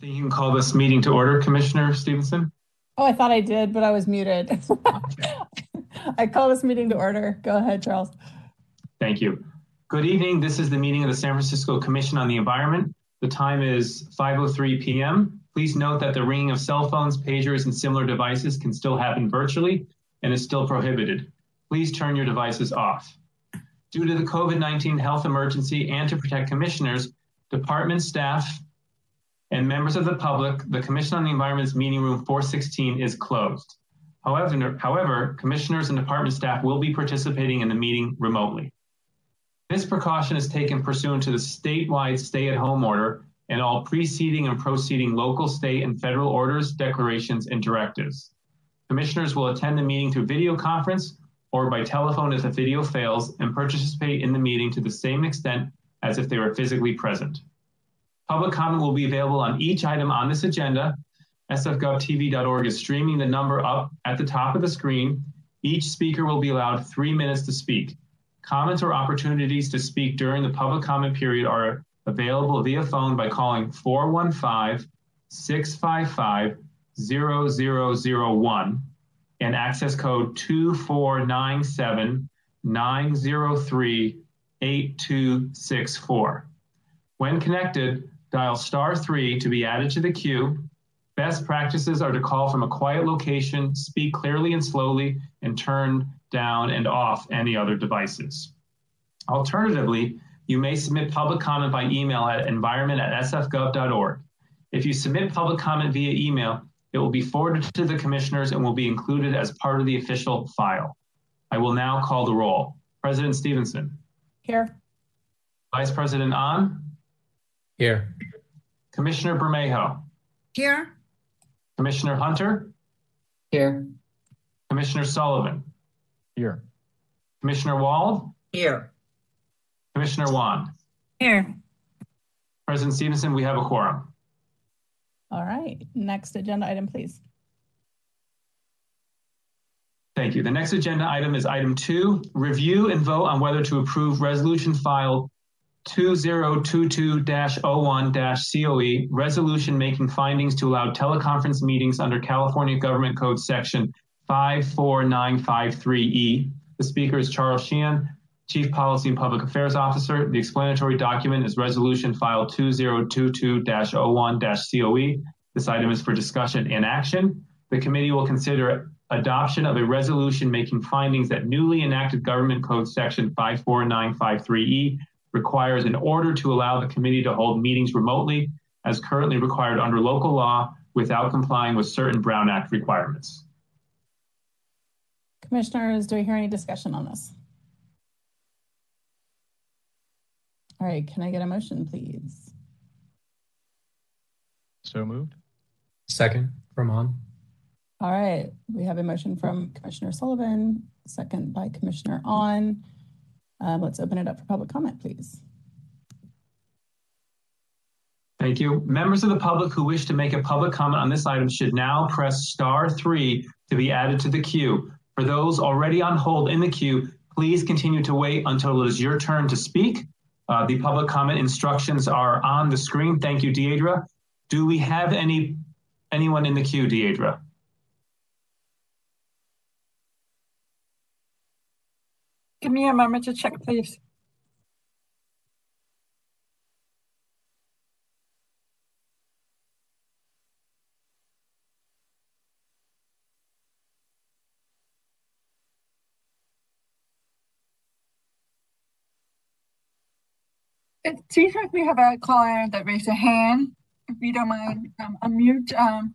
think you can call this meeting to order, Commissioner Stevenson? Oh, I thought I did, but I was muted. I call this meeting to order. Go ahead, Charles. Thank you. Good evening. This is the meeting of the San Francisco Commission on the Environment. The time is 5.03 p.m. Please note that the ringing of cell phones, pagers, and similar devices can still happen virtually and is still prohibited. Please turn your devices off. Due to the COVID-19 health emergency and to protect commissioners, department staff, and members of the public, the Commission on the Environment's meeting room 416 is closed. However, however, commissioners and department staff will be participating in the meeting remotely. This precaution is taken pursuant to the statewide stay-at-home order and all preceding and proceeding local, state, and federal orders, declarations, and directives. Commissioners will attend the meeting through video conference or by telephone if the video fails and participate in the meeting to the same extent as if they were physically present. Public comment will be available on each item on this agenda. sfgovtv.org is streaming the number up at the top of the screen. Each speaker will be allowed three minutes to speak. Comments or opportunities to speak during the public comment period are available via phone by calling 415 655 0001 and access code 2497 903 8264. When connected, dial star three to be added to the queue. Best practices are to call from a quiet location, speak clearly and slowly, and turn down and off any other devices. Alternatively, you may submit public comment by email at environment at sfgov.org. If you submit public comment via email, it will be forwarded to the commissioners and will be included as part of the official file. I will now call the roll. President Stevenson. Here. Vice President Ahn. Here. Commissioner Bermejo. Here. Commissioner Hunter. Here. Commissioner Sullivan. Here. Commissioner Wald. Here. Commissioner Wan. Here. President Stevenson, we have a quorum. All right. Next agenda item, please. Thank you. The next agenda item is item two, review and vote on whether to approve resolution file 2022-01-COE, resolution making findings to allow teleconference meetings under California Government Code Section 54953E. The speaker is Charles Sheehan, Chief Policy and Public Affairs Officer. The explanatory document is resolution file 2022-01-COE. This item is for discussion and action. The committee will consider adoption of a resolution making findings that newly enacted Government Code Section 54953E requires in order to allow the committee to hold meetings remotely as currently required under local law without complying with certain Brown Act requirements. Commissioners, do we hear any discussion on this? All right, can I get a motion, please? So moved. Second from on. All right, we have a motion from Commissioner Sullivan, second by Commissioner Ahn. Um, let's open it up for public comment, please. Thank you. Members of the public who wish to make a public comment on this item should now press star three to be added to the queue. For those already on hold in the queue, please continue to wait until it is your turn to speak. Uh, the public comment instructions are on the screen. Thank you, Deidre. Do we have any anyone in the queue, Deidre? Give me a moment to check, please. It seems like we have a caller that raised a hand. If you don't mind, um, unmute. Um,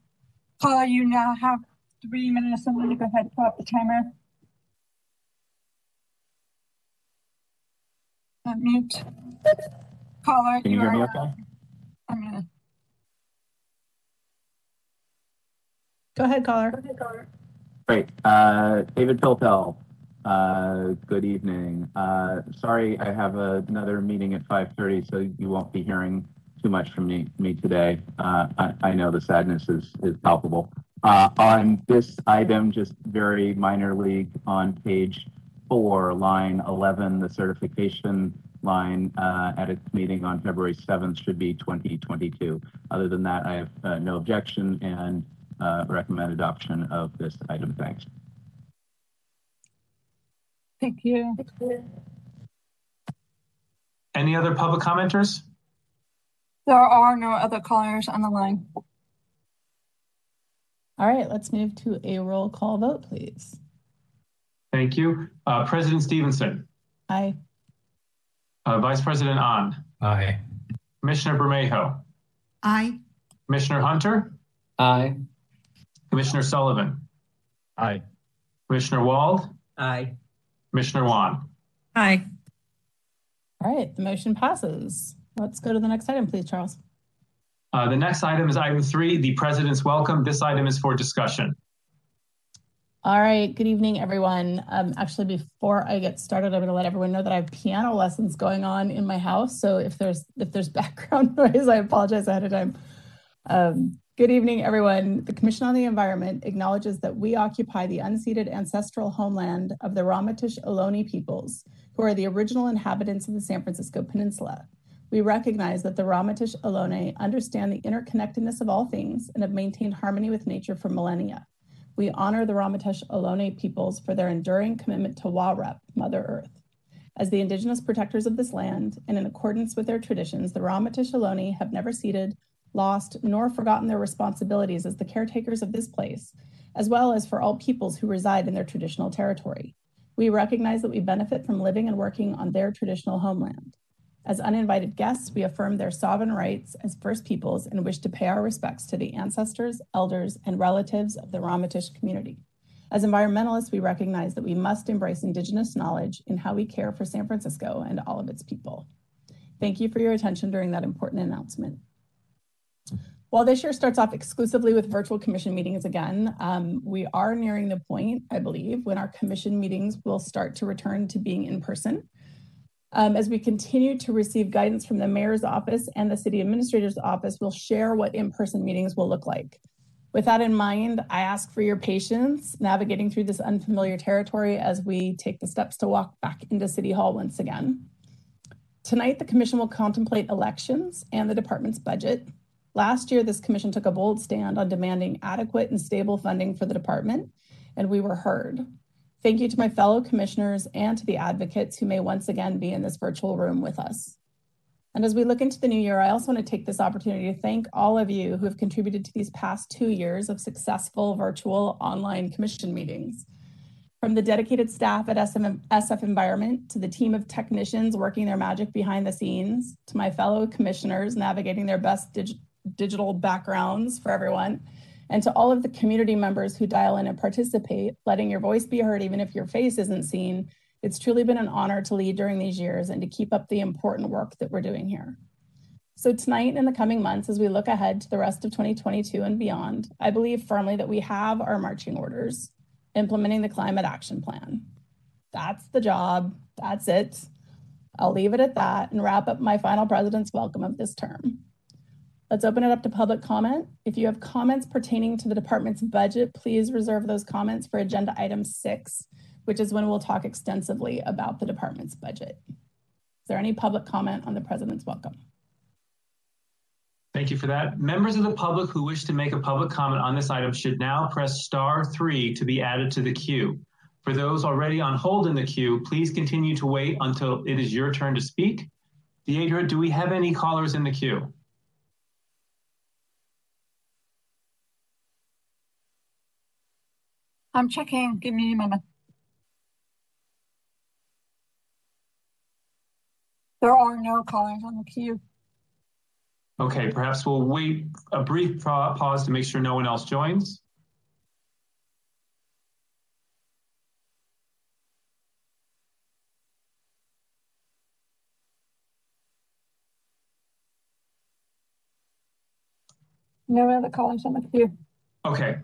caller, you now have three minutes. I'm going to go ahead and pull up the timer. Unmute. Caller, Can you hear me okay? I'm gonna. Go ahead, caller. Great. Uh, David Pilpel. Uh, good evening. Uh, sorry, I have another meeting at 5:30, so you won't be hearing too much from me, me today. Uh, I, I know the sadness is, is palpable. Uh, on this item, just very minor league on page four, line 11, the certification line uh, at its meeting on February 7th should be 2022. Other than that, I have uh, no objection and uh, recommend adoption of this item. Thanks. Thank you. Any other public commenters? There are no other callers on the line. All right, let's move to a roll call vote, please. Thank you. Uh, President Stevenson, Aye. uh, Vice President Ahn, Aye. Commissioner Bermejo, Aye. Commissioner Hunter, Aye. Commissioner Sullivan, Aye. Commissioner Wald, Aye. Commissioner Wan. Aye. All right, the motion passes. Let's go to the next item, please, Charles. Uh, the next item is item three, the President's welcome. This item is for discussion. All right, good evening, everyone. Um, actually, before I get started, I'm going to let everyone know that I have piano lessons going on in my house. So if there's if there's background noise, I apologize ahead of time. Um, good evening, everyone. The Commission on the Environment acknowledges that we occupy the unceded ancestral homeland of the Ramaytush Ohlone peoples, who are the original inhabitants of the San Francisco Peninsula. We recognize that the Ramaytush Ohlone understand the interconnectedness of all things and have maintained harmony with nature for millennia. We honor the Ramaytush Ohlone peoples for their enduring commitment to Warep, Mother Earth. As the indigenous protectors of this land, and in accordance with their traditions, the Ramaytush Ohlone have never ceded, lost, nor forgotten their responsibilities as the caretakers of this place, as well as for all peoples who reside in their traditional territory. We recognize that we benefit from living and working on their traditional homeland. As uninvited guests, we affirm their sovereign rights as First Peoples and wish to pay our respects to the ancestors, elders, and relatives of the Ramaytush community. As environmentalists, we recognize that we must embrace Indigenous knowledge in how we care for San Francisco and all of its people. Thank you for your attention during that important announcement. While this year starts off exclusively with virtual commission meetings again, um, we are nearing the point, I believe, when our commission meetings will start to return to being in person. Um, as we continue to receive guidance from the mayor's office and the city administrator's office, we'll share what in-person meetings will look like. With that in mind, I ask for your patience navigating through this unfamiliar territory as we take the steps to walk back into City Hall once again. Tonight, the commission will contemplate elections and the department's budget. Last year, this commission took a bold stand on demanding adequate and stable funding for the department, and we were heard. Thank you to my fellow commissioners and to the advocates who may once again be in this virtual room with us. And as we look into the new year, I also want to take this opportunity to thank all of you who have contributed to these past two years of successful virtual online commission meetings. From the dedicated staff at SM, SF Environment to the team of technicians working their magic behind the scenes, to my fellow commissioners navigating their best dig digital backgrounds for everyone, and to all of the community members who dial in and participate, letting your voice be heard even if your face isn't seen. It's truly been an honor to lead during these years and to keep up the important work that we're doing here. So tonight and the coming months, as we look ahead to the rest of 2022 and beyond, I believe firmly that we have our marching orders, implementing the climate action plan. That's the job, that's it. I'll leave it at that and wrap up my final president's welcome of this term. Let's open it up to public comment. If you have comments pertaining to the department's budget, please reserve those comments for agenda item six, which is when we'll talk extensively about the department's budget. Is there any public comment on the president's welcome? Thank you for that. Members of the public who wish to make a public comment on this item should now press star three to be added to the queue. For those already on hold in the queue, please continue to wait until it is your turn to speak. Deidre, do we have any callers in the queue? I'm checking. Give me a moment. There are no callers on the queue. Okay, perhaps we'll wait a brief pause to make sure no one else joins. No other callers on the queue. Okay.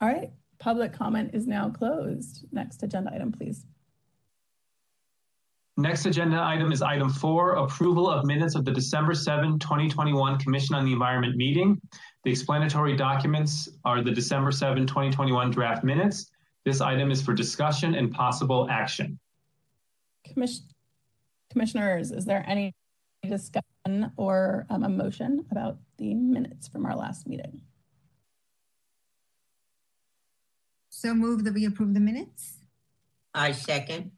All right. Public comment is now closed. Next agenda item, please. Next agenda item is item four, approval of minutes of the December 7, 2021 Commission on the Environment meeting. The explanatory documents are the December 7, 2021 draft minutes. This item is for discussion and possible action. Commission Commissioners, is there any discussion or um, a motion about the minutes from our last meeting? So move that we approve the minutes? I second.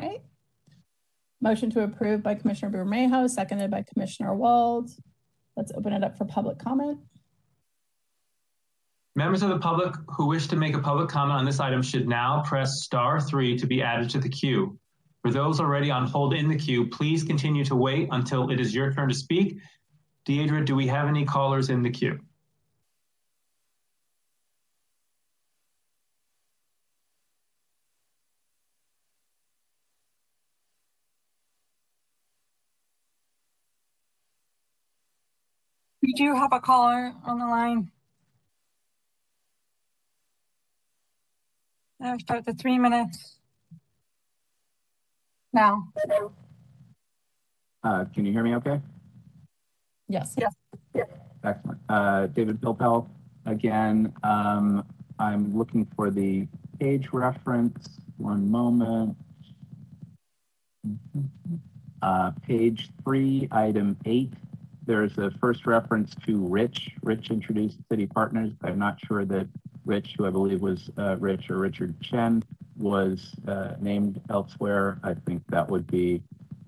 Right. Motion to approve by Commissioner Bermejo, seconded by Commissioner Wald. Let's open it up for public comment. Members of the public who wish to make a public comment on this item should now press star three to be added to the queue. For those already on hold in the queue, please continue to wait until it is your turn to speak. Deidre, do we have any callers in the queue? We do have a caller on the line. Now start the three minutes. Now, Uh, can you hear me okay? Yes. Yeah. Excellent. Uh, David Pilpel, again, um, I'm looking for the page reference. One moment. Uh, page three, item eight, there's a first reference to Rich. Rich introduced city partners. I'm not sure that Rich, who I believe was uh, Rich or Richard Chen, was uh, named elsewhere. I think that would be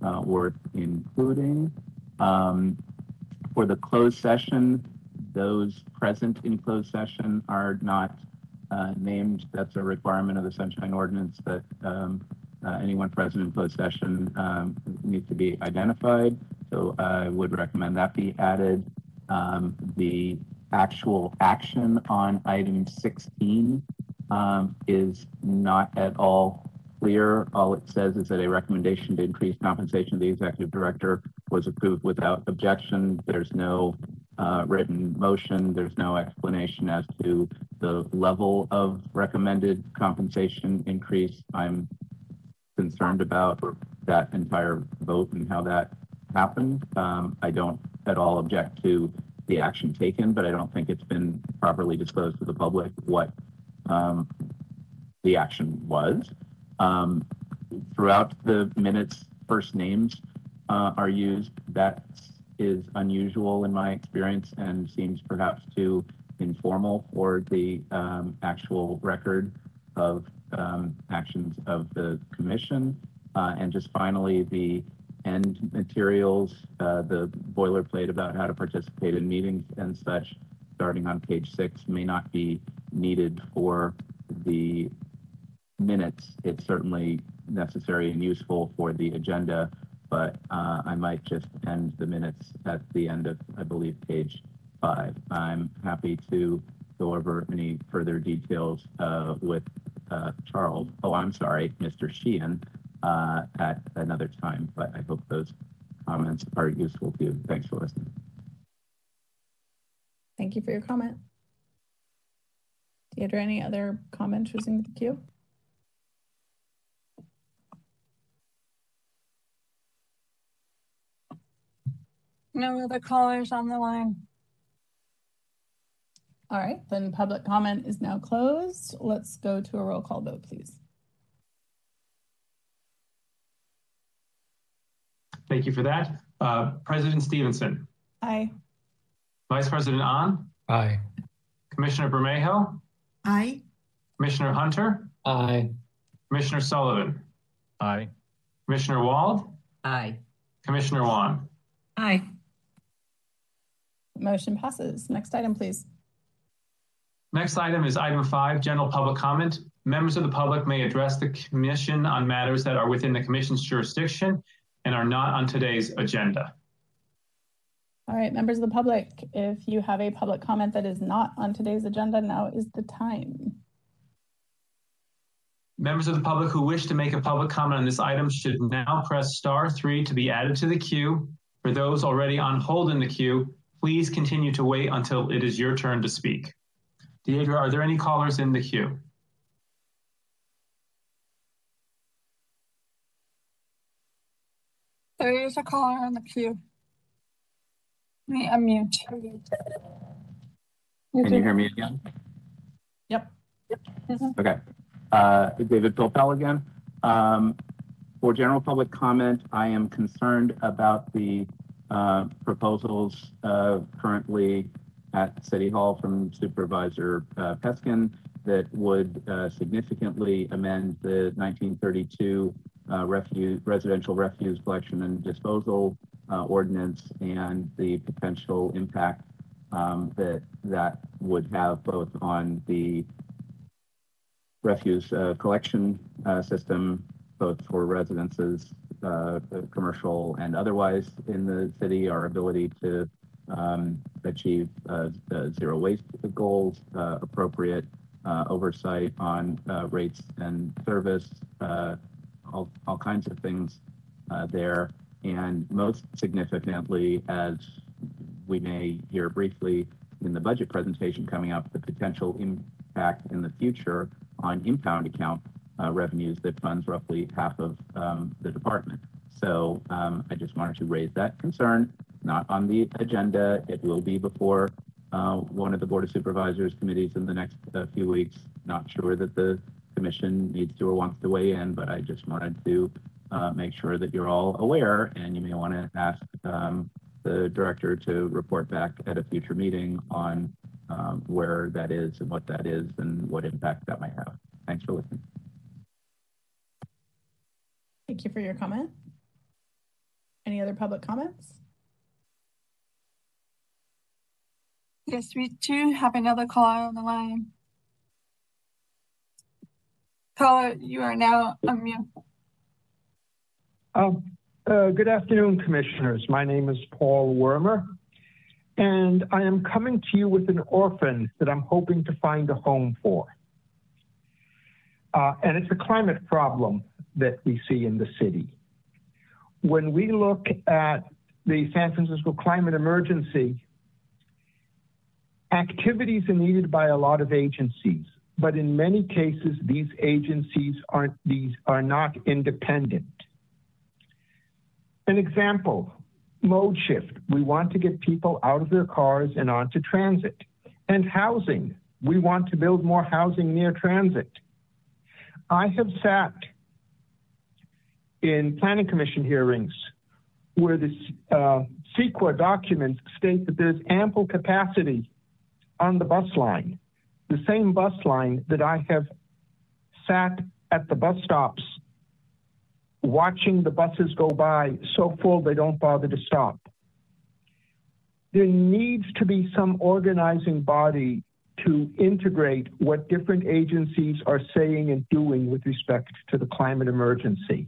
uh, worth including. Um, for the closed session, those present in closed session are not uh, named. That's a requirement of the Sunshine Ordinance that um, uh, anyone present in closed session um, needs to be identified. So I would recommend that be added. Um, the actual action on item 16 um, is not at all clear. All it says is that a recommendation to increase compensation of the executive director was approved without objection. There's no uh, written motion. There's no explanation as to the level of recommended compensation increase. I'm concerned about that entire vote and how that happened. Um, I don't at all object to the action taken, but I don't think it's been properly disclosed to the public what um, the action was. Um, throughout the minutes, first names uh, are used. That is unusual in my experience and seems perhaps too informal for the um, actual record of um, actions of the commission. Uh, and just finally, the end materials, uh, the boilerplate about how to participate in meetings and such, starting on page six, may not be needed for the minutes. It's certainly necessary and useful for the agenda, but uh, I might just end the minutes at the end of, I believe, page five. I'm happy to go over any further details uh, with uh, Charles. Oh, I'm sorry, Mr. Sheehan uh, at another time, but I hope those comments are useful to you. Thanks for listening. Thank you for your comment. Deidre, any other comments using the queue? no other callers on the line. All right, then public comment is now closed. Let's go to a roll call vote, please. Thank you for that. Uh, President Stevenson, Aye. Vice President Ahn, Aye. Commissioner Bermejo, Aye. Commissioner Hunter, Aye. Commissioner Sullivan, Aye. Commissioner Wald, Aye. Commissioner Wan. Aye. Motion passes. Next item, please. Next item is item five, general public comment. Members of the public may address the commission on matters that are within the commission's jurisdiction and are not on today's agenda. All right, members of the public, if you have a public comment that is not on today's agenda, now is the time. Members of the public who wish to make a public comment on this item should now press star three to be added to the queue. For those already on hold in the queue, please continue to wait until it is your turn to speak. Deidre, are there any callers in the queue? There is a caller on the queue. Let me unmute. Can you hear me again? Yep. Yep. Okay. Uh, David Pilpel again. Um, for general public comment, I am concerned about the uh, proposals uh, currently at City Hall from Supervisor uh, Peskin that would uh, significantly amend the 1932 uh, refuse, residential refuse collection and disposal uh, ordinance and the potential impact um, that that would have both on the refuse uh, collection uh, system, both for residences, uh, commercial and otherwise in the city, our ability to um, achieve uh, zero waste goals, uh, appropriate uh, oversight on rates and service, all, all kinds of things there. And most significantly, as we may hear briefly in the budget presentation coming up, the potential impact in the future on impound account uh, revenues that funds roughly half of um, the department. So um, I just wanted to raise that concern, not on the agenda. It will be before uh, one of the Board of Supervisors committees in the next uh, few weeks. Not sure that the commission needs to or wants to weigh in, but I just wanted to uh, make sure that you're all aware and you may want to ask um, the director to report back at a future meeting on um, where that is and what that is and what impact that might have. Thanks for listening. Thank you for your comment. Any other public comments? Yes, we do have another caller on the line. Caller, you are now unmuted. Um, uh, good afternoon, commissioners. My name is Paul Wermer, and I am coming to you with an orphan that I'm hoping to find a home for. Uh, and it's a climate problem that we see in the city. When we look at the San Francisco climate emergency, activities are needed by a lot of agencies, but in many cases, these agencies aren't these are not independent. An example, mode shift. We want to get people out of their cars and onto transit. And housing. We want to build more housing near transit. I have sat in planning commission hearings where the uh, CEQA documents state that there's ample capacity on the bus line, the same bus line that I have sat at the bus stops watching the buses go by so full they don't bother to stop. There needs to be some organizing body to integrate what different agencies are saying and doing with respect to the climate emergency.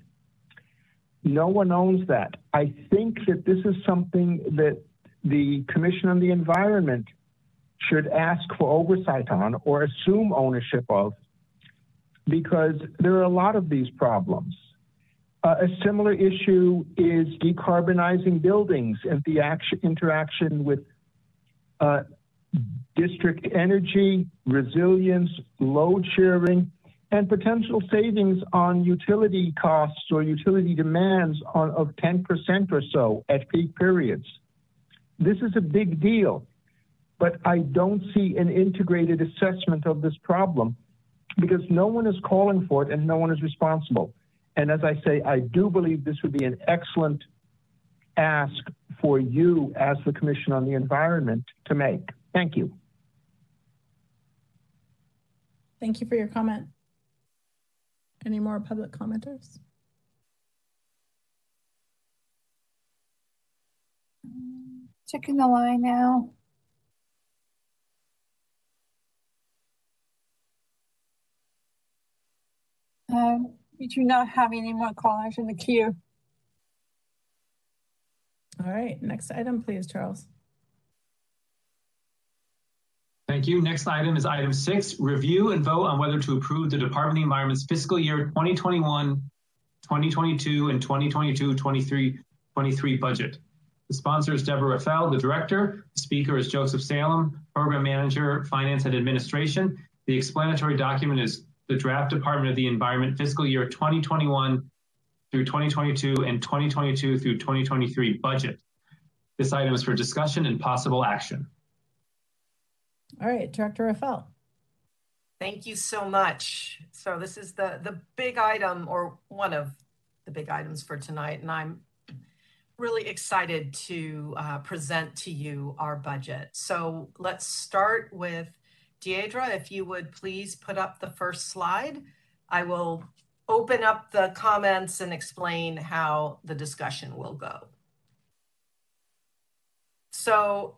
No one owns that. I think that this is something that the Commission on the Environment should ask for oversight on or assume ownership of because there are a lot of these problems. Uh, a similar issue is decarbonizing buildings and the action, interaction with uh, district energy, resilience, load sharing, and potential savings on utility costs or utility demands on, of 10% or so at peak periods. This is a big deal, but I don't see an integrated assessment of this problem because no one is calling for it and no one is responsible. And as I say, I do believe this would be an excellent ask for you as the Commission on the Environment to make. Thank you. Thank you for your comment. Any more public commenters? Checking the line now. Um, we do not have any more callers in the queue. All right, next item, please, Charles. Thank you. Next item is item six, review and vote on whether to approve the Department of the Environment's fiscal year 2021, 2022, and 2022, 23, 23 budget. The sponsor is Deborah Raphael, the director. The speaker is Joseph Salem, program manager, finance and administration. The explanatory document is the draft Department of the Environment fiscal year 2021 through 2022 and 2022 through 2023 budget. This item is for discussion and possible action. All right, Director Raphael. Thank you so much. So this is the, the big item or one of the big items for tonight, and I'm really excited to uh, present to you our budget. So let's start with Deidre. If you would please put up the first slide, I will open up the comments and explain how the discussion will go. So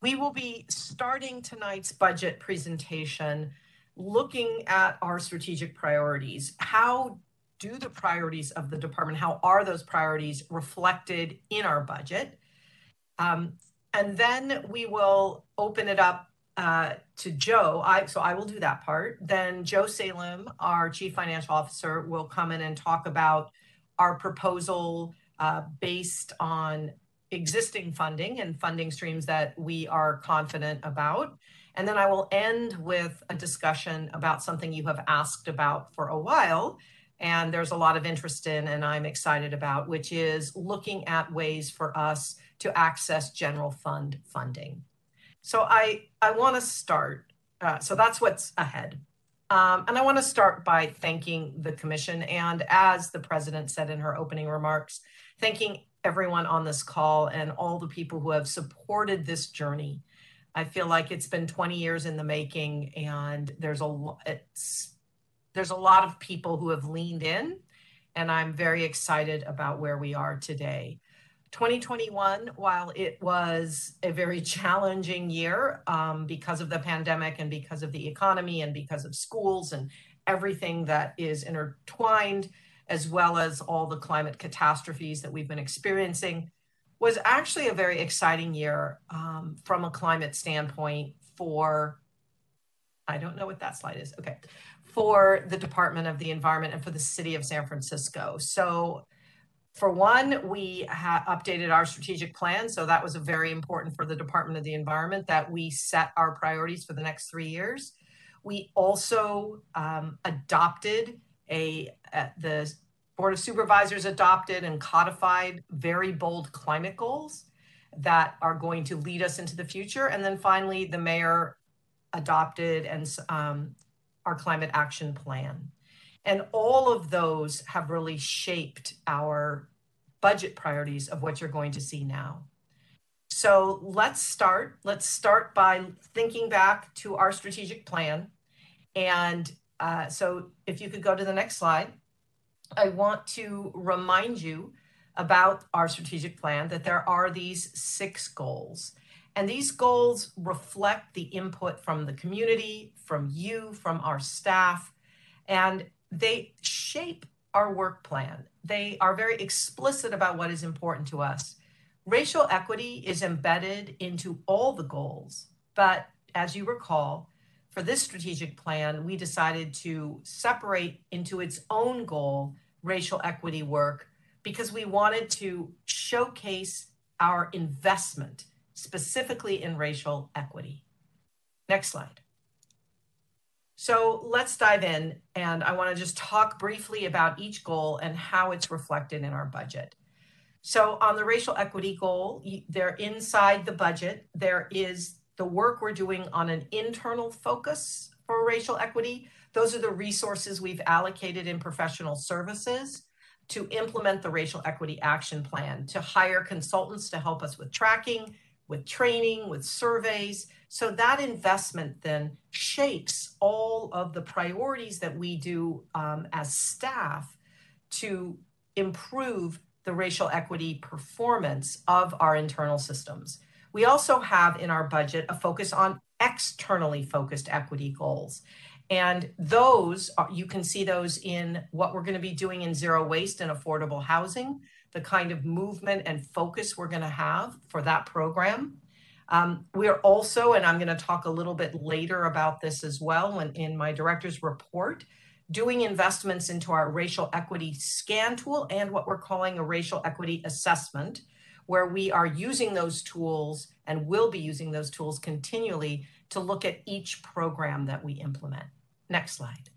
we will be starting tonight's budget presentation looking at our strategic priorities. How do the priorities of the department, how are those priorities reflected in our budget? Um, and then we will open it up uh, to Joe. I, so I will do that part. Then Joe Salem, our chief financial officer, will come in and talk about our proposal uh, based on existing funding and funding streams that we are confident about. And then I will end with a discussion about something you have asked about for a while. And there's a lot of interest in, and I'm excited about, which is looking at ways for us to access general fund funding. So I, I want to start. Uh, so that's what's ahead. Um, and I want to start by thanking the commission. And as the president said in her opening remarks, thanking everyone on this call and all the people who have supported this journey. I feel like it's been 20 years in the making, and there's a it's there's a lot of people who have leaned in, and I'm very excited about where we are today. 2021, while it was a very challenging year um, because of the pandemic and because of the economy and because of schools and everything that is intertwined, as well as all the climate catastrophes that we've been experiencing, was actually a very exciting year um, from a climate standpoint for, I don't know what that slide is. Okay. For the Department of the Environment and for the city of San Francisco. So, for one, we updated our strategic plan. So, that was very important for the Department of the Environment that we set our priorities for the next three years. We also um, adopted a, a the Board of Supervisors adopted and codified very bold climate goals that are going to lead us into the future. And then finally, the mayor adopted and um, our climate action plan. And all of those have really shaped our budget priorities of what you're going to see now. So let's start. Let's start by thinking back to our strategic plan. And uh, so if you could go to the next slide. I want to remind you about our strategic plan that there are these six goals. And these goals reflect the input from the community, from you, from our staff, and they shape our work plan. They are very explicit about what is important to us. Racial equity is embedded into all the goals, but as you recall, for this strategic plan, we decided to separate into its own goal racial equity work because we wanted to showcase our investment specifically in racial equity. Next slide. So let's dive in, and I want to just talk briefly about each goal and how it's reflected in our budget. So, on the racial equity goal, they're inside the budget, there is the work we're doing on an internal focus for racial equity, those are the resources we've allocated in professional services to implement the Racial Equity Action Plan, to hire consultants to help us with tracking, with training, with surveys. So that investment then shapes all of the priorities that we do um, as staff to improve the racial equity performance of our internal systems. We also have in our budget a focus on externally focused equity goals. And those, are, you can see those in what we're going to be doing in zero waste and affordable housing, the kind of movement and focus we're going to have for that program. Um, we're also, and I'm going to talk a little bit later about this as well when, in my director's report, doing investments into our racial equity scan tool and what we're calling a racial equity assessment, where we are using those tools and will be using those tools continually to look at each program that we implement. Next slide.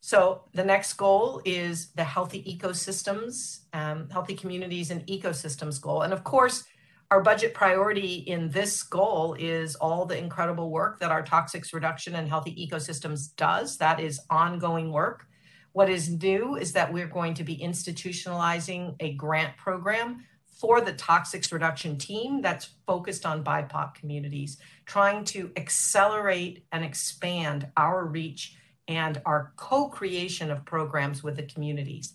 So the next goal is the healthy ecosystems, um, healthy communities and ecosystems goal. And of course, our budget priority in this goal is all the incredible work that our toxics reduction and healthy ecosystems does. That is ongoing work. What is new is that we're going to be institutionalizing a grant program for the toxics reduction team that's focused on BIPOC communities, trying to accelerate and expand our reach and our co creation of programs with the communities.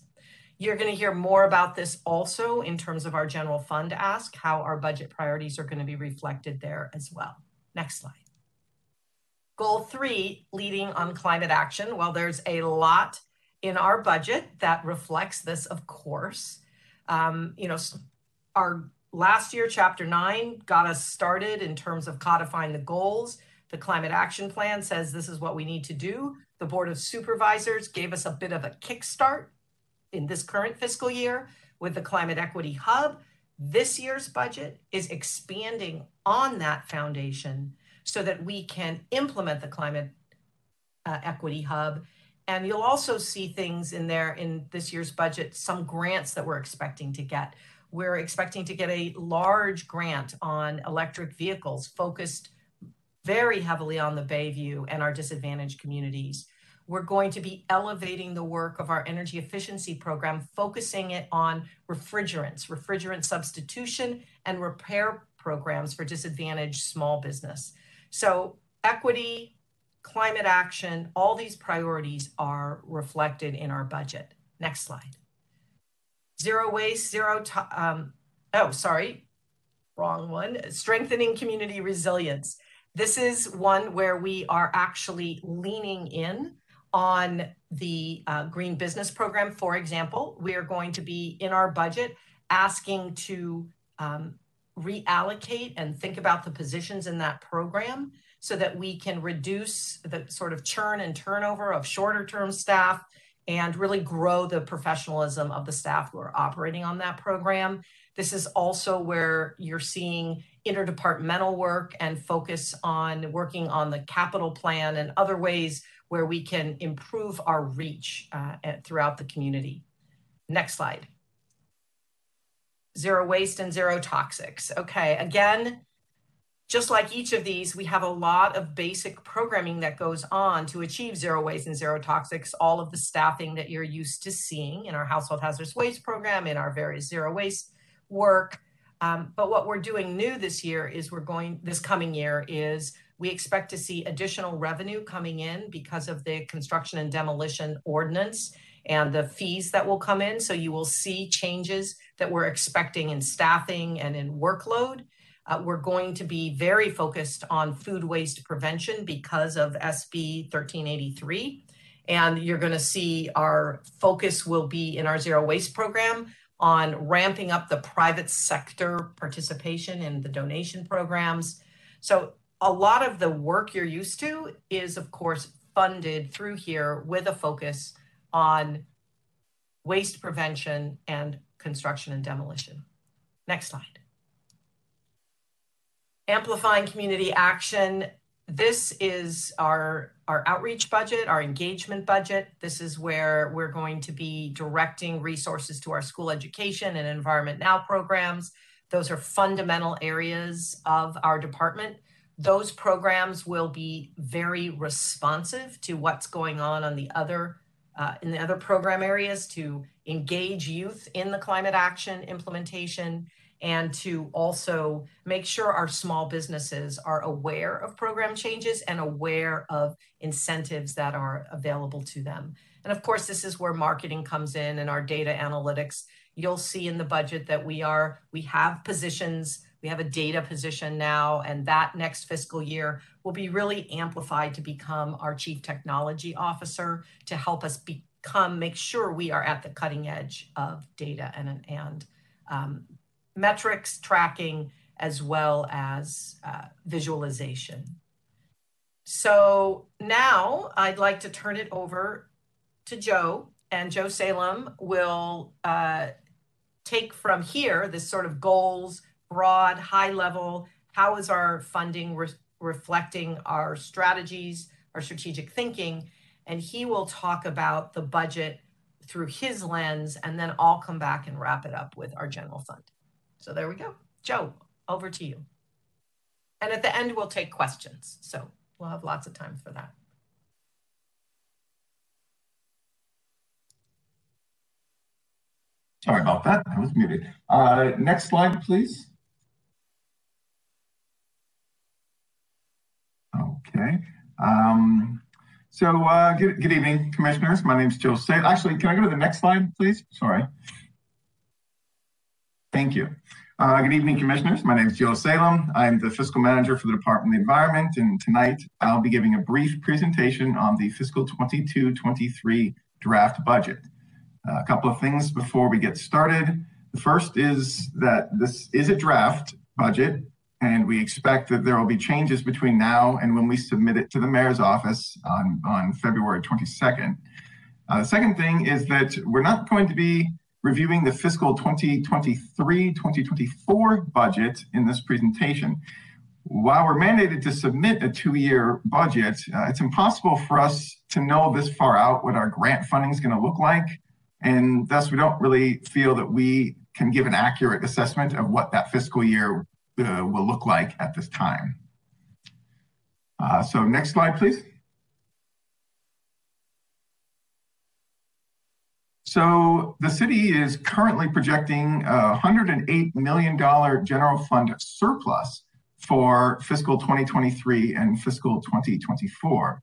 You're going to hear more about this also in terms of our general fund ask, how our budget priorities are going to be reflected there as well. Next slide. Goal three, leading on climate action. Well, there's a lot in our budget that reflects this, of course. Um, you know, our last year, chapter nine, got us started in terms of codifying the goals. The climate action plan says this is what we need to do. The board of supervisors gave us a bit of a kickstart in this current fiscal year with the climate equity hub. This year's budget is expanding on that foundation so that we can implement the climate uh, equity hub and you'll also see things in there in this year's budget, some grants that we're expecting to get. We're expecting to get a large grant on electric vehicles focused very heavily on the Bayview and our disadvantaged communities. We're going to be elevating the work of our energy efficiency program, focusing it on refrigerants, refrigerant substitution, and repair programs for disadvantaged small business. So, equity, climate action, all these priorities are reflected in our budget. Next slide. Zero waste, zero, um, oh, sorry, wrong one. Strengthening community resilience. This is one where we are actually leaning in on the uh, Green Business Program, for example. We are going to be in our budget asking to um, reallocate and think about the positions in that program so that we can reduce the sort of churn and turnover of shorter term staff and really grow the professionalism of the staff who are operating on that program. This is also where you're seeing interdepartmental work and focus on working on the capital plan and other ways where we can improve our reach uh, throughout the community. Next slide. Zero waste and zero toxics. Okay, again, just like each of these, we have a lot of basic programming that goes on to achieve zero waste and zero toxics, all of the staffing that you're used to seeing in our household hazardous waste program, in our various zero waste work. Um, but what we're doing new this year is we're going, this coming year is we expect to see additional revenue coming in because of the construction and demolition ordinance and the fees that will come in. So you will see changes that we're expecting in staffing and in workload. Uh, we're going to be very focused on food waste prevention because of SB 1383. And you're going to see our focus will be in our zero waste program on ramping up the private sector participation in the donation programs. So, a lot of the work you're used to is, of course, funded through here with a focus on waste prevention and construction and demolition. Next slide amplifying community action. This is our, our outreach budget, our engagement budget. This is where we're going to be directing resources to our school education and environment now programs. Those are fundamental areas of our department. Those programs will be very responsive to what's going on on the other uh, in the other program areas to engage youth in the climate action implementation and to also make sure our small businesses are aware of program changes and aware of incentives that are available to them. And of course, this is where marketing comes in and our data analytics. You'll see in the budget that we are, we have positions, we have a data position now, and that next fiscal year will be really amplified to become our chief technology officer to help us become, make sure we are at the cutting edge of data and, and um, metrics tracking as well as uh, visualization. So now I'd like to turn it over to Joe, and Joe Salem will uh, take from here this sort of goals, broad, high level. How is our funding re reflecting our strategies, our strategic thinking? And he will talk about the budget through his lens, and then I'll come back and wrap it up with our general fund. So there we go. Joe, over to you. And at the end, we'll take questions. So we'll have lots of time for that. Sorry about that. I was muted. Uh, next slide, please. Okay. Um, so uh, good, good evening, commissioners. My name is Joe Say. Actually, can I go to the next slide, please? Sorry. Thank you. Uh, good evening, commissioners. My name is Joe Salem. I'm the fiscal manager for the Department of the Environment, and tonight I'll be giving a brief presentation on the fiscal 22-23 draft budget. Uh, a couple of things before we get started. The first is that this is a draft budget, and we expect that there will be changes between now and when we submit it to the mayor's office on, on February 22nd. Uh, the second thing is that we're not going to be reviewing the fiscal 2023-2024 budget in this presentation. While we're mandated to submit a two-year budget, uh, it's impossible for us to know this far out what our grant funding is going to look like. And thus, we don't really feel that we can give an accurate assessment of what that fiscal year uh, will look like at this time. Uh, so next slide, please. So the city is currently projecting a $108 million general fund surplus for fiscal 2023 and fiscal 2024.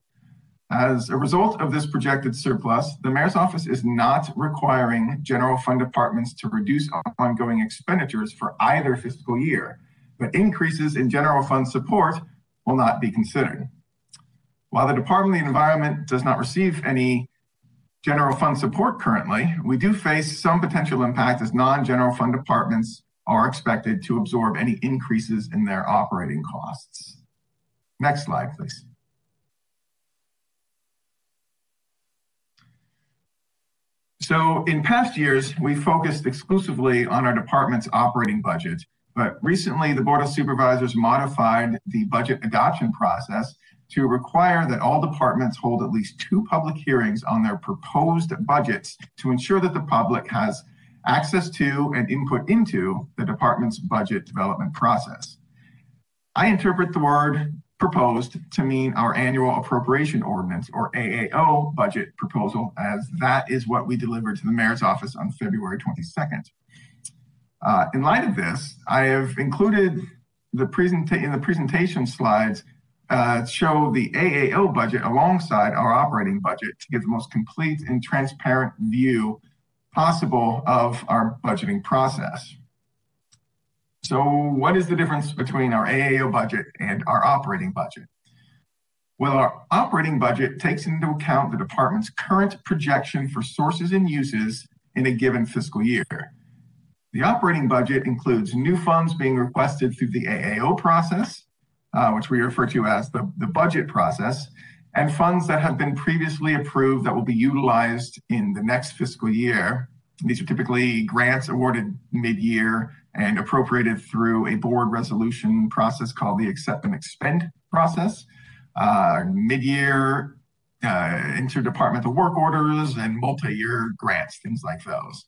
As a result of this projected surplus, the mayor's office is not requiring general fund departments to reduce ongoing expenditures for either fiscal year, but increases in general fund support will not be considered. While the Department of the Environment does not receive any general fund support currently, we do face some potential impact as non-general fund departments are expected to absorb any increases in their operating costs. Next slide, please. So in past years, we focused exclusively on our department's operating budget, but recently the Board of Supervisors modified the budget adoption process to require that all departments hold at least two public hearings on their proposed budgets to ensure that the public has access to and input into the department's budget development process. I interpret the word proposed to mean our annual appropriation ordinance or AAO budget proposal as that is what we delivered to the mayor's office on February 22nd. Uh, in light of this, I have included the present in the presentation slides uh, show the AAO budget alongside our operating budget to give the most complete and transparent view possible of our budgeting process. So what is the difference between our AAO budget and our operating budget? Well, our operating budget takes into account the department's current projection for sources and uses in a given fiscal year. The operating budget includes new funds being requested through the AAO process, uh, which we refer to as the, the budget process, and funds that have been previously approved that will be utilized in the next fiscal year. These are typically grants awarded mid-year and appropriated through a board resolution process called the accept and expend process. Uh, mid-year uh, interdepartmental work orders and multi-year grants, things like those.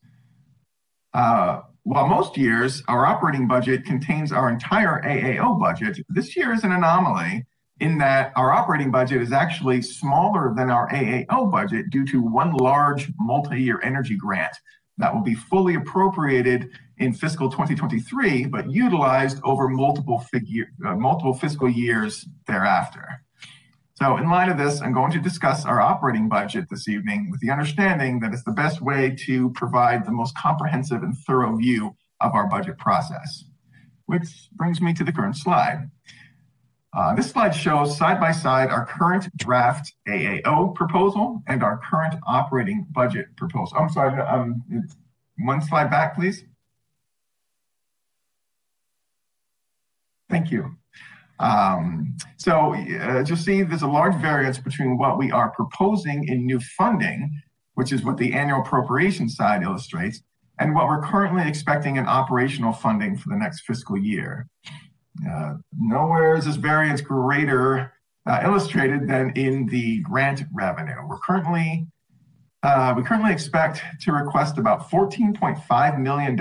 Uh, while most years our operating budget contains our entire AAO budget, this year is an anomaly in that our operating budget is actually smaller than our AAO budget due to one large multi-year energy grant that will be fully appropriated in fiscal 2023, but utilized over multiple, figure, uh, multiple fiscal years thereafter. So in light of this, I'm going to discuss our operating budget this evening with the understanding that it's the best way to provide the most comprehensive and thorough view of our budget process. Which brings me to the current slide. Uh, this slide shows side by side our current draft AAO proposal and our current operating budget proposal. I'm sorry, um, one slide back, please. Thank you. Um, so uh, you'll see there's a large variance between what we are proposing in new funding, which is what the annual appropriation side illustrates, and what we're currently expecting in operational funding for the next fiscal year. Uh, nowhere is this variance greater uh, illustrated than in the grant revenue. We're currently uh, we currently expect to request about $14.5 million in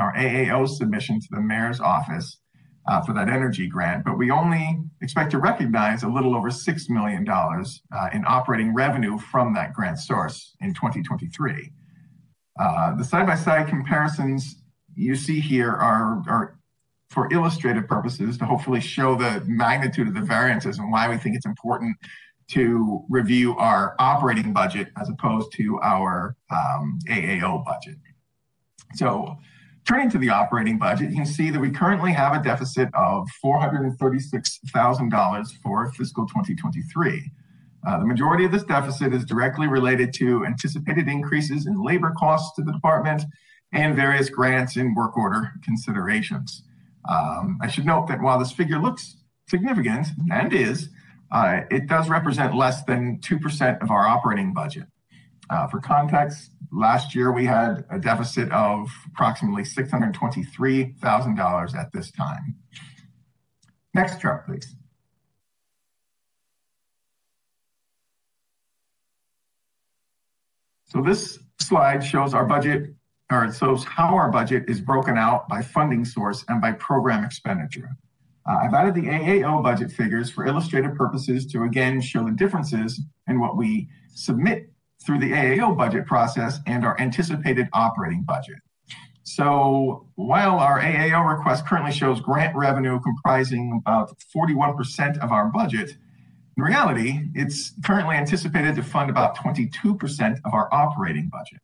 our AAO submission to the mayor's office uh, for that energy grant, but we only expect to recognize a little over $6 million uh, in operating revenue from that grant source in 2023. Uh, the side-by-side comparisons you see here are, are for illustrative purposes to hopefully show the magnitude of the variances and why we think it's important to review our operating budget as opposed to our um, AAO budget. So turning to the operating budget, you can see that we currently have a deficit of $436,000 for fiscal 2023. Uh, the majority of this deficit is directly related to anticipated increases in labor costs to the department and various grants and work order considerations. Um, I should note that while this figure looks significant, and is, uh, it does represent less than 2% of our operating budget. Uh, for context, last year we had a deficit of approximately $623,000 at this time. Next chart, please. So this slide shows our budget, or it shows how our budget is broken out by funding source and by program expenditure. Uh, I've added the AAO budget figures for illustrative purposes to again show the differences in what we submit through the AAO budget process and our anticipated operating budget. So while our AAO request currently shows grant revenue comprising about 41% of our budget, in reality, it's currently anticipated to fund about 22% of our operating budget.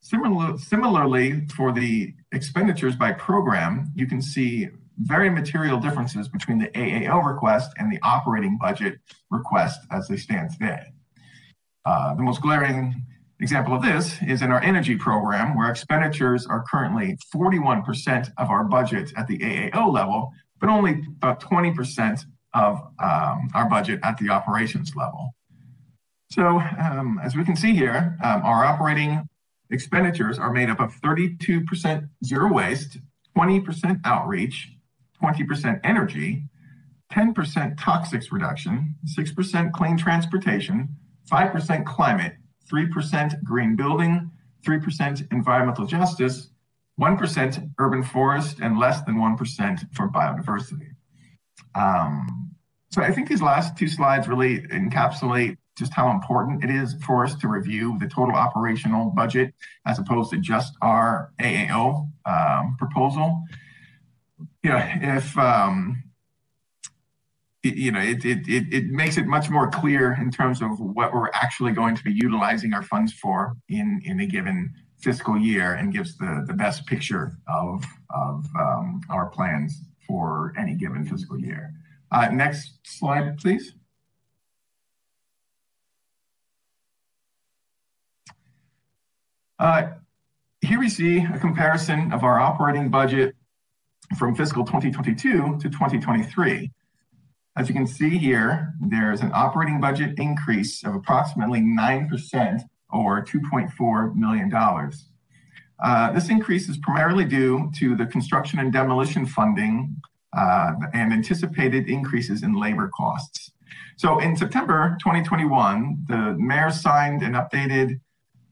Similar, similarly, for the expenditures by program, you can see very material differences between the AAO request and the operating budget request as they stand today. Uh, the most glaring example of this is in our energy program, where expenditures are currently 41% of our budget at the AAO level, but only about 20% of um, our budget at the operations level. So um, as we can see here, um, our operating expenditures are made up of 32% zero waste, 20% outreach, 20% energy, 10% toxics reduction, 6% clean transportation, 5% climate, 3% green building, 3% environmental justice, 1% urban forest, and less than 1% for biodiversity. Um, so I think these last two slides really encapsulate just how important it is for us to review the total operational budget as opposed to just our AAO um, proposal you know, if um, it, you know, it, it it it makes it much more clear in terms of what we're actually going to be utilizing our funds for in in a given fiscal year, and gives the the best picture of of um, our plans for any given fiscal year. Uh, next slide, please. Uh, here we see a comparison of our operating budget from fiscal 2022 to 2023. As you can see here, there's an operating budget increase of approximately 9% or $2.4 million. Uh, this increase is primarily due to the construction and demolition funding uh, and anticipated increases in labor costs. So in September 2021, the mayor signed an updated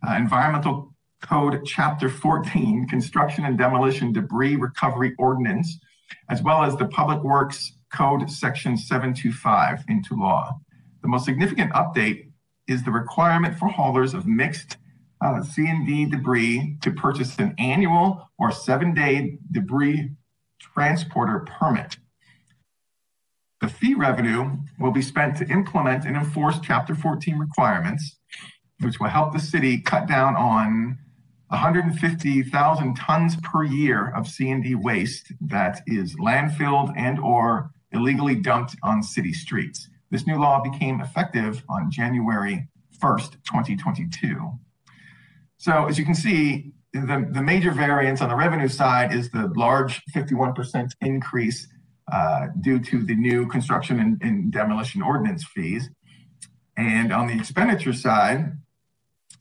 uh, environmental Code Chapter 14, Construction and Demolition Debris Recovery Ordinance, as well as the Public Works Code Section 725 into law. The most significant update is the requirement for haulers of mixed uh, C&D debris to purchase an annual or seven-day debris transporter permit. The fee revenue will be spent to implement and enforce Chapter 14 requirements, which will help the city cut down on 150,000 tons per year of C&D waste that is landfilled and or illegally dumped on city streets. This new law became effective on January 1st, 2022. So as you can see, the, the major variance on the revenue side is the large 51% increase uh, due to the new construction and, and demolition ordinance fees. And on the expenditure side,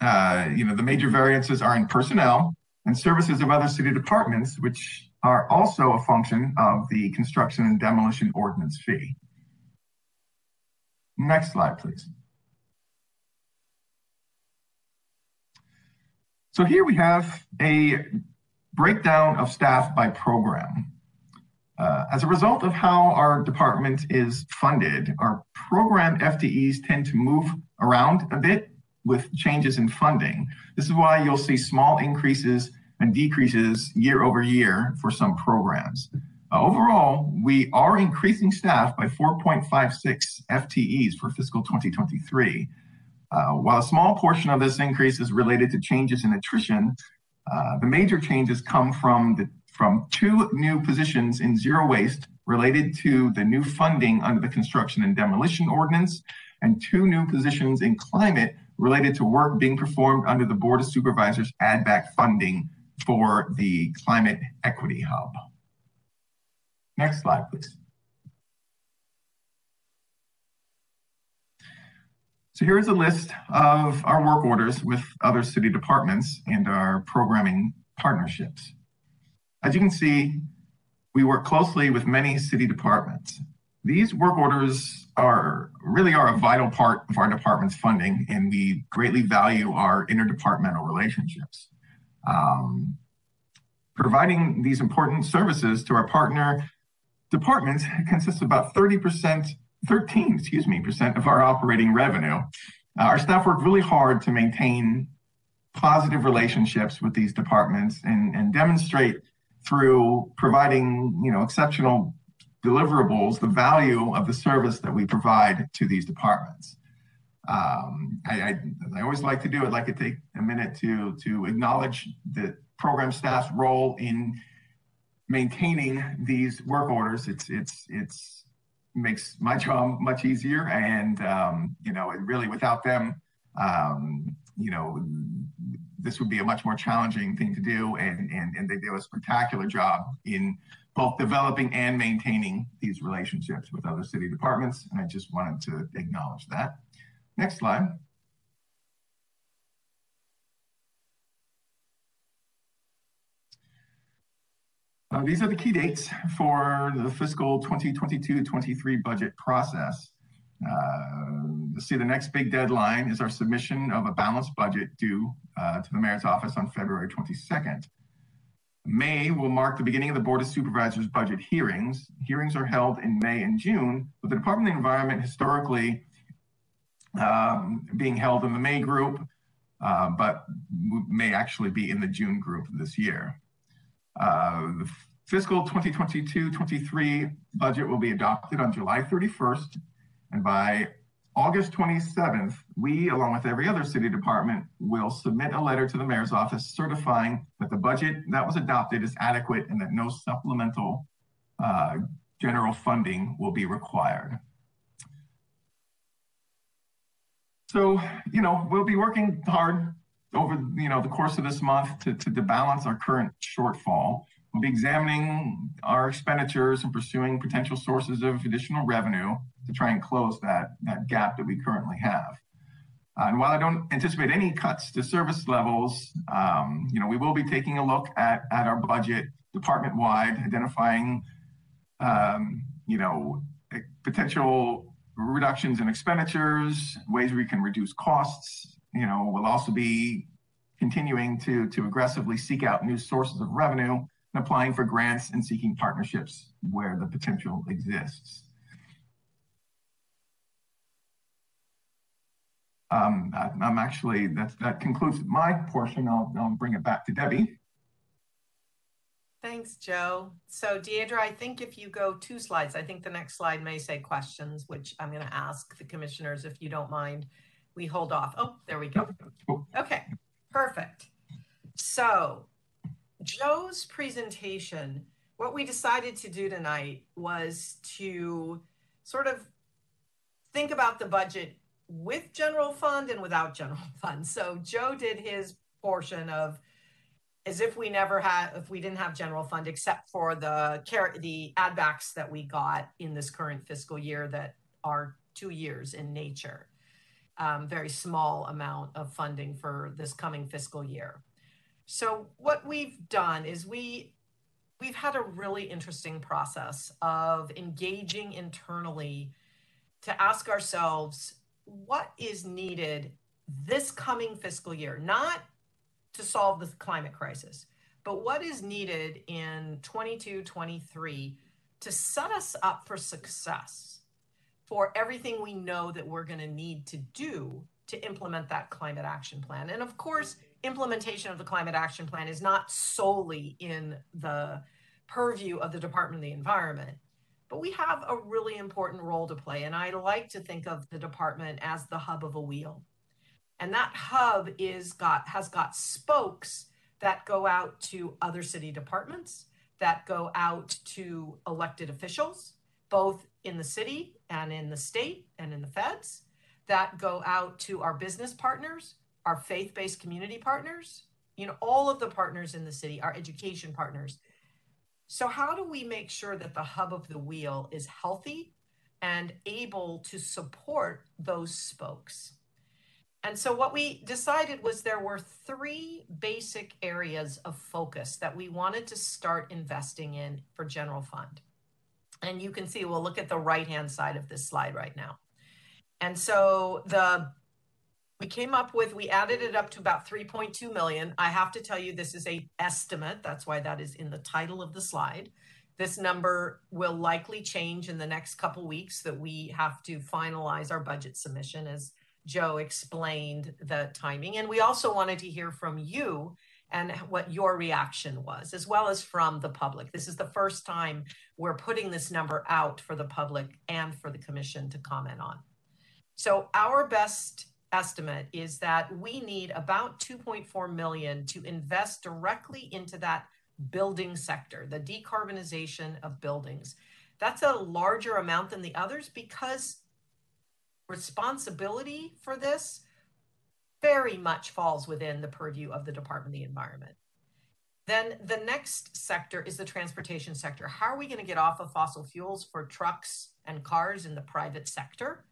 uh, you know, the major variances are in personnel and services of other city departments, which are also a function of the construction and demolition ordinance fee. Next slide, please. So here we have a breakdown of staff by program. Uh, as a result of how our department is funded, our program FTEs tend to move around a bit with changes in funding. This is why you'll see small increases and decreases year over year for some programs. Uh, overall, we are increasing staff by 4.56 FTEs for fiscal 2023. Uh, while a small portion of this increase is related to changes in attrition, uh, the major changes come from the from two new positions in zero waste related to the new funding under the construction and demolition ordinance, and two new positions in climate related to work being performed under the Board of Supervisors add back funding for the Climate Equity Hub. Next slide, please. So here's a list of our work orders with other city departments and our programming partnerships. As you can see, we work closely with many city departments. These work orders are really are a vital part of our department's funding, and we greatly value our interdepartmental relationships. Um, providing these important services to our partner departments consists of about 30%, 13, excuse me, percent of our operating revenue. Uh, our staff work really hard to maintain positive relationships with these departments and, and demonstrate through providing you know exceptional deliverables the value of the service that we provide to these departments. Um, I, I, I, always like to do it, like to take a minute to to acknowledge the program staff's role in maintaining these work orders. It's it's it's makes my job much easier, and um, you know, really without them, um, you know, this would be a much more challenging thing to do. And, and, and they do a spectacular job in both developing and maintaining these relationships with other city departments. And I just wanted to acknowledge that. Next slide. Uh, these are the key dates for the fiscal 2022-23 budget process. Uh, see, the next big deadline is our submission of a balanced budget due uh, to the mayor's office on February 22nd. May will mark the beginning of the Board of Supervisors budget hearings. Hearings are held in May and June, with the Department of the Environment historically um, being held in the May group, uh, but may actually be in the June group this year. Uh, the fiscal 2022-23 budget will be adopted on July 31st and by August 27th, we, along with every other city department, will submit a letter to the mayor's office certifying that the budget that was adopted is adequate and that no supplemental uh, general funding will be required. So, you know, we'll be working hard over, you know, the course of this month to, to, to balance our current shortfall. We'll be examining our expenditures and pursuing potential sources of additional revenue to try and close that, that gap that we currently have. Uh, and while I don't anticipate any cuts to service levels, um, you know, we will be taking a look at, at our budget department wide, identifying, um, you know, potential reductions in expenditures, ways we can reduce costs. You know, we'll also be continuing to, to aggressively seek out new sources of revenue and applying for grants and seeking partnerships where the potential exists. Um, I'm actually, that, that concludes my portion. I'll, I'll bring it back to Debbie. Thanks, Joe. So Deidre, I think if you go two slides, I think the next slide may say questions, which I'm going to ask the commissioners if you don't mind. We hold off. Oh, there we go. Okay, perfect. So Joe's presentation, what we decided to do tonight was to sort of think about the budget with general fund and without general fund. So Joe did his portion of as if we never had if we didn't have general fund except for the care the add backs that we got in this current fiscal year that are two years in nature. Um, very small amount of funding for this coming fiscal year. So what we've done is we we've had a really interesting process of engaging internally to ask ourselves what is needed this coming fiscal year, not to solve the climate crisis, but what is needed in 22, 23 to set us up for success for everything we know that we're going to need to do to implement that climate action plan. And of course, implementation of the climate action plan is not solely in the purview of the Department of the Environment. But we have a really important role to play. And I like to think of the department as the hub of a wheel. And that hub is got has got spokes that go out to other city departments, that go out to elected officials, both in the city and in the state and in the feds, that go out to our business partners, our faith-based community partners, you know, all of the partners in the city, our education partners. So how do we make sure that the hub of the wheel is healthy and able to support those spokes? And so what we decided was there were three basic areas of focus that we wanted to start investing in for general fund. And you can see, we'll look at the right-hand side of this slide right now. And so the we came up with we added it up to about 3.2 million i have to tell you this is a estimate that's why that is in the title of the slide this number will likely change in the next couple weeks that we have to finalize our budget submission as joe explained the timing and we also wanted to hear from you and what your reaction was as well as from the public this is the first time we're putting this number out for the public and for the commission to comment on so our best estimate is that we need about 2.4 million to invest directly into that building sector, the decarbonization of buildings. That's a larger amount than the others because responsibility for this very much falls within the purview of the Department of the Environment. Then the next sector is the transportation sector. How are we going to get off of fossil fuels for trucks and cars in the private sector?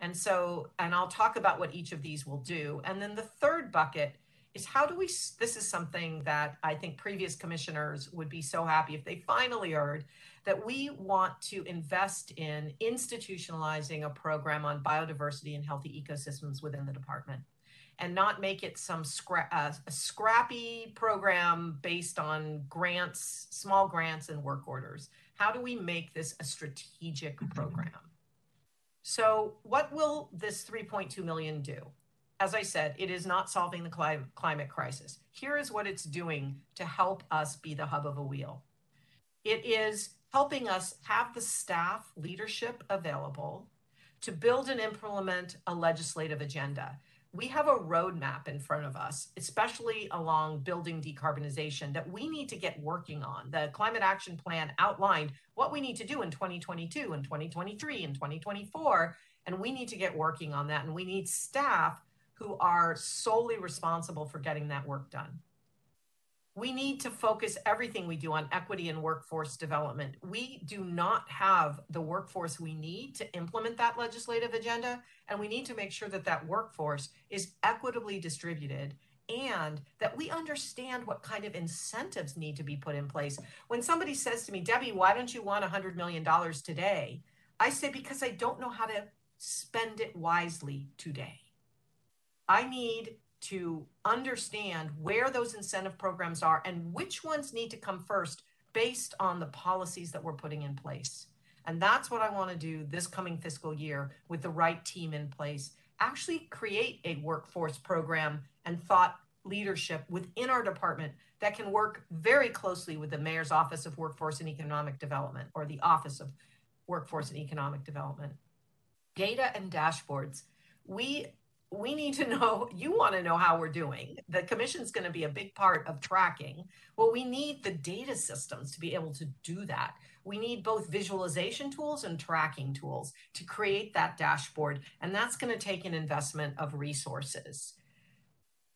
And so, and I'll talk about what each of these will do. And then the third bucket is how do we, this is something that I think previous commissioners would be so happy if they finally heard that we want to invest in institutionalizing a program on biodiversity and healthy ecosystems within the department and not make it some scra- uh, a scrappy program based on grants, small grants and work orders. How do we make this a strategic program? So, what will this 3.2 million do? As I said, it is not solving the climate crisis. Here is what it's doing to help us be the hub of a wheel. It is helping us have the staff leadership available to build and implement a legislative agenda we have a roadmap in front of us, especially along building decarbonization, that we need to get working on. The climate action plan outlined what we need to do in 2022 and 2023 and 2024, and we need to get working on that. And we need staff who are solely responsible for getting that work done we need to focus everything we do on equity and workforce development. We do not have the workforce we need to implement that legislative agenda, and we need to make sure that that workforce is equitably distributed and that we understand what kind of incentives need to be put in place. When somebody says to me, Debbie, why don't you want $100 million today? I say, because I don't know how to spend it wisely today. I need to understand where those incentive programs are and which ones need to come first based on the policies that we're putting in place. And that's what I want to do this coming fiscal year with the right team in place. Actually, create a workforce program and thought leadership within our department that can work very closely with the Mayor's Office of Workforce and Economic Development or the Office of Workforce and Economic Development. Data and dashboards. We we need to know you want to know how we're doing. The commission is going to be a big part of tracking. Well we need the data systems to be able to do that. We need both visualization tools and tracking tools to create that dashboard and that's going to take an investment of resources.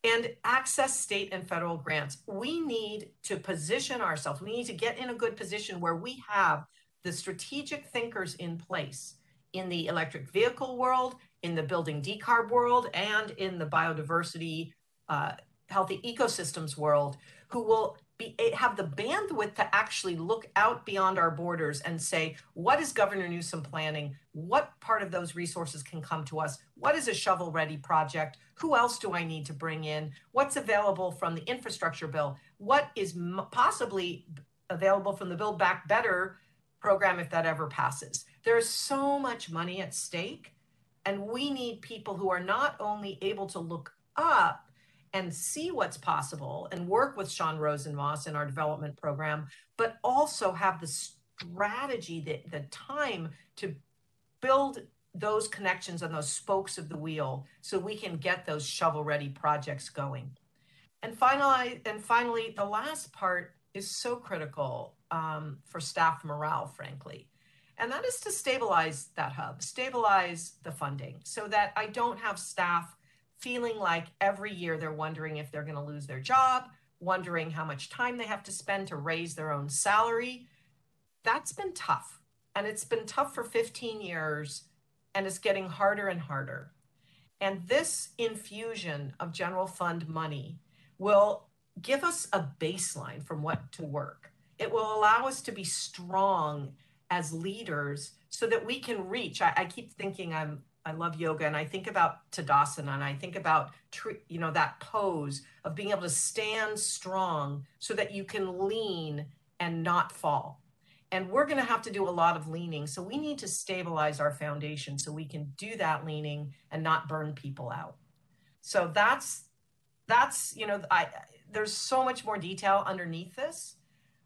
And access state and federal grants. We need to position ourselves. We need to get in a good position where we have the strategic thinkers in place in the electric vehicle world in the building decarb world and in the biodiversity, uh, healthy ecosystems world who will be, eh, have the bandwidth to actually look out beyond our borders and say, what is Governor Newsom planning? What part of those resources can come to us? What is a shovel ready project? Who else do I need to bring in? What's available from the infrastructure bill? What is possibly available from the Build Back Better program if that ever passes? There's so much money at stake And we need people who are not only able to look up and see what's possible and work with Shawn Rosenmoss in our development program, but also have the strategy, the, the time to build those connections and those spokes of the wheel so we can get those shovel ready projects going. And finally, and finally, the last part is so critical um, for staff morale, frankly. And that is to stabilize that hub, stabilize the funding so that I don't have staff feeling like every year they're wondering if they're going to lose their job, wondering how much time they have to spend to raise their own salary. That's been tough. And it's been tough for 15 years and it's getting harder and harder. And this infusion of general fund money will give us a baseline from what to work. It will allow us to be strong as leaders so that we can reach. I, I keep thinking I'm I love yoga and I think about Tadasana and I think about you know that pose of being able to stand strong so that you can lean and not fall. And we're going to have to do a lot of leaning. So we need to stabilize our foundation so we can do that leaning and not burn people out. So that's that's you know I there's so much more detail underneath this.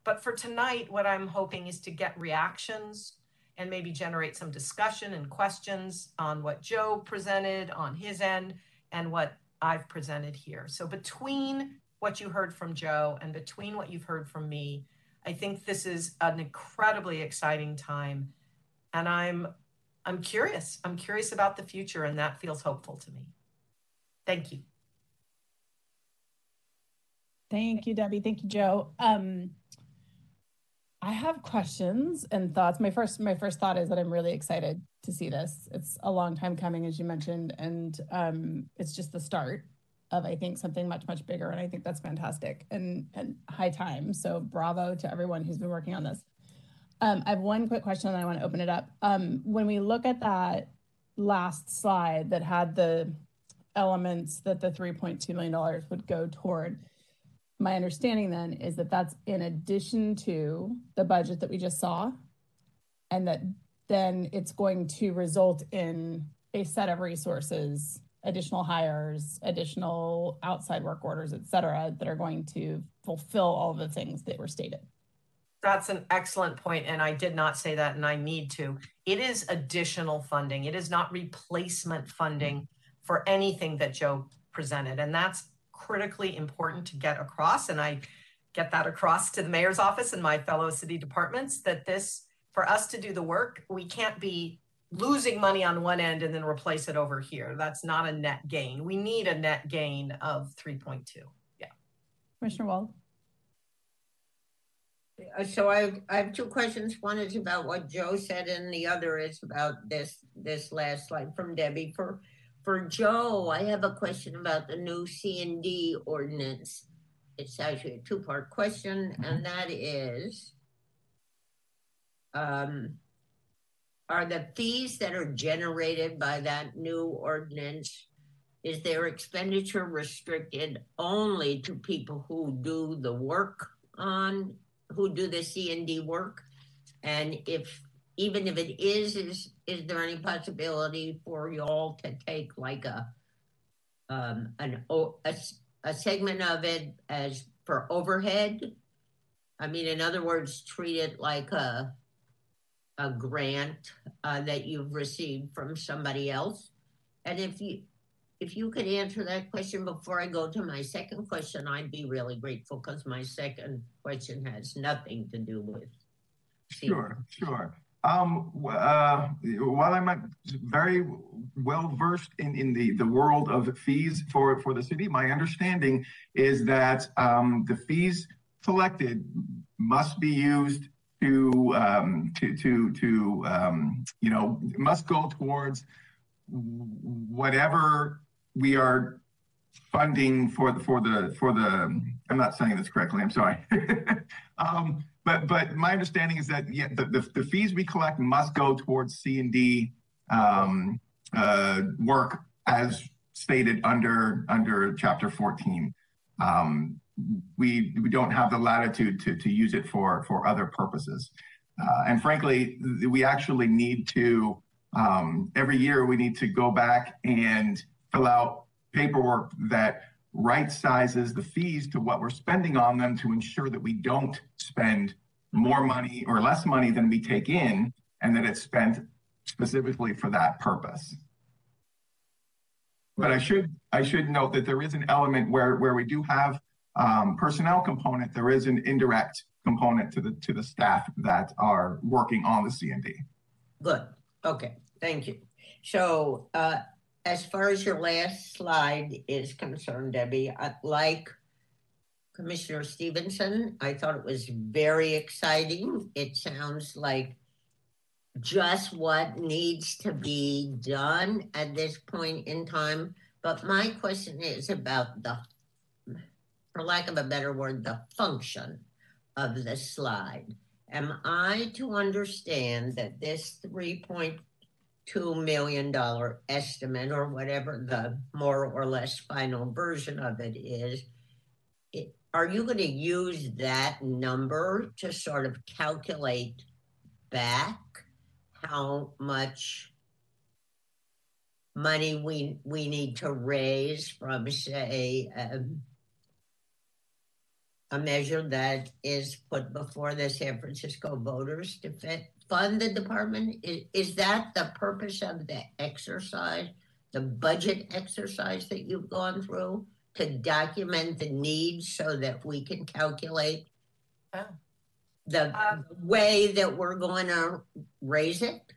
But for tonight what I'm hoping is to get reactions and maybe generate some discussion and questions on what Joe presented on his end and what I've presented here. So between what you heard from Joe and between what you've heard from me, I think this is an incredibly exciting time. And I'm I'm curious. I'm curious about the future, and that feels hopeful to me. Thank you. Thank you, Debbie. Thank you, Joe. Um, I have questions and thoughts. My first my first thought is that I'm really excited to see this. It's a long time coming, as you mentioned, and um, it's just the start of I think something much much bigger, and I think that's fantastic and and high time. So bravo to everyone who's been working on this. Um, I have one quick question, and I want to open it up. Um, when we look at that last slide that had the elements that the 3.2 million dollars would go toward, my understanding then is that that's in addition to the budget that we just saw, and that then it's going to result in a set of resources additional hires, additional outside work orders, et cetera, that are going to fulfill all the things that were stated. That's an excellent point, and I did not say that, and I need to. It is additional funding. It is not replacement funding for anything that Joe presented, and that's critically important to get across. And I get that across to the mayor's office and my fellow city departments that this, for us to do the work, we can't be losing money on one end and then replace it over here. That's not a net gain. We need a net gain of 3.2. Yeah. Commissioner Wald. Uh, so I I have two questions. One is about what Joe said, and the other is about this this last slide from Debbie. For for Joe, I have a question about the new C and D ordinance. It's actually a two part question, and that is, um, are the fees that are generated by that new ordinance is their expenditure restricted only to people who do the work on who do the C and D work and if even if it is is is there any possibility for y'all to take like a um an a, segment of it as for overhead i mean in other words treat it like a a grant uh, that you've received from somebody else? And if you if you could answer that question before I go to my second question, I'd be really grateful because my second question has nothing to do with. Sure, sure. Um, uh, while I'm not very well versed in, in the, the world of fees for, for the city, my understanding is that um, the fees collected must be used to um, to to to um, you know must go towards whatever we are funding for the for the for the I'm not saying this correctly I'm sorry. Um, but but my understanding is that yeah the, the, the, fees we collect must go towards C and D um, uh, work as stated under under chapter 14 um, we we don't have the latitude to to use it for for other purposes. Uh, and frankly, we actually need to Um, every year we need to go back and fill out paperwork that right sizes the fees to what we're spending on them to ensure that we don't spend more money or less money than we take in and that it's spent specifically for that purpose. But I should I should note that there is an element where where we do have um, personnel component. There is an indirect component to the to the staff that are working on the CND. Good. Okay. Thank you. So, uh, as far as your last slide is concerned, Debbie, like Commissioner Stevenson, I thought it was very exciting. It sounds like just what needs to be done at this point in time. But my question is about the, for lack of a better word, the function of the slide. Am I to understand that this $3.2 million estimate, or whatever the more or less final version of it is, it, are you going to use that number to sort of calculate back how much money we we need to raise from say um, a measure that is put before the San Francisco voters to fit, fund the department? Is, is that the purpose of the exercise, the budget exercise that you've gone through to document the needs so that we can calculate oh. the um, way that we're going to raise it?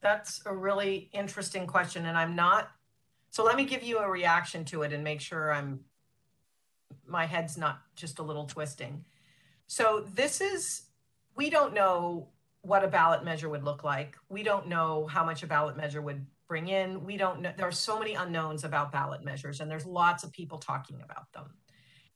That's a really interesting question. And I'm not, so let me give you a reaction to it and make sure I'm my head's not just a little twisting. So this is, we don't know what a ballot measure would look like. We don't know how much a ballot measure would bring in. We don't know, there are so many unknowns about ballot measures and there's lots of people talking about them.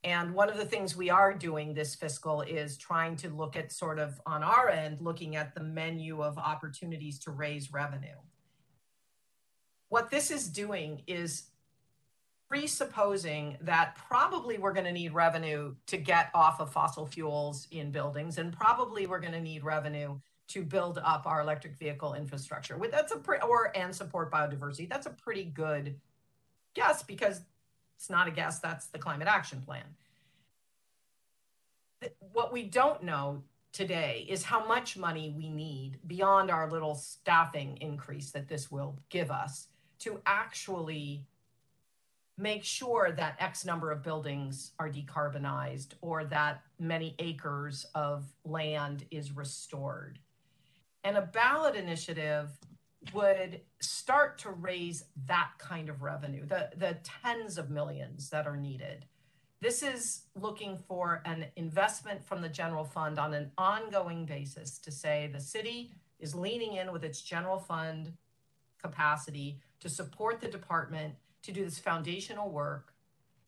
And one of the things we are doing this fiscal is trying to look at sort of on our end, looking at the menu of opportunities to raise revenue. What this is doing is presupposing that probably we're going to need revenue to get off of fossil fuels in buildings, and probably we're going to need revenue to build up our electric vehicle infrastructure. That's a pre- or and support biodiversity. That's a pretty good guess because it's not a guess. That's the climate action plan. What we don't know today is how much money we need beyond our little staffing increase that this will give us to actually make sure that X number of buildings are decarbonized or that many acres of land is restored. And a ballot initiative would start to raise that kind of revenue, the, the tens of millions that are needed. This is looking for an investment from the general fund on an ongoing basis to say the city is leaning in with its general fund capacity to support the department to do this foundational work.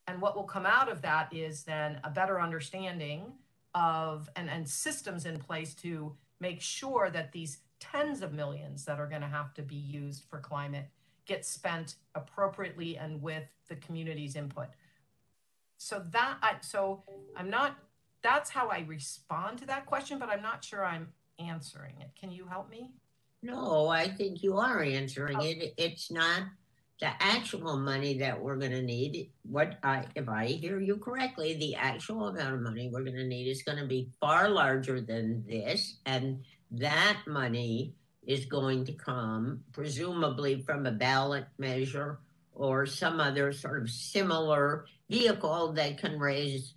And what will come out of that is then a better understanding of and, and systems in place to make sure that these tens of millions that are going to have to be used for climate get spent appropriately and with the community's input. So that I, so I'm not that's how I respond to that question, but I'm not sure I'm answering it. Can you help me? No, I think you are answering oh. it. It's not the actual money that we're going to need, what I, if I hear you correctly, the actual amount of money we're going to need is going to be far larger than this. And that money is going to come presumably from a ballot measure or some other sort of similar vehicle that can raise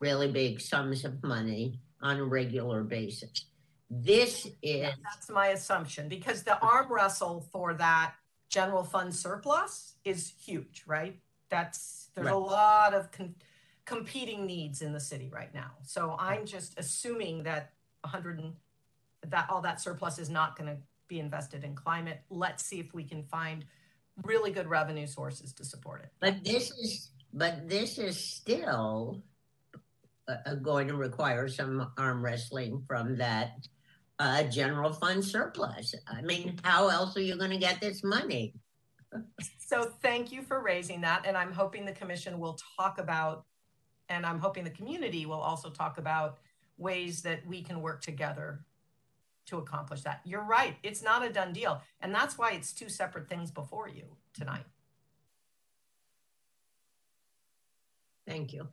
really big sums of money on a regular basis. This is. Yeah, that's my assumption because the arm wrestle for that general fund surplus is huge, right? That's there's right. a lot of con- competing needs in the city right now. So I'm just assuming that 100 and that all that surplus is not going to be invested in climate. Let's see if we can find really good revenue sources to support it. But this is but this is still uh, going to require some arm wrestling from that a general fund surplus. I mean, how else are you going to get this money? so thank you for raising that. And I'm hoping the commission will talk about, and I'm hoping the community will also talk about ways that we can work together to accomplish that. You're right. It's not a done deal. And that's why it's two separate things before you tonight. Thank you.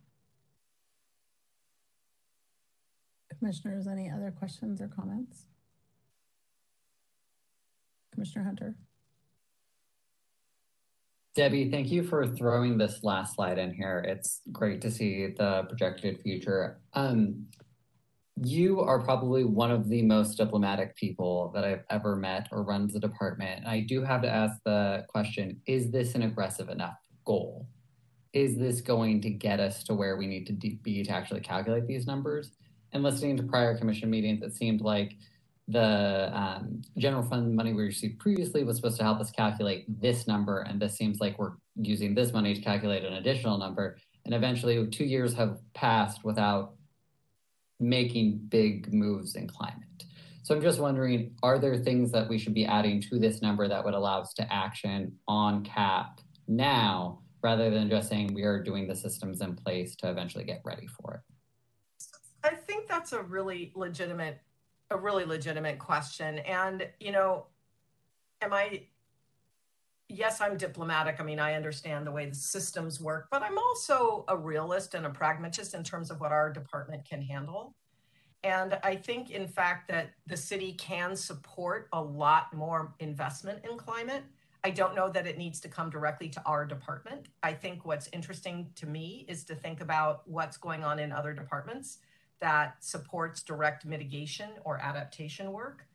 Commissioners, any other questions or comments? Commissioner Hunter. Debbie, thank you for throwing this last slide in here. It's great to see the projected future. Um, you are probably one of the most diplomatic people that I've ever met or runs the department. And I do have to ask the question is this an aggressive enough goal? Is this going to get us to where we need to be to actually calculate these numbers? And listening to prior commission meetings, it seemed like the um, general fund money we received previously was supposed to help us calculate this number, and this seems like we're using this money to calculate an additional number. And eventually, two years have passed without making big moves in climate. So I'm just wondering, are there things that we should be adding to this number that would allow us to action on CAP now, rather than just saying we are doing the systems in place to eventually get ready for it? I think that's a really legitimate a really legitimate question. And, you know, am I, yes, I'm diplomatic. I mean, I understand the way the systems work, but I'm also a realist and a pragmatist in terms of what our department can handle. And I think, in fact, that the city can support a lot more investment in climate. I don't know that it needs to come directly to our department. I think what's interesting to me is to think about what's going on in other departments that supports direct mitigation or adaptation work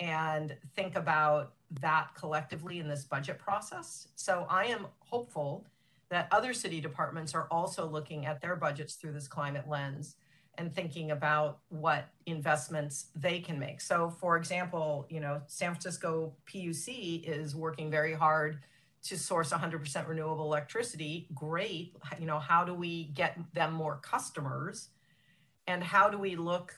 and think about that collectively in this budget process. So I am hopeful that other city departments are also looking at their budgets through this climate lens and thinking about what investments they can make. So for example, you know, San Francisco PUC is working very hard to source 100% renewable electricity. Great. You know, how do we get them more customers? And how do we look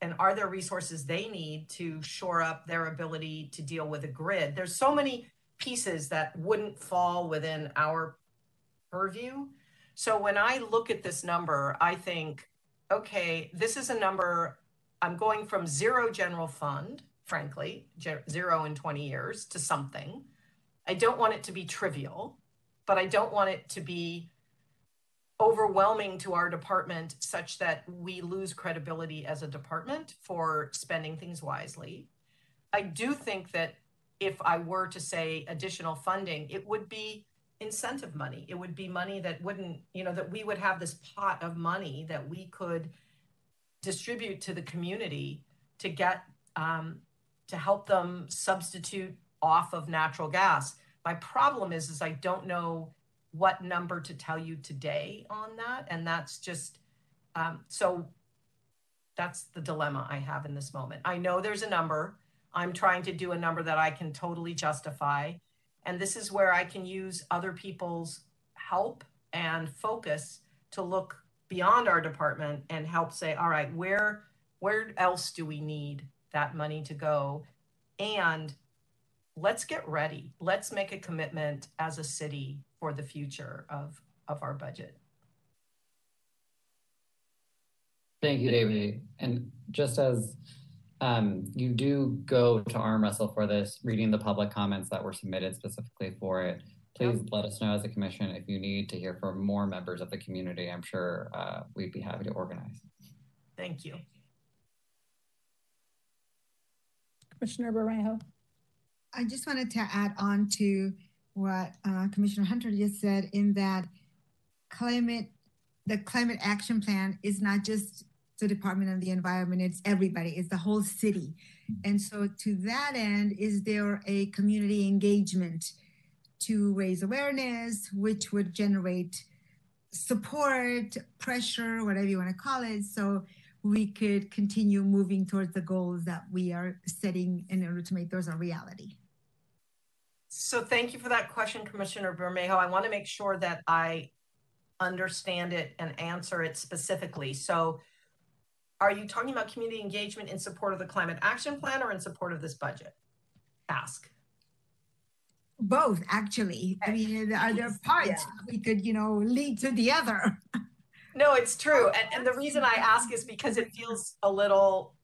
and are there resources they need to shore up their ability to deal with a grid? There's so many pieces that wouldn't fall within our purview. So when i look at this number i think okay this is a number i'm going from zero general fund frankly zero in 20 years to something. I don't want it to be trivial but i don't want it to be overwhelming to our department such that we lose credibility as a department for spending things wisely. I do think that if I were to say additional funding, it would be incentive money. It would be money that wouldn't, you know, that we would have this pot of money that we could distribute to the community to get um, to help them substitute off of natural gas. My problem is, is I don't know what number to tell you today on that. And that's just um, so that's the dilemma I have in this moment. I know there's a number. I'm trying to do a number that I can totally justify. And this is where I can use other people's help and focus to look beyond our department and help say, all right, where where else do we need that money to go? And let's get ready. Let's make a commitment as a city for the future of, of our budget. Thank you, David. And just as um, you do go to arm wrestle for this, reading the public comments that were submitted specifically for it, please yep. let us know as a commission if you need to hear from more members of the community. I'm sure uh, we'd be happy to organize. Thank you. Commissioner Bermejo. I just wanted to add on to what uh, Commissioner Hunter just said in that climate, the climate action plan is not just the Department of the Environment, it's everybody, it's the whole city. And so to that end, is there a community engagement to raise awareness, which would generate support, pressure, whatever you want to call it, so we could continue moving towards the goals that we are setting in order to make those a reality? So thank you for that question, Commissioner Bermejo. I want to make sure that I understand it and answer it specifically. So are you talking about community engagement in support of the climate action plan or in support of this budget? Ask. Both, actually. I mean, are there parts yeah. we could, you know, lead to the other? no, it's true. And, and the reason I ask is because it feels a little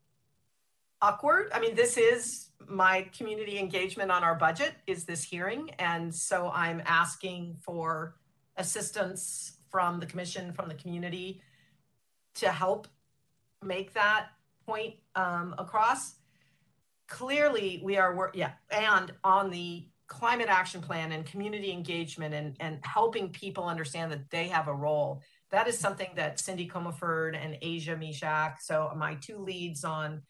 awkward. I mean, this is my community engagement on our budget is this hearing. And so I'm asking for assistance from the commission, from the community to help make that point um, across. Clearly, we are, yeah, and on the climate action plan and community engagement and, and helping people understand that they have a role. That is something that Cindy Comerford and Asia Mishak, so my two leads on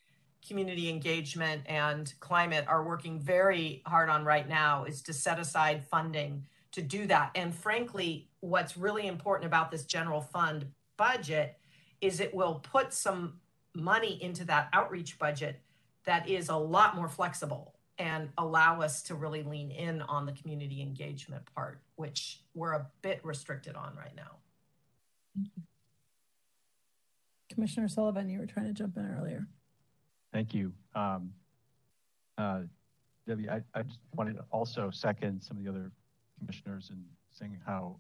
community engagement and climate are working very hard on right now is to set aside funding to do that. And frankly, what's really important about this general fund budget is it will put some money into that outreach budget that is a lot more flexible and allow us to really lean in on the community engagement part, which we're a bit restricted on right now. Thank you. Commissioner Sullivan, you were trying to jump in earlier. Thank you. Um, uh, Debbie, I, I just wanted to also second some of the other commissioners in saying how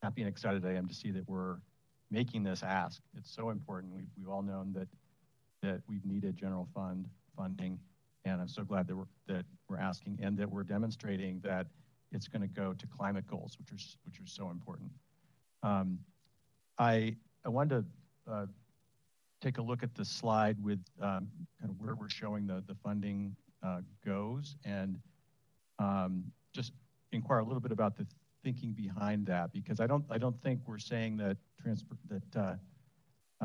happy and excited I am to see that we're making this ask. It's so important. We've, we've all known that that we've needed general fund funding, and I'm so glad that we're that we're asking and that we're demonstrating that it's going to go to climate goals, which are which are so important. Um, I I wanted to uh, take a look at the slide with um, kind of where we're showing the the funding uh, goes, and um, just inquire a little bit about the thinking behind that because I don't I don't think we're saying that transport that uh,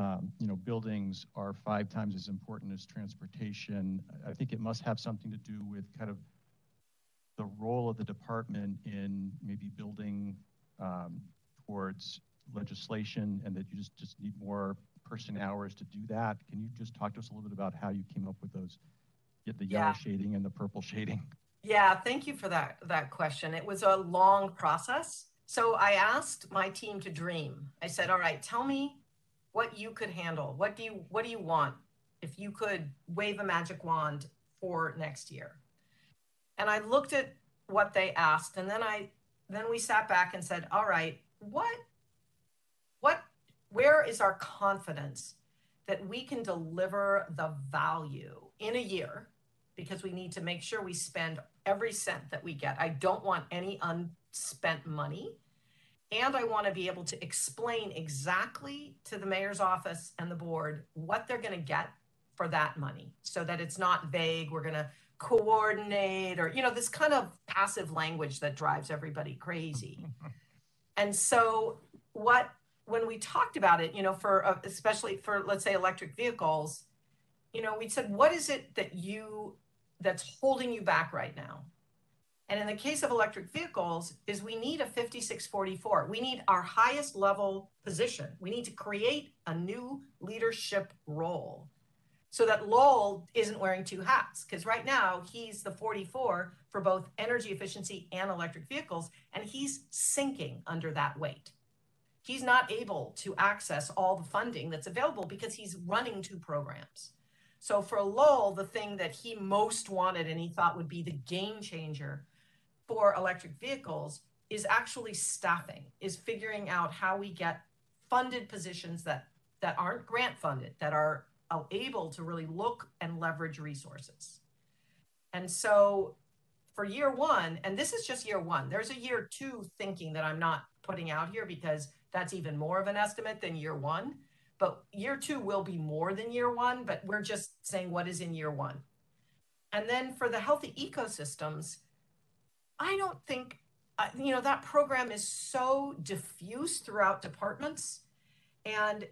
um, you know buildings are five times as important as transportation. I think it must have something to do with kind of the role of the department in maybe building um, towards legislation and that you just just need more person hours to do that. Can you just talk to us a little bit about how you came up with those the yellow yeah. shading and the purple shading? Yeah, thank you for that that question. It was a long process. So I asked my team to dream. I said, "All right, tell me what you could handle. What do you what do you want if you could wave a magic wand for next year?" And I looked at what they asked and then I then we sat back and said, "All right, what what where is our confidence that we can deliver the value in a year because we need to make sure we spend every cent that we get. I don't want any unspent money. And I want to be able to explain exactly to the mayor's office and the board what they're going to get for that money so that it's not vague. We're going to coordinate or, you know, this kind of passive language that drives everybody crazy. and so, what, when we talked about it, you know, for uh, especially for, let's say, electric vehicles, you know, we said, what is it that you that's holding you back right now. And in the case of electric vehicles is we need a 5644. We need our highest level position. We need to create a new leadership role so that Lowell isn't wearing two hats because right now he's the 44 for both energy efficiency and electric vehicles and he's sinking under that weight. He's not able to access all the funding that's available because he's running two programs. So for Lowell, the thing that he most wanted and he thought would be the game changer for electric vehicles is actually staffing, is figuring out how we get funded positions that that aren't grant funded, that are able to really look and leverage resources. And so for year one, and this is just year one, there's a year two thinking that I'm not putting out here because that's even more of an estimate than year one. But year two will be more than year one, but we're just saying what is in year one. And then for the healthy ecosystems, I don't think, uh, you know, that program is so diffuse throughout departments. And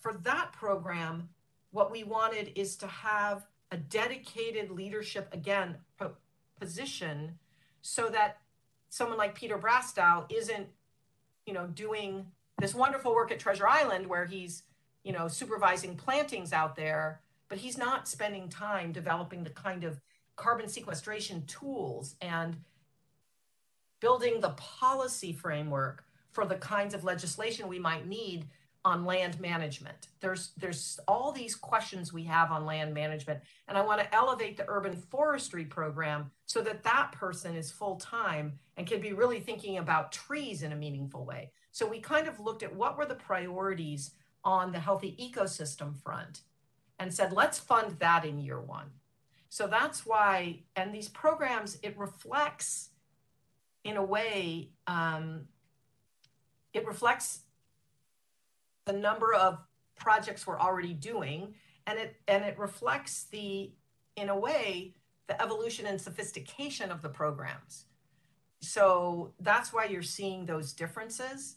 for that program, what we wanted is to have a dedicated leadership, again, position so that someone like Peter Brastow isn't, you know, doing this wonderful work at Treasure Island where he's, you know, supervising plantings out there, but he's not spending time developing the kind of carbon sequestration tools and building the policy framework for the kinds of legislation we might need on land management. There's there's all these questions we have on land management and I want to elevate the urban forestry program so that that person is full time and can be really thinking about trees in a meaningful way. So we kind of looked at what were the priorities on the healthy ecosystem front. and said, let's fund that in year one. So that's why, and these programs, it reflects in a way, um, it reflects the number of projects we're already doing and it and it reflects the in a way the evolution and sophistication of the programs. So that's why you're seeing those differences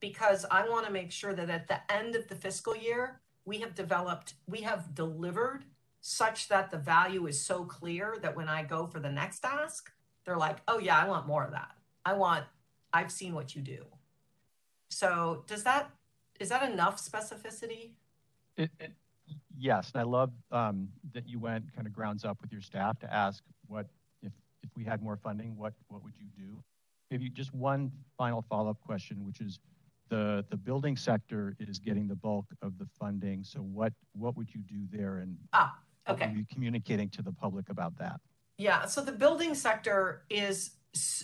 because i want to make sure that at the end of the fiscal year we have developed we have delivered such that the value is so clear that when i go for the next ask they're like oh yeah i want more of that. I want i've seen what you do. So does that is that enough specificity? It, it, yes, and I love um, that you went kind of grounds up with your staff to ask what if if we had more funding, what what would you do? Maybe just one final follow up question, which is the the building sector is getting the bulk of the funding. So what what would you do there, and ah, okay, communicating to the public about that? Yeah, so the building sector is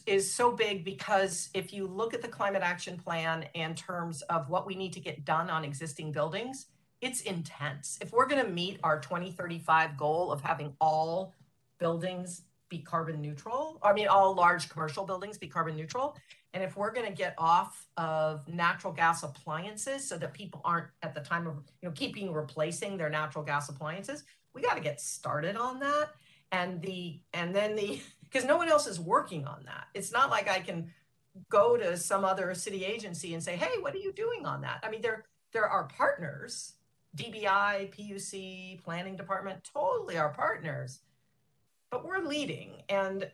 is so big because if you look at the climate action plan in terms of what we need to get done on existing buildings, it's intense. If we're going to meet our 2035 goal of having all buildings be carbon neutral, I mean, all large commercial buildings be carbon neutral, and if we're going to get off of natural gas appliances so that people aren't at the time of, you know, keeping replacing their natural gas appliances, we got to get started on that. And the, and then the, because no one else is working on that. It's not like I can go to some other city agency and say, "Hey, what are you doing on that?" I mean, there there are partners, DBI, PUC, planning department, totally our partners. But we're leading and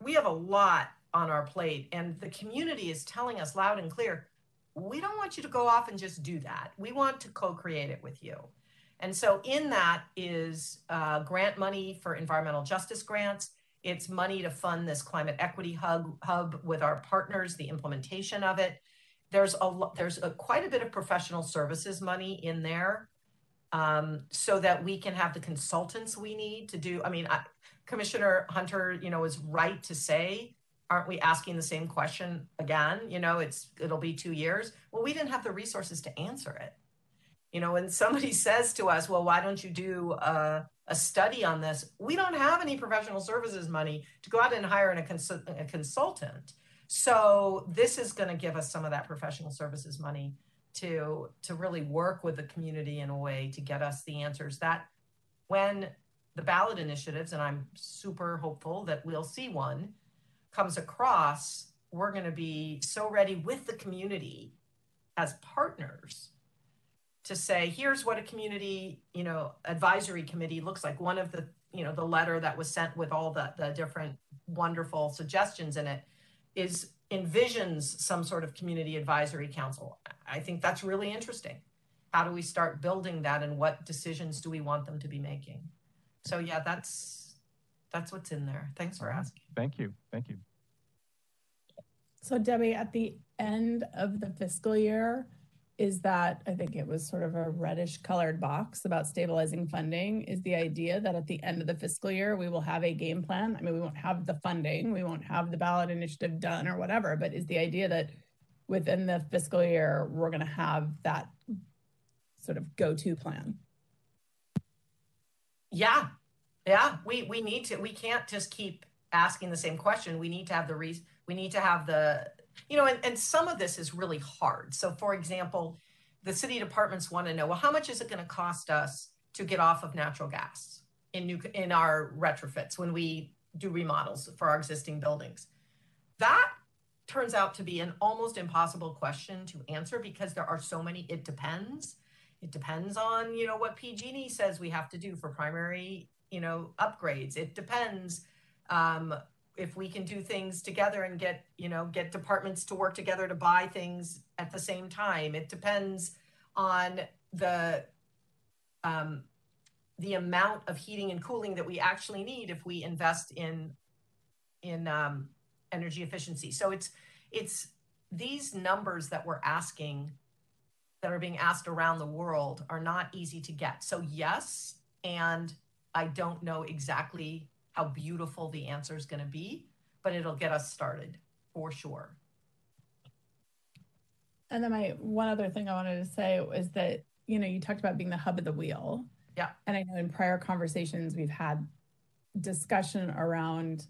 we have a lot on our plate and the community is telling us loud and clear, we don't want you to go off and just do that. We want to co-create it with you. And so in that is uh, grant money for environmental justice grants it's money to fund this climate equity hub, hub with our partners, the implementation of it. There's a there's a, quite a bit of professional services money in there, um, so that we can have the consultants we need to do. I mean, I, Commissioner Hunter, you know, is right to say, aren't we asking the same question again? You know, it's it'll be two years. Well, we didn't have the resources to answer it. You know, when somebody says to us, "Well, why don't you do a a study on this. We don't have any professional services money to go out and hire an, a, cons- a consultant. So this is going to give us some of that professional services money to to really work with the community in a way to get us the answers that when the ballot initiatives and I'm super hopeful that we'll see one comes across we're going to be so ready with the community as partners to say here's what a community you know advisory committee looks like. One of the you know the letter that was sent with all the, the different wonderful suggestions in it is envisions some sort of community advisory council. I think that's really interesting. How do we start building that and what decisions do we want them to be making? So yeah that's that's what's in there. Thanks for asking. Thank you. Thank you. So debbie at the end of the fiscal year is that I think it was sort of a reddish colored box about stabilizing funding is the idea that at the end of the fiscal year, we will have a game plan. I mean, we won't have the funding, we won't have the ballot initiative done or whatever, but is the idea that within the fiscal year, we're going to have that sort of go to plan? Yeah. Yeah. We, we need to, we can't just keep asking the same question. We need to have the reason, we need to have the, you know, and, and some of this is really hard. So, for example, the city departments want to know, well, how much is it going to cost us to get off of natural gas in new in our retrofits when we do remodels for our existing buildings? That turns out to be an almost impossible question to answer because there are so many it depends. It depends on, you know, what PG&E says we have to do for primary, you know, upgrades. It depends um, if we can do things together and get you know get departments to work together to buy things at the same time. It depends on the um, the amount of heating and cooling that we actually need if we invest in in um, energy efficiency. So it's it's these numbers that we're asking that are being asked around the world are not easy to get. So yes and i don't know exactly how beautiful the answer is going to be, but it'll get us started for sure. And then my one other thing I wanted to say was that, you know, you talked about being the hub of the wheel. Yeah. And I know in prior conversations we've had discussion around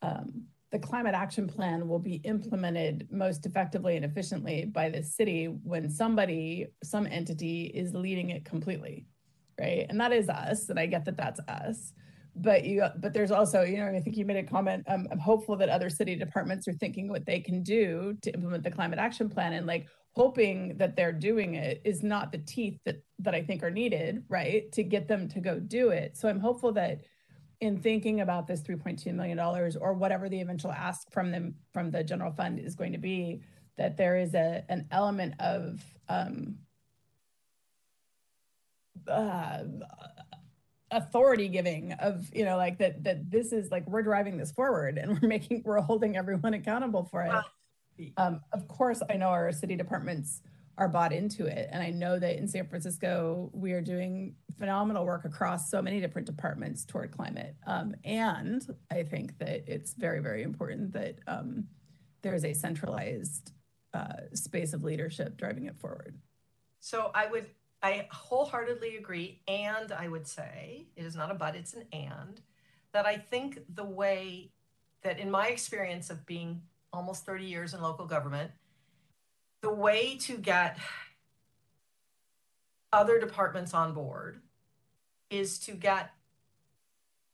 um, the climate action plan will be implemented most effectively and efficiently by the city when somebody, some entity is leading it completely, right? And that is us, and I get that that's us. But you, but there's also, you know, I think you made a comment. Um, I'm hopeful that other city departments are thinking what they can do to implement the climate action plan, and like hoping that they're doing it is not the teeth that that I think are needed, right, to get them to go do it. So I'm hopeful that in thinking about this 3.2 million dollars or whatever the eventual ask from them from the general fund is going to be that there is a an element of um, uh, authority giving of you know like that that this is like we're driving this forward and we're making we're holding everyone accountable for it um, of course i know our city departments are bought into it. And I know that in San Francisco, we are doing phenomenal work across so many different departments toward climate. Um, and I think that it's very, very important that um, there's a centralized uh, space of leadership driving it forward. So I would, I wholeheartedly agree. And I would say it is not a but, it's an and, that I think the way that in my experience of being almost 30 years in local government, the way to get other departments on board is to get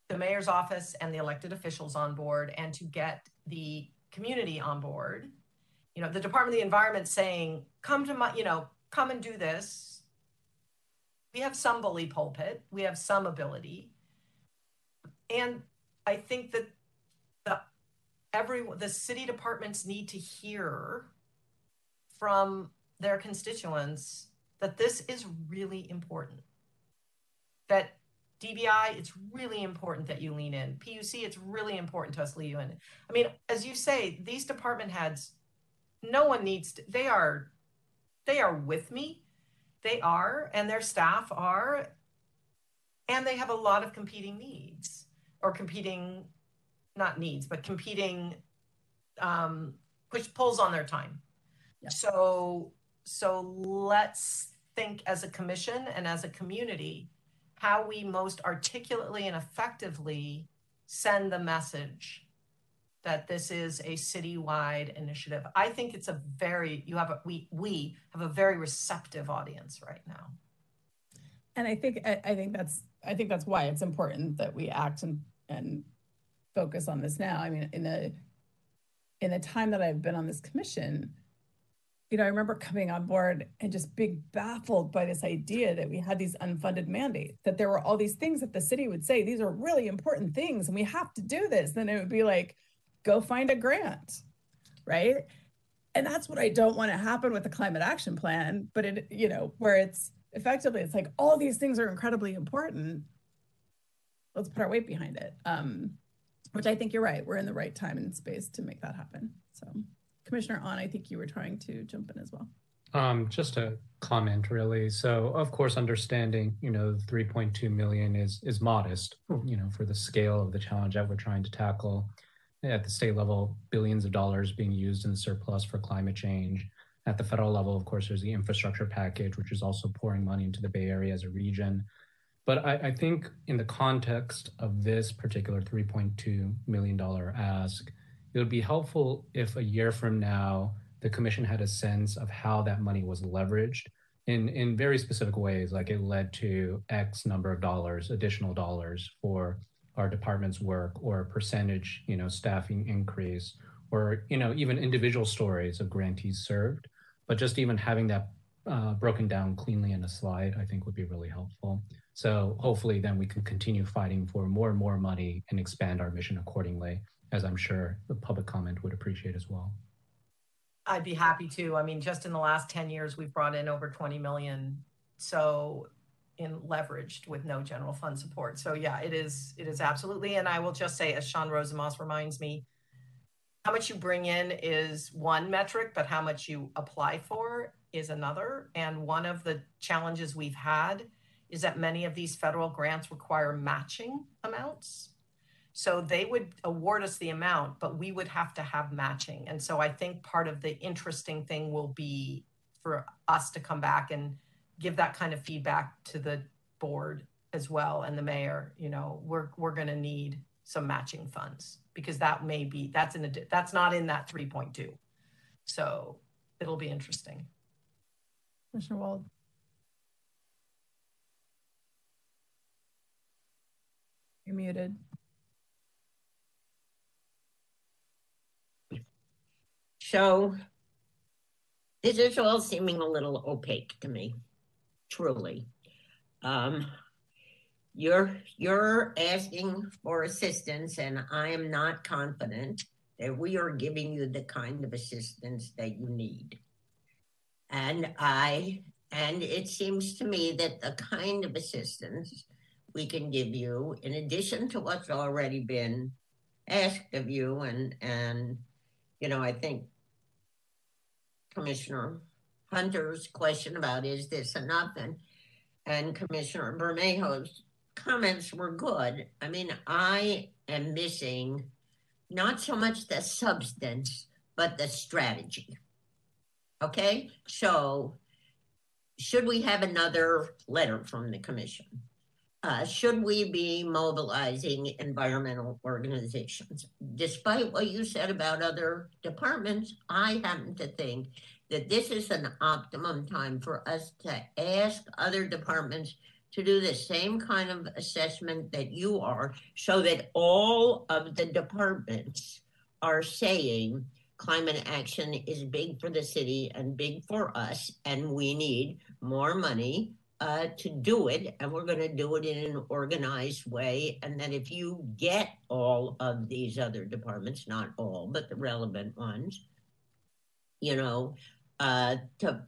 the mayor's office and the elected officials on board and to get the community on board you know the department of the environment saying come to my you know come and do this we have some bully pulpit we have some ability and i think that the every the city departments need to hear from their constituents that this is really important. That DBI, it's really important that you lean in. PUC, it's really important to us lean in. I mean, as you say, these department heads, no one needs to, they are, they are with me. They are, and their staff are, and they have a lot of competing needs or competing, not needs, but competing, um, which pulls on their time. So so let's think as a commission and as a community how we most articulately and effectively send the message that this is a citywide initiative. I think it's a very you have a we we have a very receptive audience right now. And I think I, I think that's I think that's why it's important that we act and and focus on this now. I mean, in the in the time that I've been on this commission, you know, I remember coming on board and just being baffled by this idea that we had these unfunded mandates, that there were all these things that the city would say, these are really important things and we have to do this. Then it would be like, go find a grant, right? And that's what I don't want to happen with the climate action plan. But it, you know, where it's effectively, it's like all these things are incredibly important. Let's put our weight behind it. Um, which I think you're right. We're in the right time and space to make that happen. So. Commissioner Ahn, I think you were trying to jump in as well. Um, just a comment, really. So, of course, understanding, you know, 3.2 million is is modest, you know, for the scale of the challenge that we're trying to tackle. At the state level, billions of dollars being used in the surplus for climate change. At the federal level, of course, there's the infrastructure package, which is also pouring money into the Bay Area as a region. But I, I think in the context of this particular $3.2 million ask, it would be helpful if a year from now the commission had a sense of how that money was leveraged in in very specific ways like it led to x number of dollars additional dollars for our department's work or a percentage you know staffing increase or you know even individual stories of grantees served but just even having that uh, broken down cleanly in a slide i think would be really helpful so hopefully then we can continue fighting for more and more money and expand our mission accordingly as I'm sure the public comment would appreciate as well. I'd be happy to. I mean, just in the last 10 years, we've brought in over 20 million. So in leveraged with no general fund support. So yeah, it is it is absolutely. And I will just say, as Shawn Rosenmoss reminds me, how much you bring in is one metric, but how much you apply for is another. And one of the challenges we've had is that many of these federal grants require matching amounts. So they would award us the amount, but we would have to have matching. And so I think part of the interesting thing will be for us to come back and give that kind of feedback to the board as well and the mayor, you know, we're we're going to need some matching funds because that may be that's in a that's not in that 3.2. So it'll be interesting. Commissioner Wald. You're muted. So this is all seeming a little opaque to me, truly. Um, you're you're asking for assistance, and I am not confident that we are giving you the kind of assistance that you need. And I and it seems to me that the kind of assistance we can give you, in addition to what's already been asked of you, and and you know, I think Commissioner Hunter's question about is this enough and and Commissioner Bermejo's comments were good. I mean, I am missing not so much the substance, but the strategy. Okay, so should we have another letter from the commission? Uh, should we be mobilizing environmental organizations? Despite what you said about other departments, I happen to think that this is an optimum time for us to ask other departments to do the same kind of assessment that you are so that all of the departments are saying climate action is big for the city and big for us and we need more money uh, to do it, and we're going to do it in an organized way. And then if you get all of these other departments, not all, but the relevant ones, you know, uh, to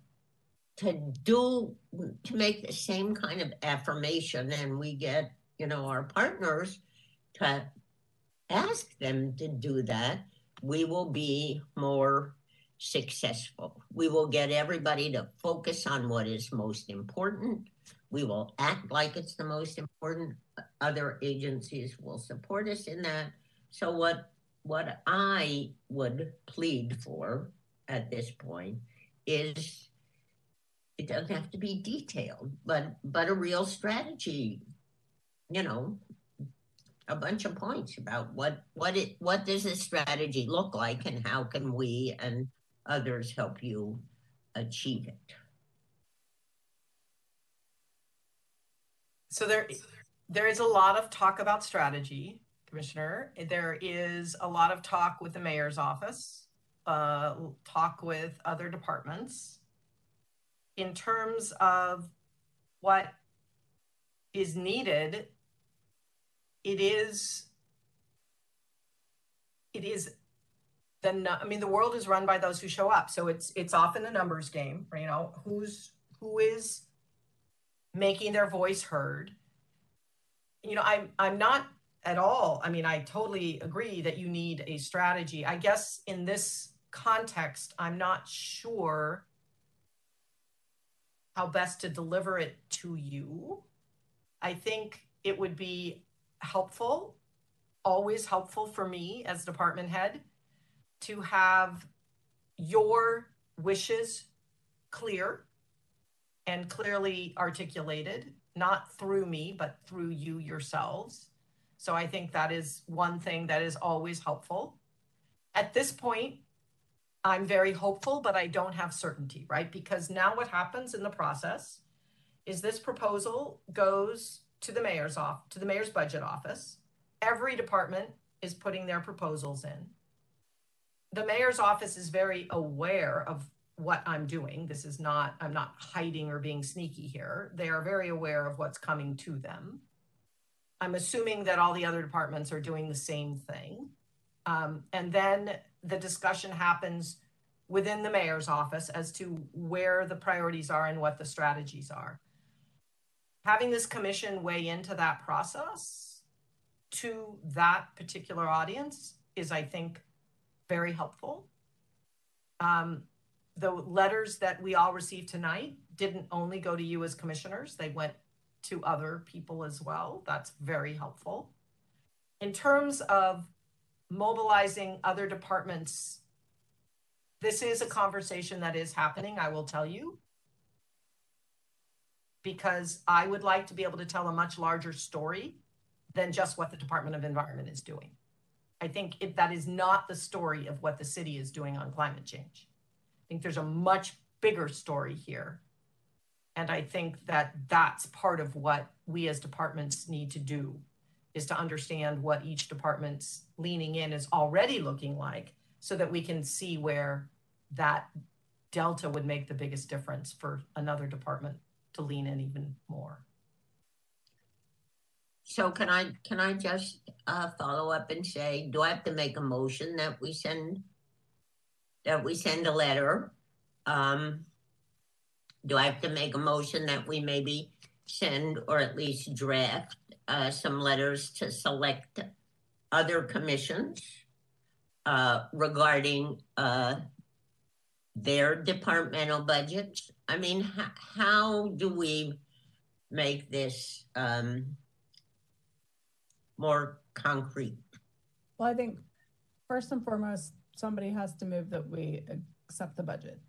to do to make the same kind of affirmation, and we get you know our partners to ask them to do that, we will be more successful. We will get everybody to focus on what is most important. We will act like it's the most important. Other agencies will support us in that. So what what I would plead for at this point is it doesn't have to be detailed, but but a real strategy, you know, a bunch of points about what what it what does this strategy look like and how can we and others help you achieve it. So there, there is a lot of talk about strategy, Commissioner. There is a lot of talk with the mayor's office, uh, talk with other departments. In terms of what is needed, it is it is the I mean the world is run by those who show up. So it's it's often a numbers game, you know, who's who is making their voice heard. You know, I'm I'm not at all. I mean, I totally agree that you need a strategy. I guess in this context, I'm not sure how best to deliver it to you. I think it would be helpful, always helpful for me as department head to have your wishes clear and clearly articulated, not through me, but through you yourselves. So I think that is one thing that is always helpful. At this point, I'm very hopeful, but I don't have certainty, right? Because now what happens in the process is this proposal goes to the mayor's off to the mayor's budget office. Every department is putting their proposals in the mayor's office is very aware of what I'm doing. This is not, I'm not hiding or being sneaky here. They are very aware of what's coming to them. I'm assuming that all the other departments are doing the same thing. Um, and then the discussion happens within the mayor's office as to where the priorities are and what the strategies are. Having this commission weigh into that process to that particular audience is, I think, very helpful. Um, the letters that we all received tonight didn't only go to you as commissioners, they went to other people as well. That's very helpful. In terms of mobilizing other departments, this is a conversation that is happening, I will tell you. because I would like to be able to tell a much larger story than just what the Department of Environment is doing. I think if that is not the story of what the city is doing on climate change. I think there's a much bigger story here. And I think that that's part of what we as departments need to do is to understand what each department's leaning in is already looking like so that we can see where that delta would make the biggest difference for another department to lean in even more. So can I can I just uh, follow up and say, do I have to make a motion that we send that we send a letter? Um, do I have to make a motion that we maybe send or at least draft uh, some letters to select other commissions uh, regarding uh, their departmental budgets? I mean, h- how do we make this um, more concrete? Well, I think first and foremost, somebody has to move that we accept the budget.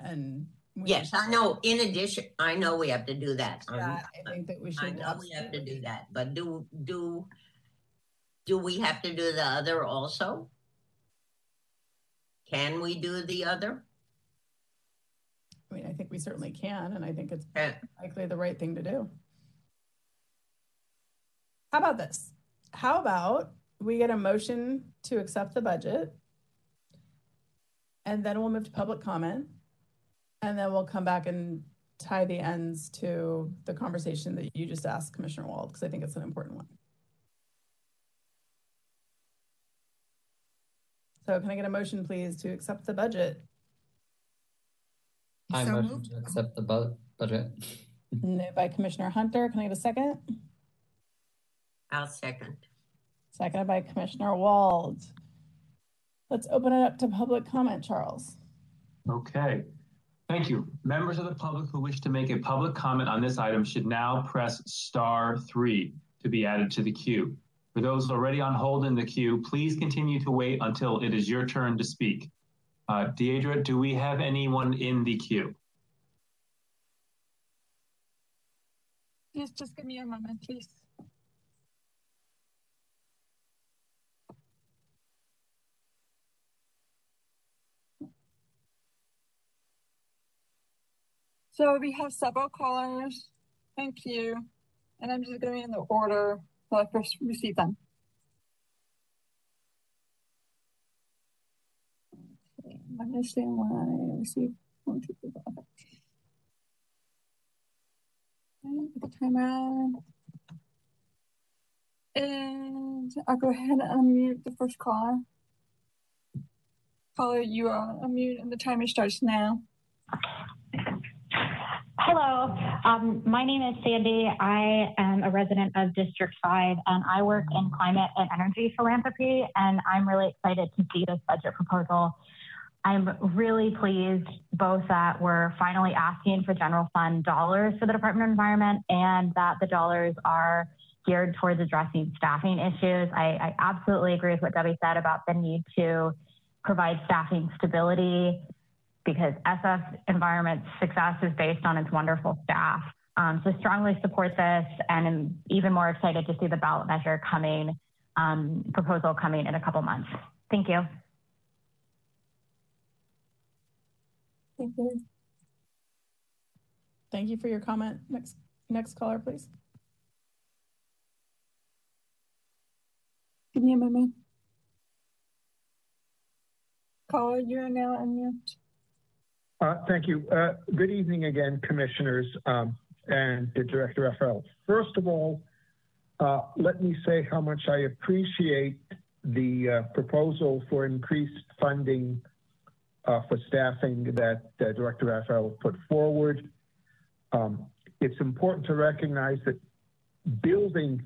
And Yes, I know. In addition, I know we have to do that. Yeah, I think that we I should know we have to do that, but do, do, do we have to do the other also? Can we do the other? I mean, I think we certainly can, and I think it's Uh, likely the right thing to do. How about this? How about we get a motion to accept the budget? And then we'll move to public comment. And then we'll come back and tie the ends to the conversation that you just asked Commissioner Wald, because I think it's an important one. So can I get a motion, please, to accept the budget? I So motion moved. to accept the bu- budget. Moved by Commissioner Hunter. Can I get a second? I'll second. Seconded by Commissioner Wald. Let's open it up to public comment, Charles. Okay. Thank you. Members of the public who wish to make a public comment on this item should now press star three to be added to the queue. For those already on hold in the queue, please continue to wait until it is your turn to speak. Uh, Deidre, do we have anyone in the queue? Just, just give me a moment, please. So we have several callers. Thank you. And I'm just going in the order that I first received them. Okay, I understand why I received one, two, three, four. Okay. Put the timer on. And I'll go ahead and unmute the first caller. Caller, you are unmute and the timer starts now. Hello, um, my name is Sandy. I am a resident of District 5 and I work in climate and energy philanthropy. And I'm really excited to see this budget proposal. I'm really pleased both that we're finally asking for general fund dollars for the Department of Environment and that the dollars are geared towards addressing staffing issues. I, I absolutely agree with what Debbie said about the need to provide staffing stability because SF Environment's success is based on its wonderful staff. Um, so strongly support this and am even more excited to see the ballot measure coming, um, proposal coming in a couple months. Thank you. Thank you. Thank you for your comment. Next, next caller, please. Give me a moment. Caller, you are now unmute. Uh, Thank you. Uh, Good evening again, Commissioners um, and Director Raphael. First of all, uh, let me say how much I appreciate the uh, proposal for increased funding uh, for staffing that Director Raphael put forward. Um, It's important to recognize that building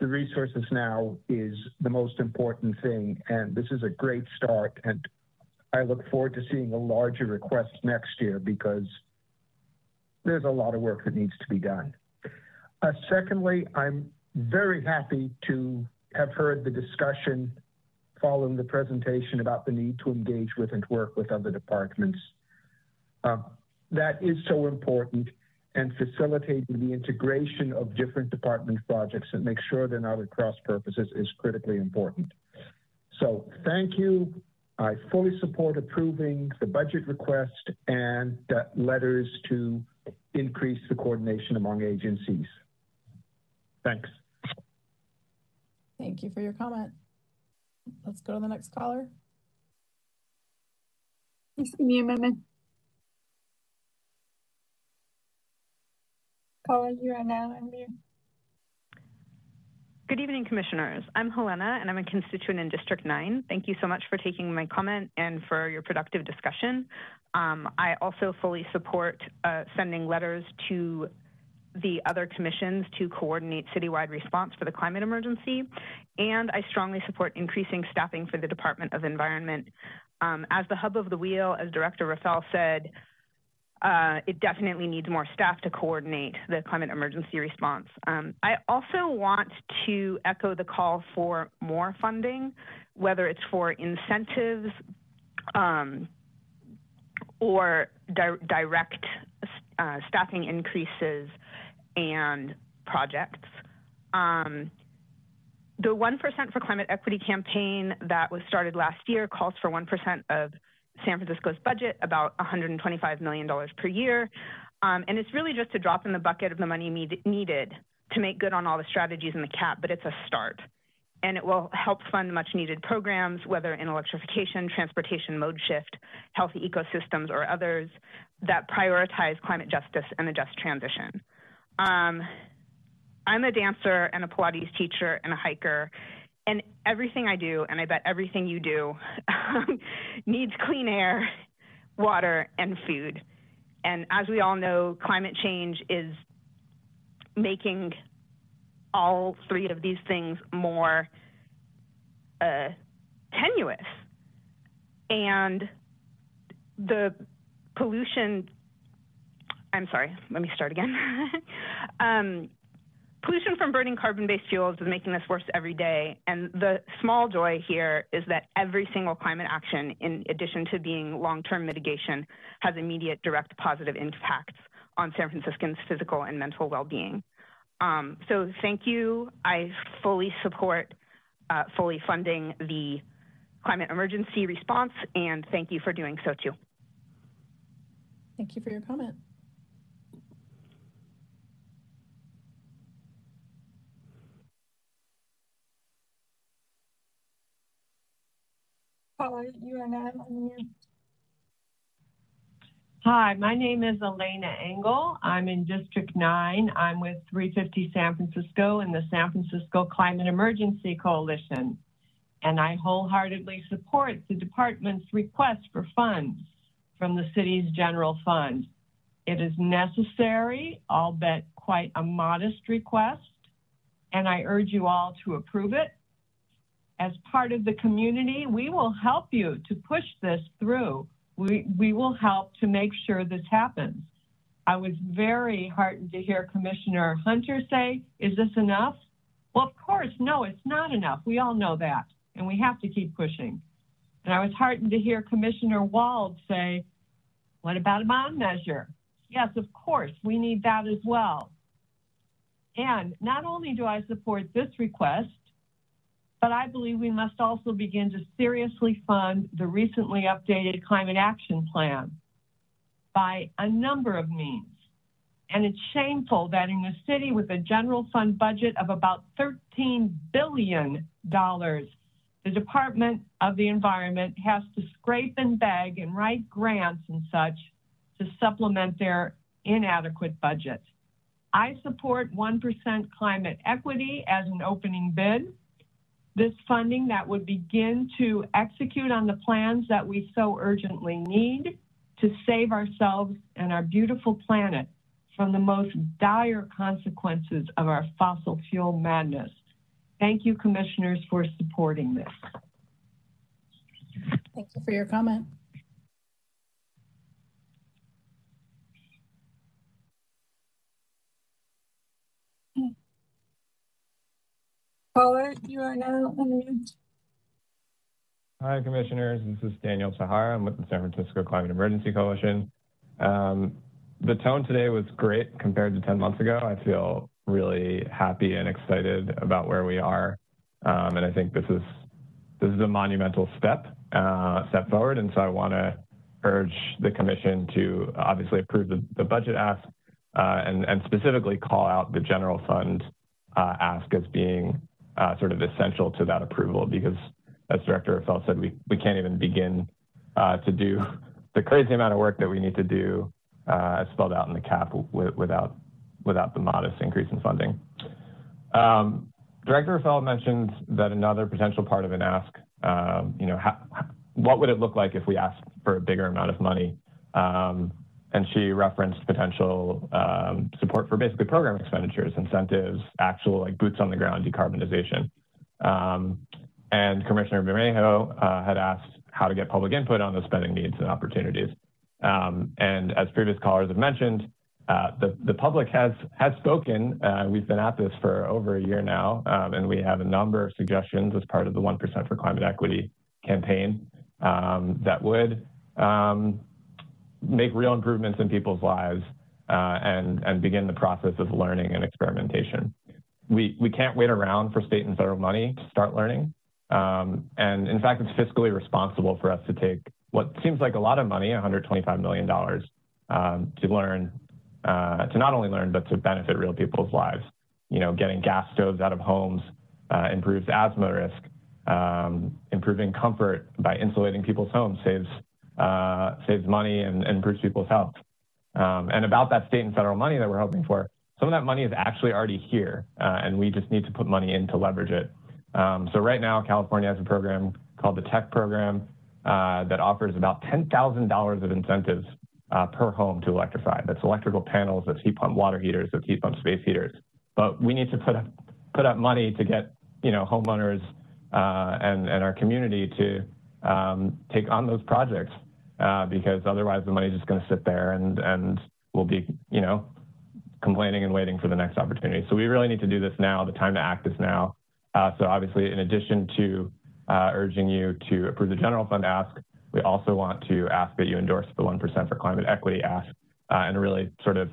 the resources now is the most important thing, and this is a great start. And I look forward to seeing a larger request next year because there's a lot of work that needs to be done. Uh, secondly, I'm very happy to have heard the discussion following the presentation about the need to engage with and work with other departments. Uh, that is so important. and facilitating the integration of different department projects and make sure they're not at cross purposes is critically important. So thank you. I fully support approving the budget request and uh, letters to increase the coordination among agencies. Thanks. Thank you for your comment. Let's go to the next caller. Please give me a moment. Caller, you are now unmuted. Good evening, Commissioners. I'm Helena, and I'm a constituent in District 9. Thank you so much for taking my comment and for your productive discussion. Um, I also fully support uh, sending letters to the other commissions to coordinate citywide response for the climate emergency, and I strongly support increasing staffing for the Department of Environment. Um, as the hub of the wheel, as Director Raphael said, uh, it definitely needs more staff to coordinate the climate emergency response. Um, I also want to echo the call for more funding, whether it's for incentives um, or di direct uh, staffing increases and projects. Um, the 1% for Climate Equity campaign that was started last year calls for 1% of San Francisco's budget, about $125 million per year. Um, and it's really just a drop in the bucket of the money need, needed to make good on all the strategies in the cap, but it's a start. And it will help fund much needed programs, whether in electrification, transportation mode shift, healthy ecosystems, or others that prioritize climate justice and a just transition. Um, I'm a dancer and a Pilates teacher and a hiker, and everything I do, and I bet everything you do, needs clean air, water, and food. And as we all know, climate change is making all three of these things more uh, tenuous. And the pollution, I'm sorry, let me start again. um, pollution from burning carbon-based fuels is making this worse every day. And the small joy here is that every single climate action, in addition to being long-term mitigation, has immediate direct positive impacts on San Franciscans' physical and mental well-being. Um, so thank you. I fully support uh, fully funding the climate emergency response, and thank you for doing so too. Thank you for your comment. Hi, my name is Elena Engel. I'm in District 9. I'm with 350 San Francisco and the San Francisco Climate Emergency Coalition. And I wholeheartedly support the department's request for funds from the city's general fund. It is necessary, albeit quite a modest request, and I urge you all to approve it as part of the community, we will help you to push this through. We, we will help to make sure this happens. I was very heartened to hear Commissioner Hunter say, is this enough? Well, of course, no, it's not enough. We all know that, and we have to keep pushing. And I was heartened to hear Commissioner Wald say, what about a bond measure? Yes, of course, we need that as well. And not only do I support this request, but I believe we must also begin to seriously fund the recently updated Climate Action Plan by a number of means. And it's shameful that in a city with a general fund budget of about $13 billion, the Department of the Environment has to scrape and beg and write grants and such to supplement their inadequate budget. I support 1% climate equity as an opening bid this funding that would begin to execute on the plans that we so urgently need to save ourselves and our beautiful planet from the most dire consequences of our fossil fuel madness. Thank you, commissioners, for supporting this. Thank you for your comment. Caller, you are now unmuted. Hi, Commissioners. This is Daniel Sahara. I'm with the San Francisco Climate Emergency Coalition. Um, the tone today was great compared to 10 months ago. I feel really happy and excited about where we are. Um, and I think this is this is a monumental step uh, step forward. And so I want to urge the commission to obviously approve the, the budget ask uh, and, and specifically call out the general fund uh, ask as being sort of essential to that approval because as Director Felt said, we, we can't even begin uh, to do the crazy amount of work that we need to do uh, as spelled out in the cap without, without the modest increase in funding. Um, Director Feld mentioned that another potential part of an ask, um, you know, what would it look like if we asked for a bigger amount of money? Um, and she referenced potential um, support for basically program expenditures, incentives, actual like boots on the ground decarbonization. Um, and Commissioner Bermejo uh, had asked how to get public input on the spending needs and opportunities. Um, and as previous callers have mentioned, uh, the, the public has, has spoken. Uh, we've been at this for over a year now, um, and we have a number of suggestions as part of the 1% for Climate Equity campaign um, that would um, make real improvements in people's lives uh, and, and begin the process of learning and experimentation. We, we can't wait around for state and federal money to start learning. Um, and in fact, it's fiscally responsible for us to take what seems like a lot of money, $125 million, um, to learn, uh, to not only learn, but to benefit real people's lives. You know, getting gas stoves out of homes uh, improves asthma risk. Um, improving comfort by insulating people's homes saves uh, saves money and, and, improves people's health. Um, and about that state and federal money that we're hoping for, some of that money is actually already here, uh, and we just need to put money in to leverage it. Um, so right now, California has a program called the Tech program uh, that offers about $10,000 of incentives uh, per home to electrify. That's electrical panels, that's heat pump water heaters, that's heat pump space heaters. But we need to put up, put up money to get you know homeowners uh, and, and our community to um, take on those projects uh, because otherwise the money's just going to sit there and, and we'll be, you know, complaining and waiting for the next opportunity. So we really need to do this now. The time to act is now. Uh, so obviously, in addition to uh, urging you to approve the general fund ask, we also want to ask that you endorse the 1% for climate equity ask uh, and really sort of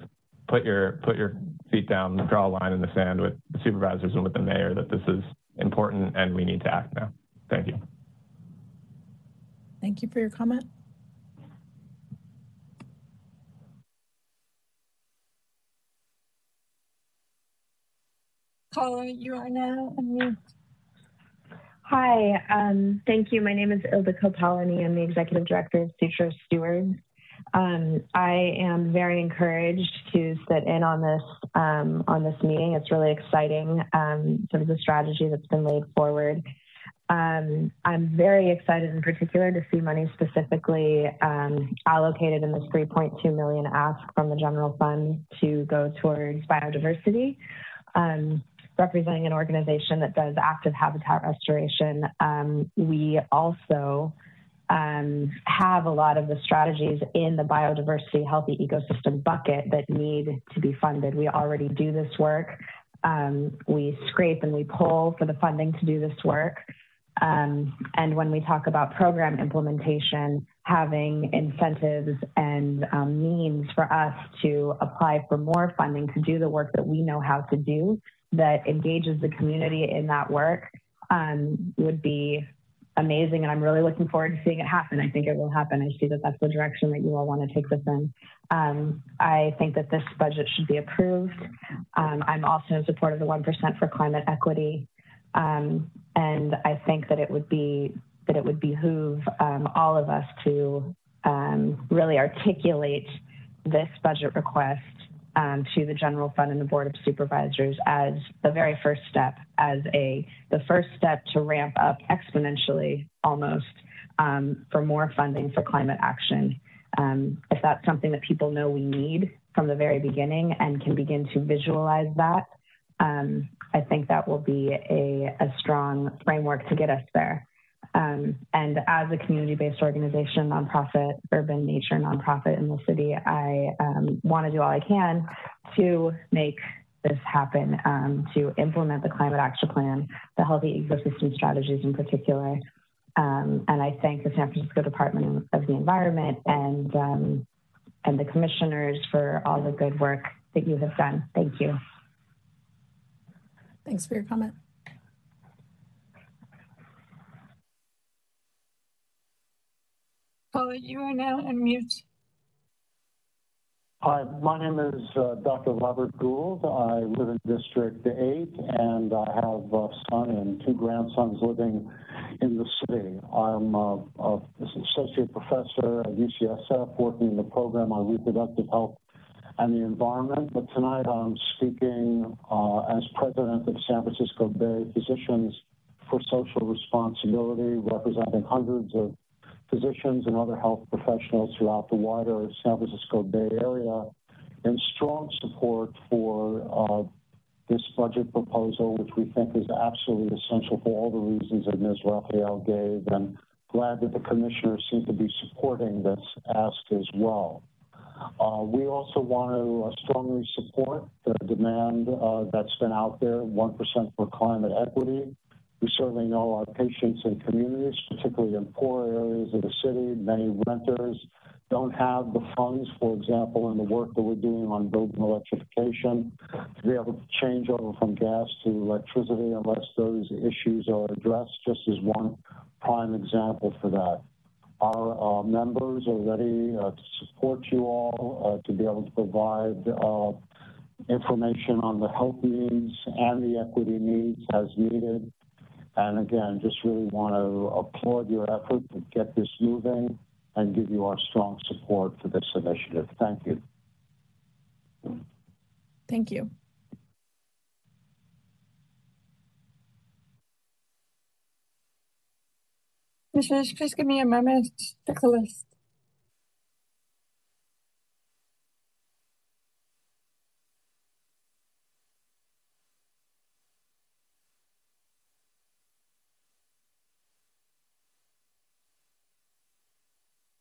put your put your feet down, draw a line in the sand with the supervisors and with the mayor that this is important and we need to act now. Thank you. Thank you for your comment. Caller, you are now unmute. Hi, um, thank you. My name is Ildiko Polony. I'm the Executive Director of Sutro Stewards. Um, I am very encouraged to sit in on this um, on this meeting. It's really exciting, um, sort of the strategy that's been laid forward. Um, I'm very excited in particular to see money specifically um, allocated in this 3.2 million ask from the general fund to go towards biodiversity. Um, representing an organization that does active habitat restoration, um, we also um, have a lot of the strategies in the biodiversity healthy ecosystem bucket that need to be funded. We already do this work. Um, we scrape and we pull for the funding to do this work. Um, and when we talk about program implementation, having incentives and um, means for us to apply for more funding to do the work that we know how to do that engages the community in that work um, would be amazing. And I'm really looking forward to seeing it happen. I think it will happen. I see that that's the direction that you all want to take this in. Um, I think that this budget should be approved. Um, I'm also in support of the 1% for climate equity. Um, and I think that it would be that it would behoove um, all of us to um, really articulate this budget request um, to the general fund and the board of supervisors as the very first step, as a the first step to ramp up exponentially almost um, for more funding for climate action. Um, if that's something that people know we need from the very beginning and can begin to visualize that, um, I think that will be a, a strong framework to get us there. Um, and as a community-based organization, nonprofit, urban nature nonprofit in the city, I um, want to do all I can to make this happen, um, to implement the climate action plan, the healthy ecosystem strategies in particular. Um, and I thank the San Francisco Department of the Environment and um, and the commissioners for all the good work that you have done. Thank you. Thanks for your comment. Paula, you are now on mute. Hi, my name is uh, Dr. Robert Gould. I live in District 8, and I have a son and two grandsons living in the city. I'm an associate professor at UCSF working in the program on reproductive health and the environment. But tonight I'm speaking uh, as president of San Francisco Bay Physicians for Social Responsibility, representing hundreds of physicians and other health professionals throughout the wider San Francisco Bay Area and strong support for uh, this budget proposal, which we think is absolutely essential for all the reasons that Ms. Raphael gave, and glad that the commissioners seem to be supporting this ask as well. Uh, we also want to uh, strongly support the demand uh, that's been out there, 1% for climate equity, we certainly know our patients and communities, particularly in poor areas of the city, many renters don't have the funds, for example, in the work that we're doing on building electrification, to be able to change over from gas to electricity unless those issues are addressed, just as one prime example for that. Our uh, members are ready uh, to support you all, uh, to be able to provide uh, information on the health needs and the equity needs as needed. And again, just really want to applaud your effort to get this moving and give you our strong support for this initiative. Thank you. Thank you. Commissioners, please give me a moment to check the list.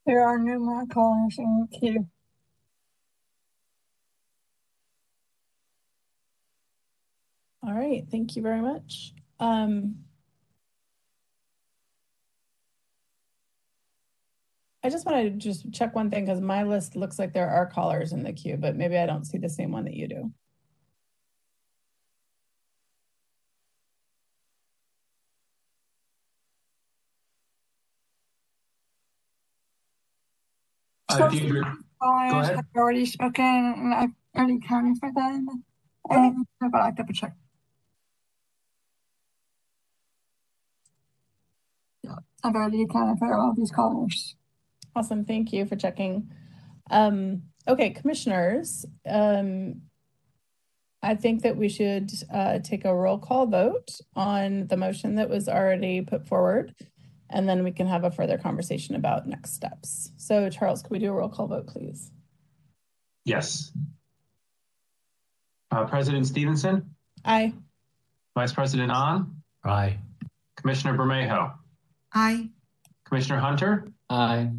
There are no more callers in the queue. All right, thank you very much. Um, I just want to just check one thing because my list looks like there are callers in the queue, but maybe I don't see the same one that you do. Have already spoken, and I've already counted for them. I've got to double check. I've already accounted for all these callers. Awesome, thank you for checking. Um, okay, commissioners, um, I think that we should uh, take a roll call vote on the motion that was already put forward and then we can have a further conversation about next steps. So Charles, can we do a roll call vote, please? Yes. Uh, President Stevenson? Aye. Vice President Ahn? Aye. Commissioner Bermejo? Aye. Commissioner Hunter? Aye.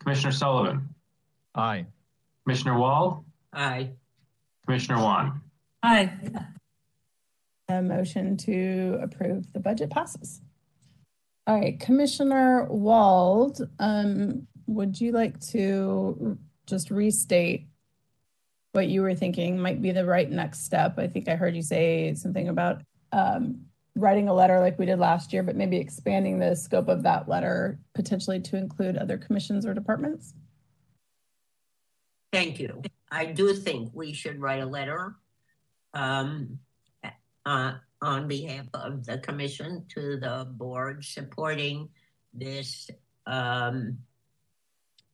Commissioner Sullivan? Aye. Commissioner Wald? Aye. Commissioner Wan? Aye. A motion to approve the budget passes. All right, Commissioner Wald, um, would you like to just restate what you were thinking might be the right next step? I think I heard you say something about um, writing a letter like we did last year, but maybe expanding the scope of that letter potentially to include other commissions or departments. Thank you. I do think we should write a letter um, uh, on behalf of the commission to the board supporting this um,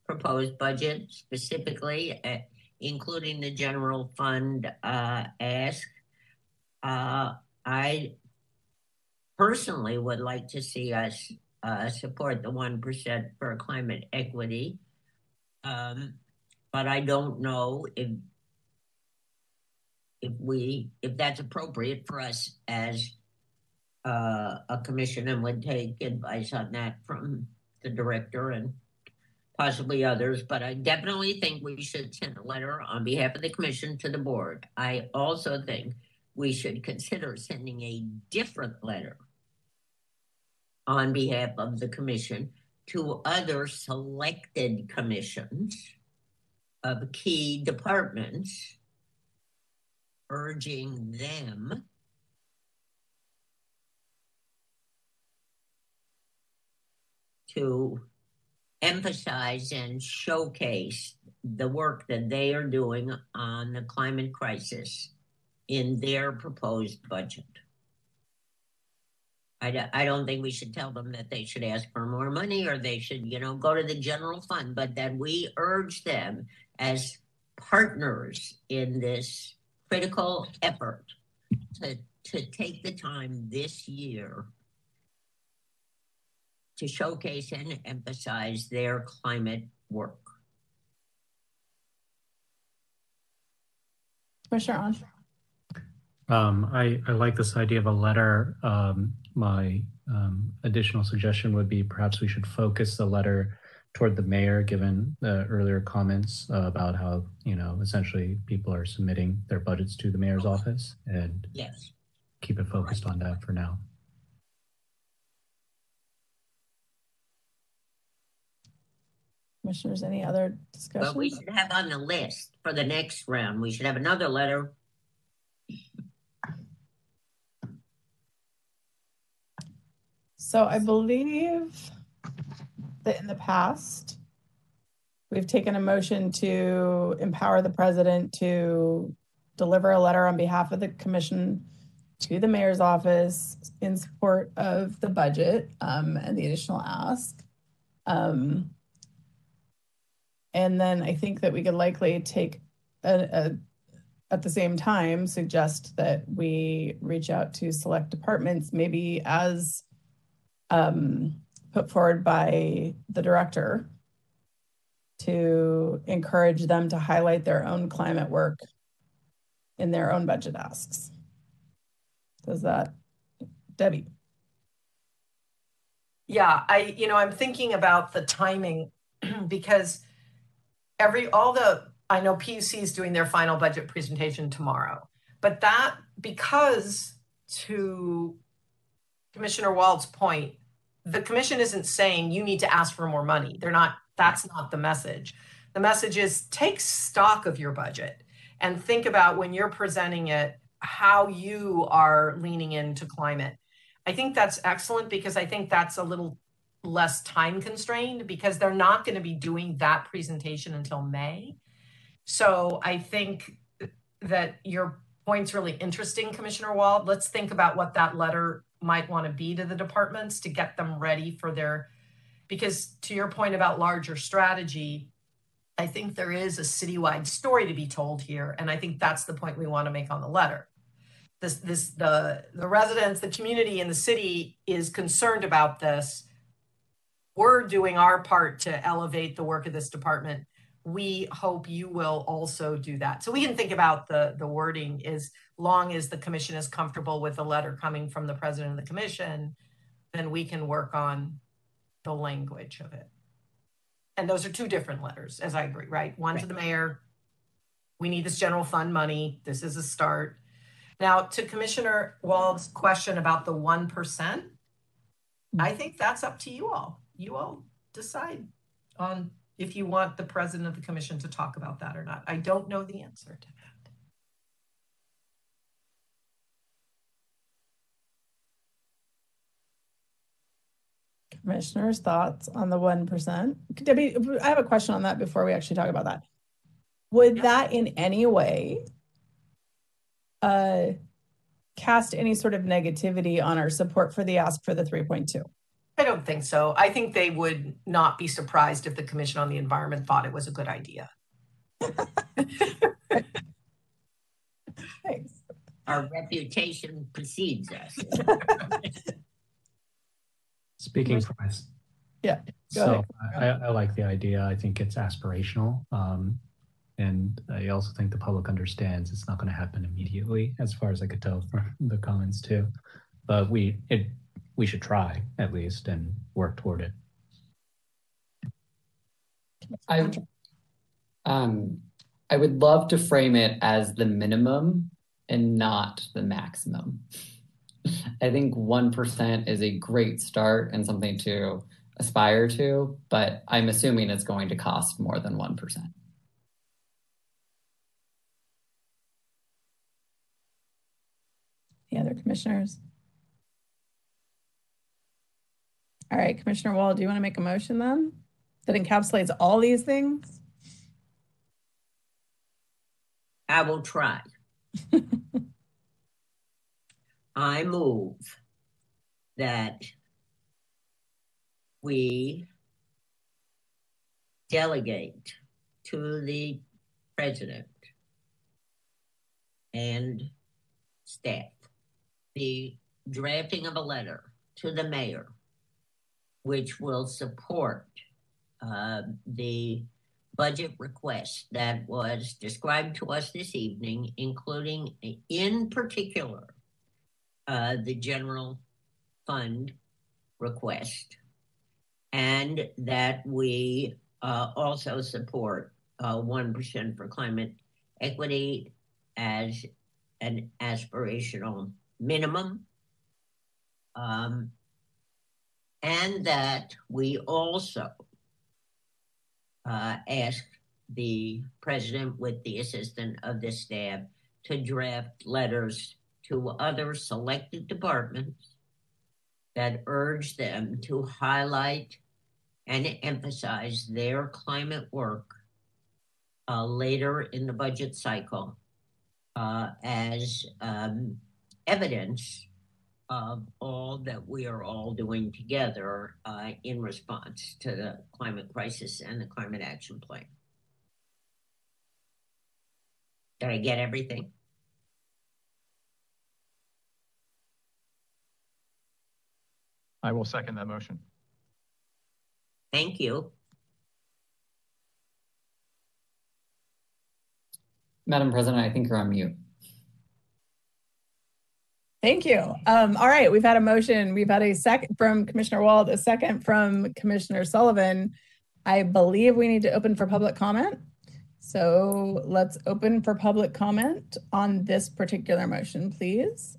proposed budget specifically, uh, including the general fund uh, ask. Uh, I personally would like to see us uh, support the 1% for climate equity. Um, but I don't know if if we if that's appropriate for us as uh, a commission and would take advice on that from the director and possibly others, but I definitely think we should send a letter on behalf of the commission to the board. I also think we should consider sending a different letter on behalf of the commission to other selected commissions of key departments, urging them to emphasize and showcase the work that they are doing on the climate crisis in their proposed budget. I, I don't think we should tell them that they should ask for more money or they should, you know, go to the general fund, but that we urge them as partners in this critical effort to, to take the time this year to showcase and emphasize their climate work. Commissioner Ahn. Um, I, I like this idea of a letter. Um, my um, additional suggestion would be perhaps we should focus the letter toward the mayor, given the earlier comments uh, about how, you know, essentially people are submitting their budgets to the mayor's office and yes. keep it focused on that for now. Commissioners, any other discussion? But we should have on the list for the next round, we should have another letter. So I believe in the past, we've taken a motion to empower the president to deliver a letter on behalf of the commission to the mayor's office in support of the budget um, and the additional ask. Um, and then I think that we could likely take a, a, at the same time suggest that we reach out to select departments, maybe as um, put forward by the director to encourage them to highlight their own climate work in their own budget asks. Does that, Debbie? Yeah, I, you know, I'm thinking about the timing because every, all the, I know PUC is doing their final budget presentation tomorrow, but that, because to Commissioner Wald's point, the commission isn't saying you need to ask for more money. They're not, that's not the message. The message is take stock of your budget and think about when you're presenting it, how you are leaning into climate. I think that's excellent because I think that's a little less time constrained because they're not going to be doing that presentation until May. So I think that your point's really interesting, Commissioner Wald. Let's think about what that letter might want to be to the departments to get them ready for their because to your point about larger strategy i think there is a citywide story to be told here and i think that's the point we want to make on the letter. This this the the residents the community in the city is concerned about this. We're doing our part to elevate the work of this department we hope you will also do that. So we can think about the, the wording as long as the commission is comfortable with the letter coming from the president of the commission, then we can work on the language of it. And those are two different letters, as I agree, right? One right. to the mayor, we need this general fund money. This is a start. Now, to Commissioner Wald's question about the 1%, I mm. think that's up to you all. You all decide on if you want the president of the commission to talk about that or not. I don't know the answer to that. Commissioners, thoughts on the 1%? Debbie, I have a question on that before we actually talk about that. Would yeah. that in any way uh, cast any sort of negativity on our support for the ask for the 3.2? I don't think so. I think they would not be surprised if the Commission on the Environment thought it was a good idea. Thanks. Our reputation precedes us. Speaking for myself. Yeah. so I, I, like the idea. I think it's aspirational. Um, and I also think the public understands it's not going to happen immediately, as far as I could tell from the comments too. But we it we should try at least and work toward it. I, um, I would love to frame it as the minimum and not the maximum. I think 1% is a great start and something to aspire to, but I'm assuming it's going to cost more than 1%. The other commissioners? All right, Commissioner Wald, do you want to make a motion then that encapsulates all these things? I will try. I move that we delegate to the president and staff the drafting of a letter to the mayor, which will support uh, the budget request that was described to us this evening, including in particular uh, the general fund request, and that we uh, also support uh, 1% for climate equity as an aspirational minimum. Um, and that we also uh, ask the president with the assistance of the staff to draft letters to other selected departments that urge them to highlight and emphasize their climate work uh, later in the budget cycle uh, as um, evidence of all that we are all doing together uh, in response to the climate crisis and the climate action plan. Did I get everything? I will second that motion. Thank you. Madam President, I think you're on mute. Thank you. Um, all right, we've had a motion. We've had a second from Commissioner Wald, a second from Commissioner Sullivan. I believe we need to open for public comment. So let's open for public comment on this particular motion, please.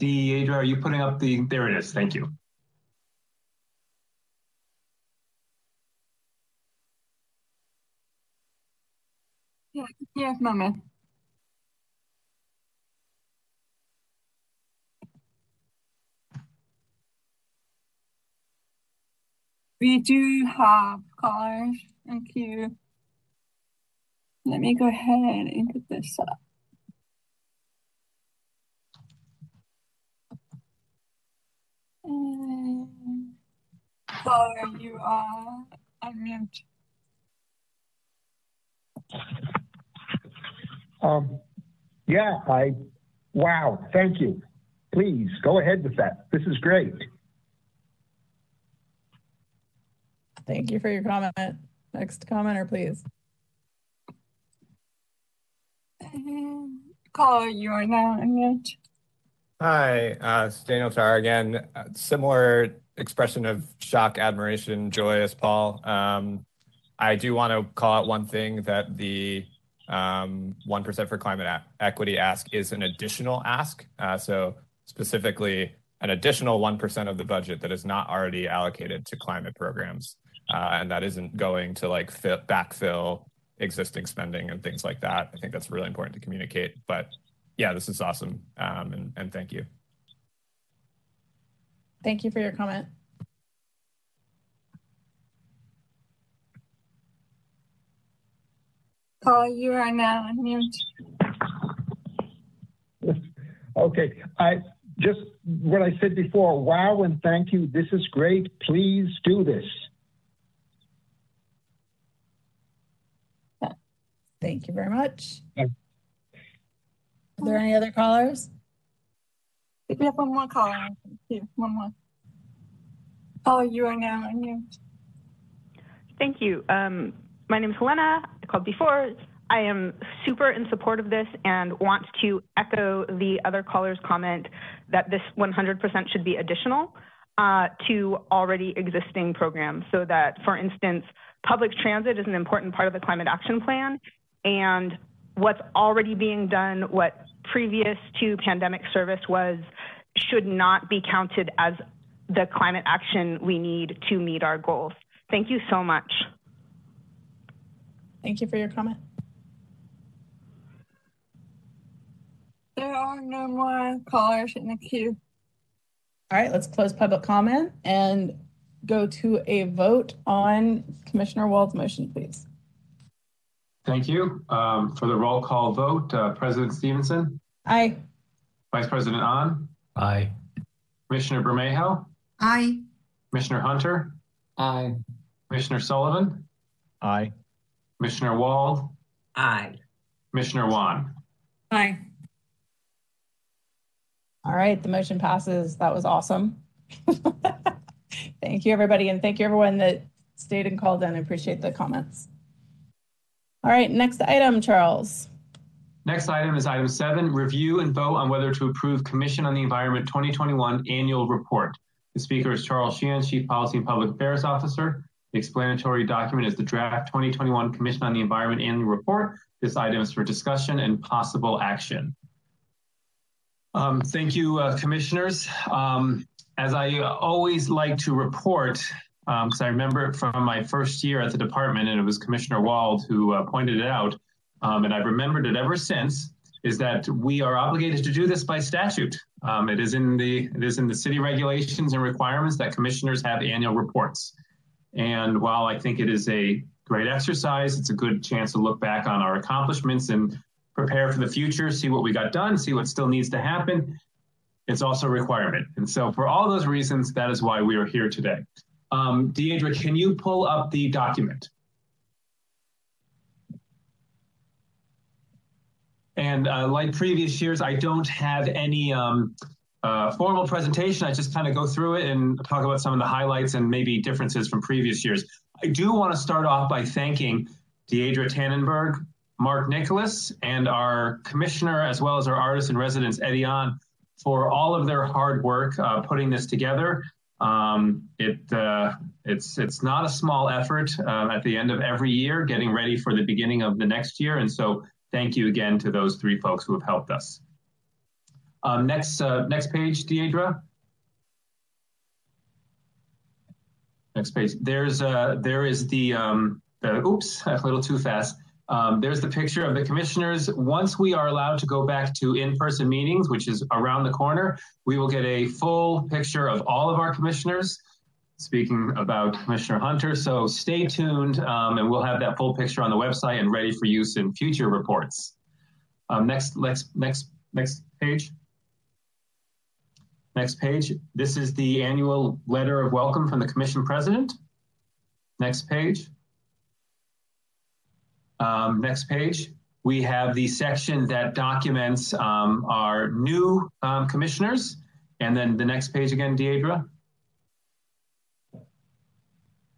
Deidre, are you putting up the, there it is. Thank you. Yeah, yes, Mama. We do have callers. Thank you. Let me go ahead and put this up. Caller, you are unmute. Um, yeah, I, wow, thank you. Please go ahead with that. This is great. Thank you for your comment. Next commenter, please. And caller, you are now unmute. Hi, uh, it's Daniel Tar again. Uh, similar expression of shock, admiration, joy as Paul. Um, I do want to call out one thing that the um, 1% for climate equity ask is an additional ask. Uh, so, specifically, an additional 1% of the budget that is not already allocated to climate programs. And that isn't going to like backfill existing spending and things like that. I think that's really important to communicate. But yeah, this is awesome. Um, and, and thank you. Thank you for your comment. Paul, you are now unmute. Okay, I just what I said before, wow and thank you. This is great. Please do this. Thank you very much. Are there any other callers? We have one more caller. Here, one more. Oh, you are now unmute. Thank you. Um, my name is Helena. I called before. I am super in support of this and want to echo the other caller's comment that this 100% should be additional uh, to already existing programs. So that, for instance, public transit is an important part of the climate action plan. And what's already being done, what previous to pandemic service was should not be counted as the climate action we need to meet our goals. Thank you so much. Thank you for your comment. There are no more callers in the queue. All right, let's close public comment and go to a vote on Commissioner Wald's motion, please. Thank you. Um, for the roll call vote, uh, President Stevenson, Aye. Vice President Ahn, Aye. Commissioner Bermejo, Aye. Commissioner Hunter, Aye. Commissioner Sullivan, Aye. Commissioner Wald, Aye. Commissioner Wan. Aye. All right, the motion passes. That was awesome. thank you, everybody, and thank you, everyone that stayed and called in. I appreciate the comments. All right, next item, Charles. Next item is item seven, review and vote on whether to approve Commission on the Environment 2021 annual report. The speaker is Charles Sheehan, Chief Policy and Public Affairs Officer. The explanatory document is the draft 2021 Commission on the Environment annual report. This item is for discussion and possible action. Um, thank you, uh, commissioners. Um, as I always like to report, because um, I remember it from my first year at the department, and it was Commissioner Wald who uh, pointed it out, um, and I've remembered it ever since, is that we are obligated to do this by statute. Um, it is in the it is in the city regulations and requirements that commissioners have annual reports. And while I think it is a great exercise, it's a good chance to look back on our accomplishments and prepare for the future, see what we got done, see what still needs to happen. It's also a requirement. And so for all those reasons, that is why we are here today. Um, Deidre, can you pull up the document? And uh, like previous years, I don't have any um, uh, formal presentation. I just kind of go through it and talk about some of the highlights and maybe differences from previous years. I do want to start off by thanking Deidre Tannenberg, Mark Nicholas, and our commissioner, as well as our artist in residence, Eddie for all of their hard work uh, putting this together. Um, it uh, it's it's not a small effort uh, at the end of every year, getting ready for the beginning of the next year. And so, thank you again to those three folks who have helped us. Um, next uh, next page, Deidre. Next page. There's uh, there is the um, the oops a little too fast. Um, there's the picture of the commissioners. Once we are allowed to go back to in-person meetings, which is around the corner, we will get a full picture of all of our commissioners. Speaking about Commissioner Hunter, so stay tuned, um, and we'll have that full picture on the website and ready for use in future reports. Um, next, next, next, next page. Next page. This is the annual letter of welcome from the Commission President. Next page. Um, next page, we have the section that documents um, our new um, commissioners. And then the next page again, Deidre.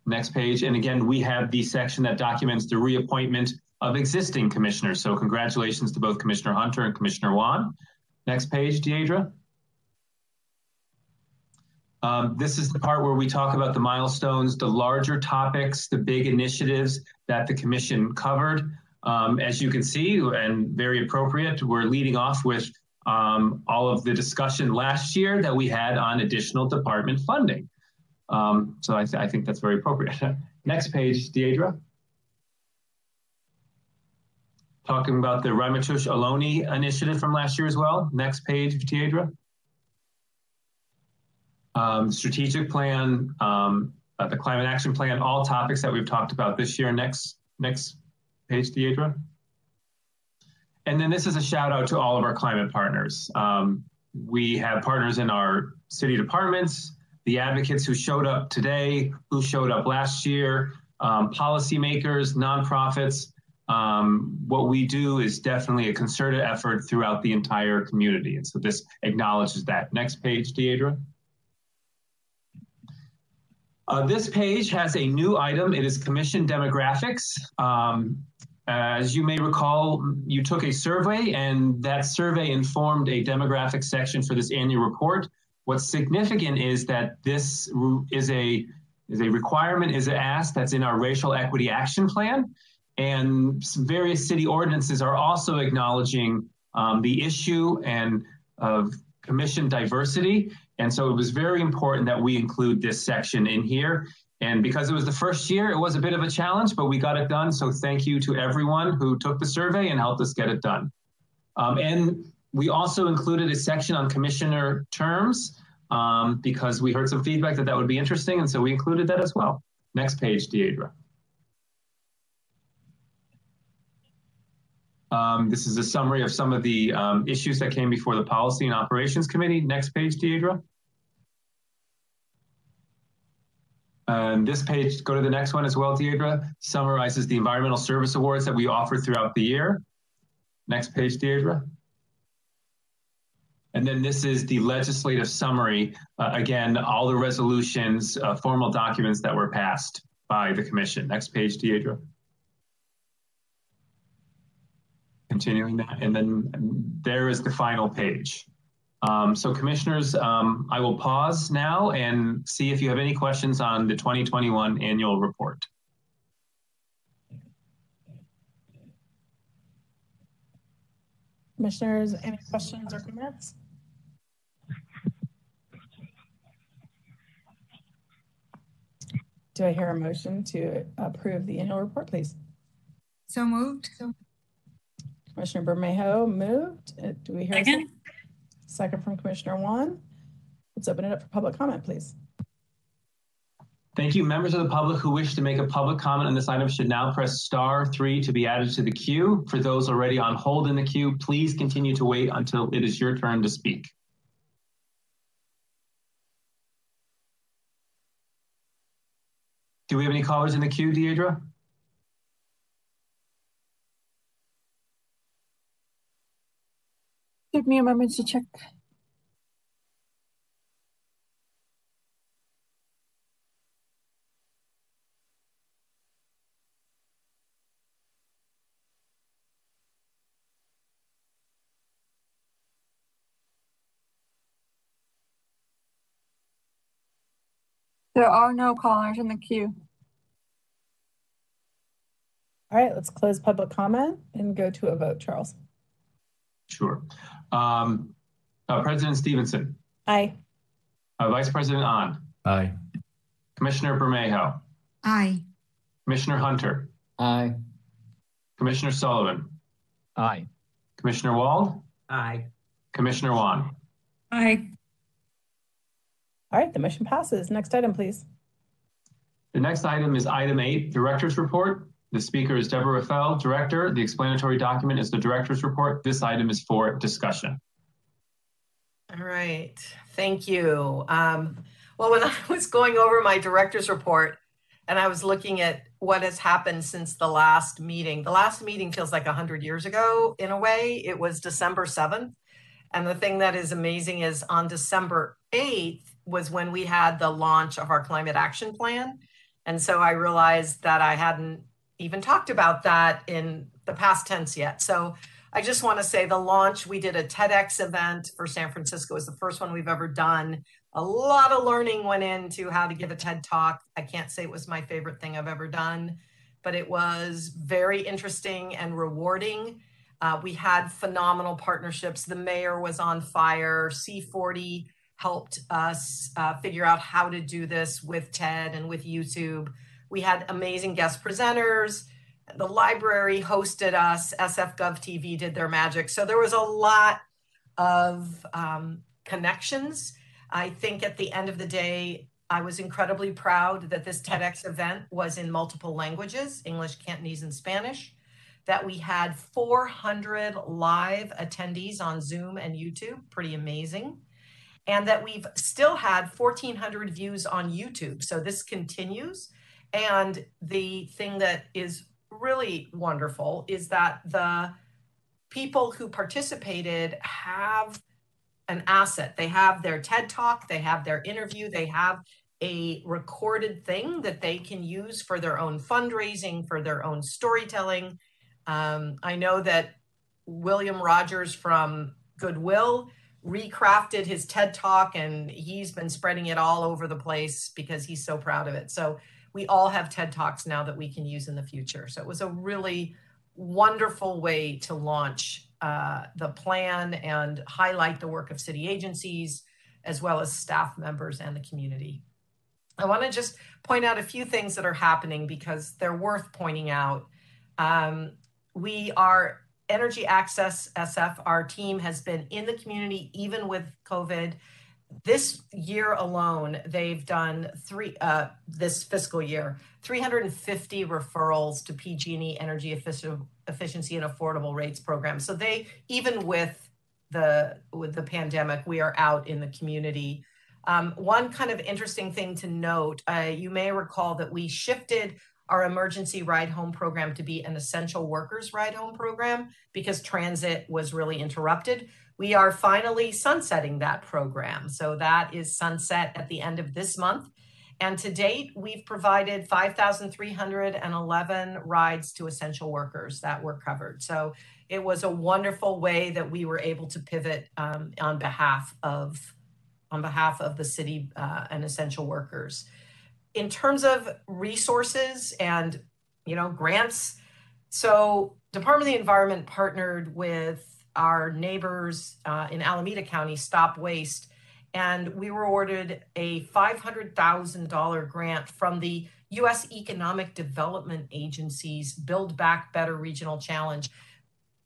Next page, and again, we have the section that documents the reappointment of existing commissioners. So congratulations to both Commissioner Hunter and Commissioner Wan. Next page, Deidre. Um, this is the part where we talk about the milestones, the larger topics, the big initiatives that the commission covered. Um, as you can see, and very appropriate, we're leading off with um, all of the discussion last year that we had on additional department funding. Um, so I, th I, think that's very appropriate. Next page, Deidre. Talking about the Ramaytush Ohlone initiative from last year as well. Next page, Deidre um, strategic plan, um, uh, the climate action plan, all topics that we've talked about this year. Next, next page, Deidre. And then this is a shout out to all of our climate partners. Um, we have partners in our city departments, the advocates who showed up today, who showed up last year, um, policymakers, nonprofits. Um, what we do is definitely a concerted effort throughout the entire community. And so this acknowledges that. Next page, Deidre. Uh, this page has a new item. It is commission demographics. Um, as you may recall, you took a survey and that survey informed a demographic section for this annual report. What's significant is that this is a, is a requirement, is an ask that's in our racial equity action plan. And various city ordinances are also acknowledging um, the issue and of commission diversity. And so it was very important that we include this section in here. And because it was the first year, it was a bit of a challenge, but we got it done. So thank you to everyone who took the survey and helped us get it done. Um, and we also included a section on commissioner terms um, because we heard some feedback that that would be interesting. And so we included that as well. Next page, Deidre. Um, this is a summary of some of the um, issues that came before the Policy and Operations Committee. Next page, Deidre. And this page, go to the next one as well, Deidre, summarizes the environmental service awards that we offer throughout the year. Next page, Deidre. And then this is the legislative summary. Uh, again, all the resolutions, uh, formal documents that were passed by the commission. Next page, Deidre. continuing that. And then there is the final page. Um, so commissioners, um, I will pause now and see if you have any questions on the 2021 annual report. Commissioners, any questions or comments? Do I hear a motion to approve the annual report, please? So moved. So Commissioner Bermejo moved. Uh, do we hear second? Second? From Commissioner Wan. Let's open it up for public comment, please. Thank you. Members of the public who wish to make a public comment on this item should now press star three to be added to the queue. For those already on hold in the queue, please continue to wait until it is your turn to speak. Do we have any callers in the queue, Deidre? Give me a moment to check. There are no callers in the queue. All right, let's close public comment and go to a vote, Charles. Sure. Um, uh, President Stevenson. Aye. Uh, Vice President Ahn. Aye. Commissioner Bermejo. Aye. Commissioner Hunter. Aye. Commissioner Sullivan. Aye. Commissioner Wald. Aye. Commissioner Wan. Aye. All right, the motion passes. Next item, please. The next item is item eight, Director's Report. The speaker is Deborah Raphael, Director. The explanatory document is the Director's Report. This item is for discussion. All right, thank you. Um, well, when I was going over my Director's Report and I was looking at what has happened since the last meeting, the last meeting feels like 100 years ago in a way. It was December 7th. And the thing that is amazing is on December 8th was when we had the launch of our climate action plan. And so I realized that I hadn't even talked about that in the past tense yet. So I just want to say the launch, we did a TEDx event for San Francisco. Was the first one we've ever done. A lot of learning went into how to give a TED talk. I can't say it was my favorite thing I've ever done, but it was very interesting and rewarding. Uh, we had phenomenal partnerships. The mayor was on fire. C40 helped us uh, figure out how to do this with TED and with YouTube. We had amazing guest presenters. The library hosted us. SF Gov TV did their magic. So there was a lot of um, connections. I think at the end of the day, I was incredibly proud that this TEDx event was in multiple languages English, Cantonese, and Spanish. That we had 400 live attendees on Zoom and YouTube, pretty amazing. And that we've still had 1,400 views on YouTube. So this continues. And the thing that is really wonderful is that the people who participated have an asset. They have their TED talk, they have their interview, they have a recorded thing that they can use for their own fundraising, for their own storytelling. Um, I know that William Rogers from Goodwill recrafted his TED talk and he's been spreading it all over the place because he's so proud of it. So we all have TED Talks now that we can use in the future. So it was a really wonderful way to launch uh, the plan and highlight the work of city agencies as well as staff members and the community. I want to just point out a few things that are happening because they're worth pointing out. Um, we are Energy Access SF, our team has been in the community even with COVID. This year alone, they've done three, uh, this fiscal year, 350 referrals to PG&E Energy Efficiency and Affordable Rates Program. So they, even with the with the pandemic, we are out in the community. Um, one kind of interesting thing to note, uh, you may recall that we shifted our emergency ride home program to be an essential workers ride home program because transit was really interrupted. We are finally sunsetting that program. So that is sunset at the end of this month. And to date, we've provided 5,311 rides to essential workers that were covered. So it was a wonderful way that we were able to pivot um, on behalf of on behalf of the city uh, and essential workers in terms of resources and you know grants so department of the environment partnered with our neighbors uh, in alameda county stop waste. And we were awarded a $500000 grant from the u.s economic development agency's build back better regional challenge.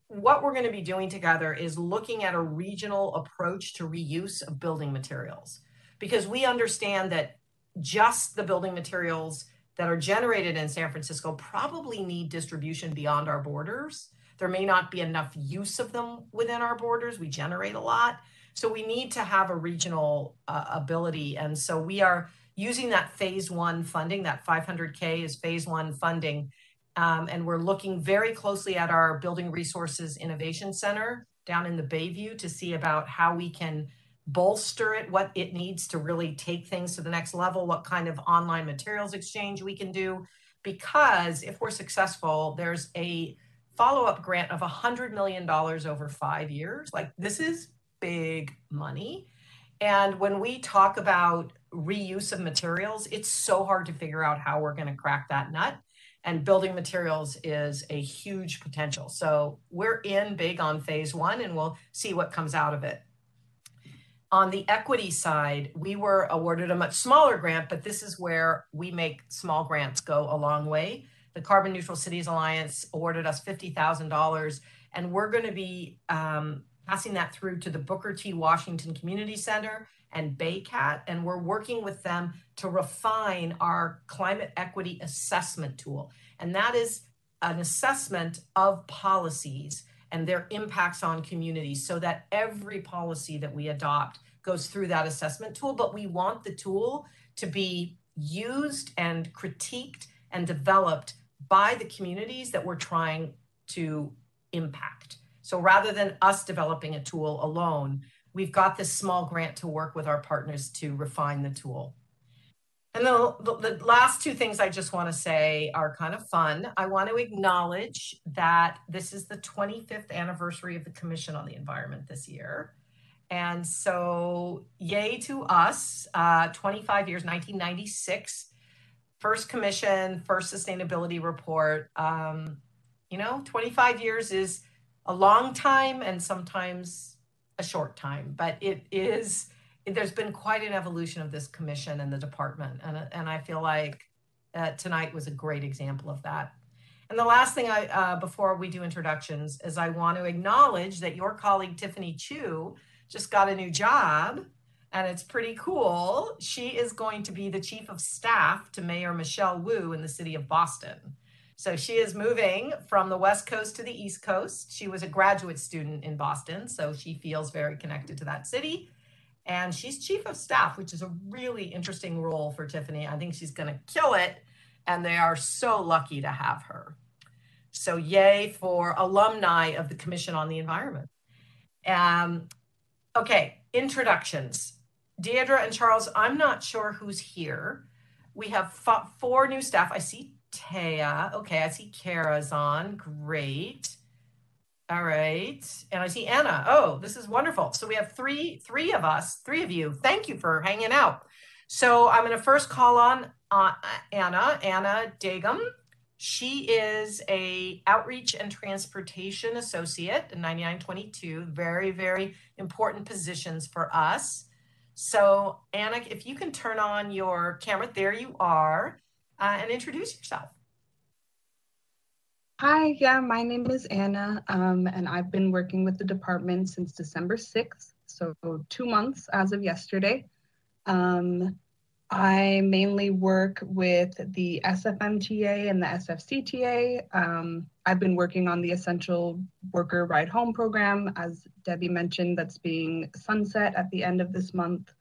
What we're going to be doing together is looking at a regional approach to reuse of building materials. Because we understand that just the building materials that are generated in San Francisco probably need distribution beyond our borders. There may not be enough use of them within our borders. We generate a lot. So we need to have a regional uh, ability. And so we are using that phase one funding, that 500K is phase one funding. Um, and we're looking very closely at our Building Resources Innovation Center down in the Bayview to see about how we can bolster it, what it needs to really take things to the next level, what kind of online materials exchange we can do. Because if we're successful, there's a follow up grant of $100 million over five years. Like, this is big money. And when we talk about reuse of materials, it's so hard to figure out how we're going to crack that nut. And building materials is a huge potential. So we're in big on phase one and we'll see what comes out of it. On the equity side, we were awarded a much smaller grant, but this is where we make small grants go a long way. The Carbon Neutral Cities Alliance awarded us $50,000, and we're going to be um, passing that through to the Booker T. Washington Community Center and BayCat, and we're working with them to refine our climate equity assessment tool. And that is an assessment of policies and their impacts on communities so that every policy that we adopt goes through that assessment tool. But we want the tool to be used and critiqued and developed by the communities that we're trying to impact. So rather than us developing a tool alone, we've got this small grant to work with our partners to refine the tool. And the, the, the, last two things I just want to say are kind of fun. I want to acknowledge that this is the 25th anniversary of the Commission on the Environment this year. And so, yay to us, uh, 25 years, 1996, first commission, first sustainability report. Um, you know, 25 years is a long time and sometimes a short time, but it is there's been quite an evolution of this commission and the department, and and I feel like uh, tonight was a great example of that. And the last thing I uh, before we do introductions is I want to acknowledge that your colleague Tiffany Chu just got a new job, and it's pretty cool. She is going to be the chief of staff to Mayor Michelle Wu in the city of Boston. So she is moving from the West Coast to the East Coast. She was a graduate student in Boston, so she feels very connected to that city and she's chief of staff, which is a really interesting role for Tiffany. I think she's going to kill it, and they are so lucky to have her. So, yay for alumni of the Commission on the Environment. Um, okay, introductions. Deidre and Charles, I'm not sure who's here. We have four new staff. I see Taya. Okay, I see Kara's on. Great. All right. And I see Anna. Oh, this is wonderful. So we have three, three of us, three of you. Thank you for hanging out. So I'm going to first call on uh, Anna, Anna Dagum. She is a outreach and transportation associate in 9922. Very, very important positions for us. So Anna, if you can turn on your camera, there you are, uh, and introduce yourself. Hi, yeah, my name is Anna, um, and I've been working with the department since December 6th, so two months as of yesterday. Um, I mainly work with the SFMTA and the SFCTA. Um, I've been working on the Essential Worker Ride Home program, as Debbie mentioned, that's being sunset at the end of this month.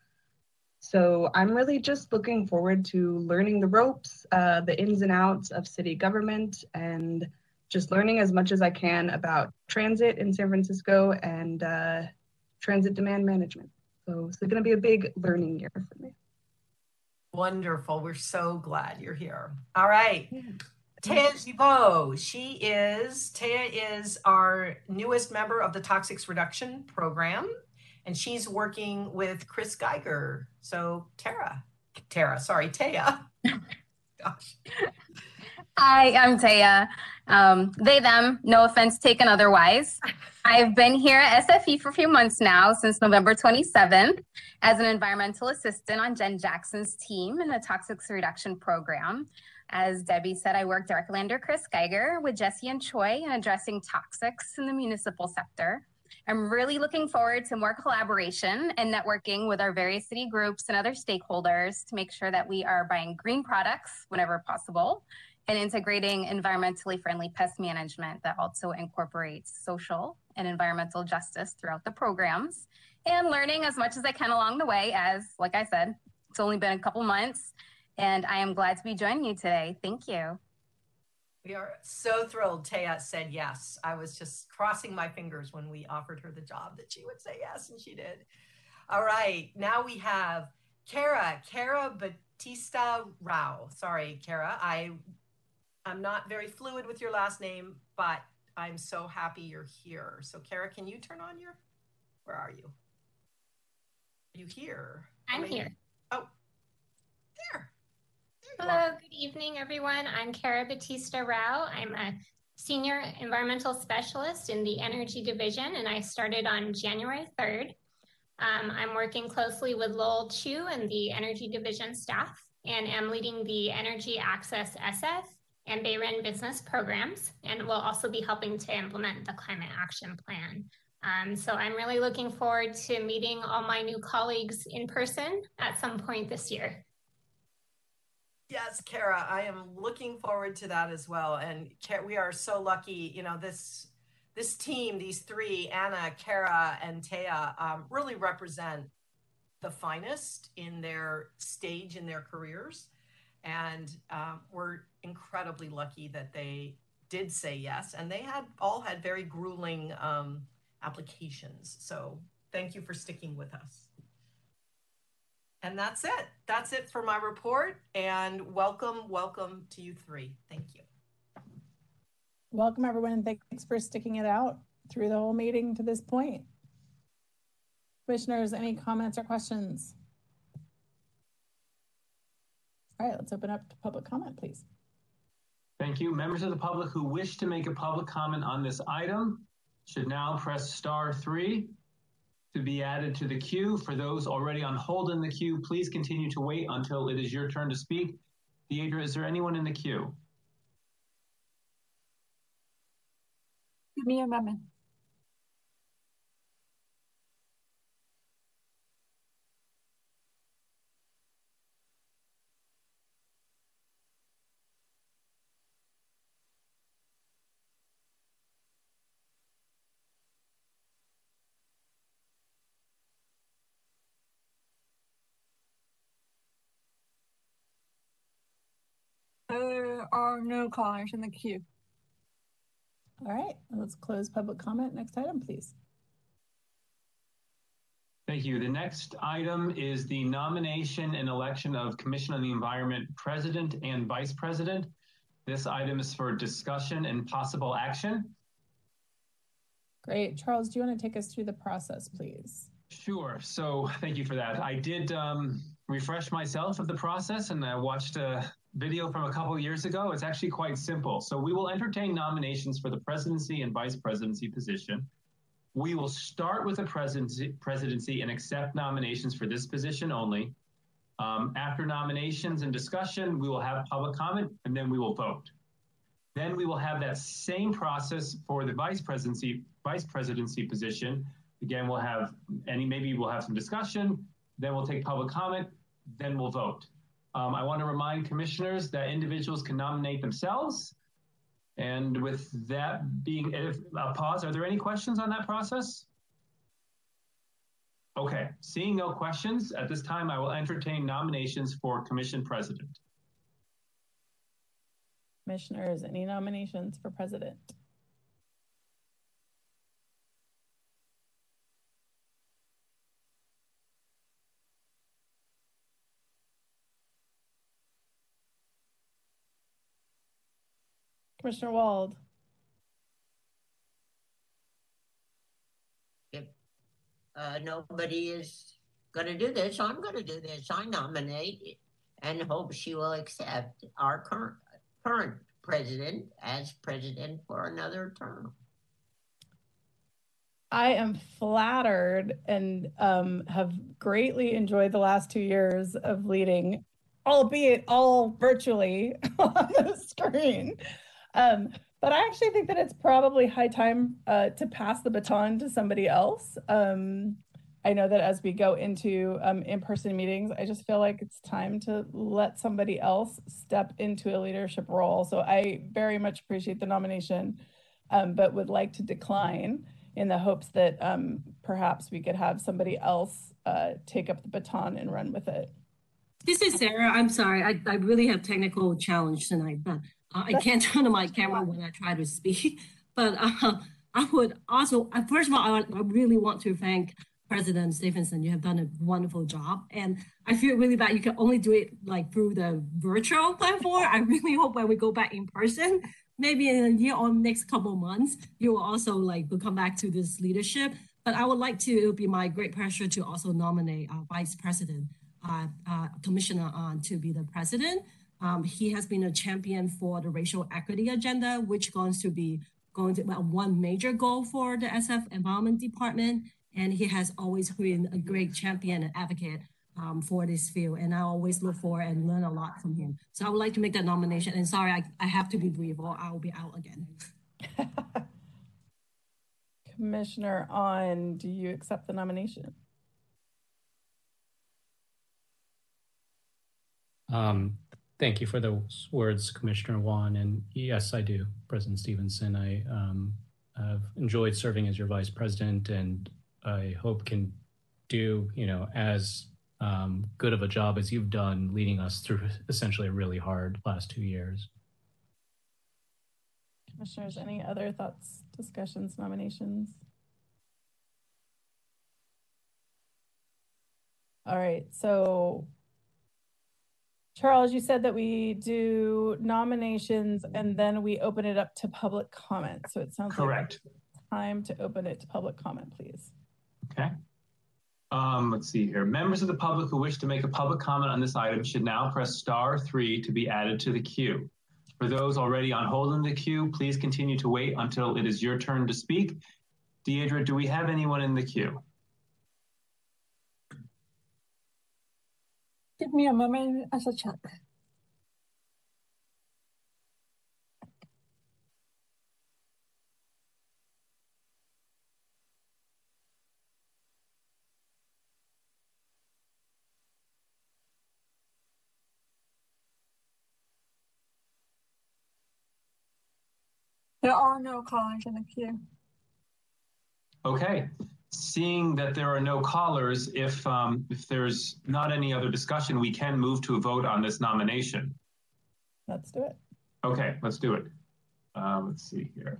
So I'm really just looking forward to learning the ropes, uh, the ins and outs of city government, and just learning as much as I can about transit in San Francisco and uh, transit demand management. So it's going to be a big learning year for me. Wonderful. We're so glad you're here. All right. Yeah. Taya Gibault, she is, Taya is our newest member of the Toxics Reduction Program, and she's working with Chris Geiger. So Tara, Tara, sorry, Taya. Gosh. Hi, I'm Taya. Um, they, them, no offense taken otherwise. I've been here at SFE for a few months now, since November 27th, as an environmental assistant on Jen Jackson's team in the Toxics Reduction Program. As Debbie said, I work directly under Chris Geiger with Jesse and Choi in addressing toxics in the municipal sector. I'm really looking forward to more collaboration and networking with our various city groups and other stakeholders to make sure that we are buying green products whenever possible and integrating environmentally friendly pest management that also incorporates social and environmental justice throughout the programs and learning as much as I can along the way as like I said it's only been a couple months and I am glad to be joining you today. Thank you. We are so thrilled Taya said yes. I was just crossing my fingers when we offered her the job that she would say yes, and she did. All right, now we have Kara, Kara Batista Rao. Sorry, Kara. I I'm not very fluid with your last name, but I'm so happy you're here. So, Kara, can you turn on your? Where are you? Are you here? I'm here. Oh, there. there Hello, good evening, everyone. I'm Kara Batista Rao. I'm a senior environmental specialist in the energy division, and I started on January 3rd. Um, I'm working closely with Lowell Chu and the energy division staff, and am leading the Energy Access SF and BayREN business programs, and will also be helping to implement the climate action plan. Um, so I'm really looking forward to meeting all my new colleagues in person at some point this year. Yes, Kara, I am looking forward to that as well. And we are so lucky, you know, this this team, these three, Anna, Kara, and Taya, um, really represent the finest in their stage in their careers. And um, we're incredibly lucky that they did say yes, and they had all had very grueling um, applications. So thank you for sticking with us. And that's it. That's it for my report. And welcome, welcome to you three. Thank you. Welcome, everyone, and thanks for sticking it out through the whole meeting to this point. Commissioners, any comments or questions? All right, let's open up to public comment, please. Thank you. Members of the public who wish to make a public comment on this item should now press star three to be added to the queue. For those already on hold in the queue, please continue to wait until it is your turn to speak. Deidre, is there anyone in the queue? Give me a moment. There are no callers in the queue. All right, let's close public comment. Next item, please. Thank you. The next item is the nomination and election of Commission on the Environment President and Vice President. This item is for discussion and possible action. Great. Charles, do you want to take us through the process, please? Sure. So thank you for that. I did um, refresh myself of the process and I watched a video from a couple years ago. It's actually quite simple. So we will entertain nominations for the presidency and vice presidency position. We will start with the presidency, presidency and accept nominations for this position only. Um, after nominations and discussion, we will have public comment and then we will vote. Then we will have that same process for the vice presidency, vice presidency position. Again, we'll have any, maybe we'll have some discussion, then we'll take public comment, then we'll vote. Um, I want to remind commissioners that individuals can nominate themselves. And with that being a uh, pause, are there any questions on that process? Okay, seeing no questions, at this time I will entertain nominations for commission president. Commissioners, any nominations for president? Commissioner Wald. If uh, nobody is going to do this, I'm going to do this. I nominate and hope she will accept our current current president as president for another term. I am flattered and um, have greatly enjoyed the last two years of leading, albeit all virtually on the screen. Um, but I actually think that it's probably high time uh, to pass the baton to somebody else. Um, I know that as we go into um, in-person meetings, I just feel like it's time to let somebody else step into a leadership role. So I very much appreciate the nomination, um, but would like to decline in the hopes that um, perhaps we could have somebody else uh, take up the baton and run with it. This is Sarah. I'm sorry. I, I really have technical challenge tonight, but I can't turn on my camera when I try to speak. But uh, I would also, uh, first of all, I, I really want to thank President Stevenson. You have done a wonderful job. And I feel really bad you can only do it like through the virtual platform. I really hope when we go back in person, maybe in a year or next couple months, you will also like will come back to this leadership. But I would like to, it would be my great pleasure to also nominate our Vice President, uh, uh, Commissioner Ahn to be the president. Um, he has been a champion for the racial equity agenda, which going to be going to be one major goal for the SF Environment Department and he has always been a great champion and advocate um, for this field. And I always look for and learn a lot from him. So I would like to make that nomination. And sorry, I, I have to be brief or I will be out again. Commissioner Ahn, do you accept the nomination? Um, thank you for those words, Commissioner Wan. And yes, I do, President Stevenson. I um, have enjoyed serving as your vice president and I hope can do, you know, as um, good of a job as you've done leading us through essentially a really hard last two years. Commissioners, any other thoughts, discussions, nominations? All right, so Charles, you said that we do nominations and then we open it up to public comment. So it sounds correct. Like time to open it to public comment, please. Okay. Um, let's see here. Members of the public who wish to make a public comment on this item should now press star three to be added to the queue. For those already on hold in the queue, please continue to wait until it is your turn to speak. Deidre, do we have anyone in the queue? Give me a moment as a check. There are no callers in the queue. Okay. Seeing that there are no callers, if um, if there's not any other discussion, we can move to a vote on this nomination. Let's do it. Okay, let's do it. Uh, let's see here.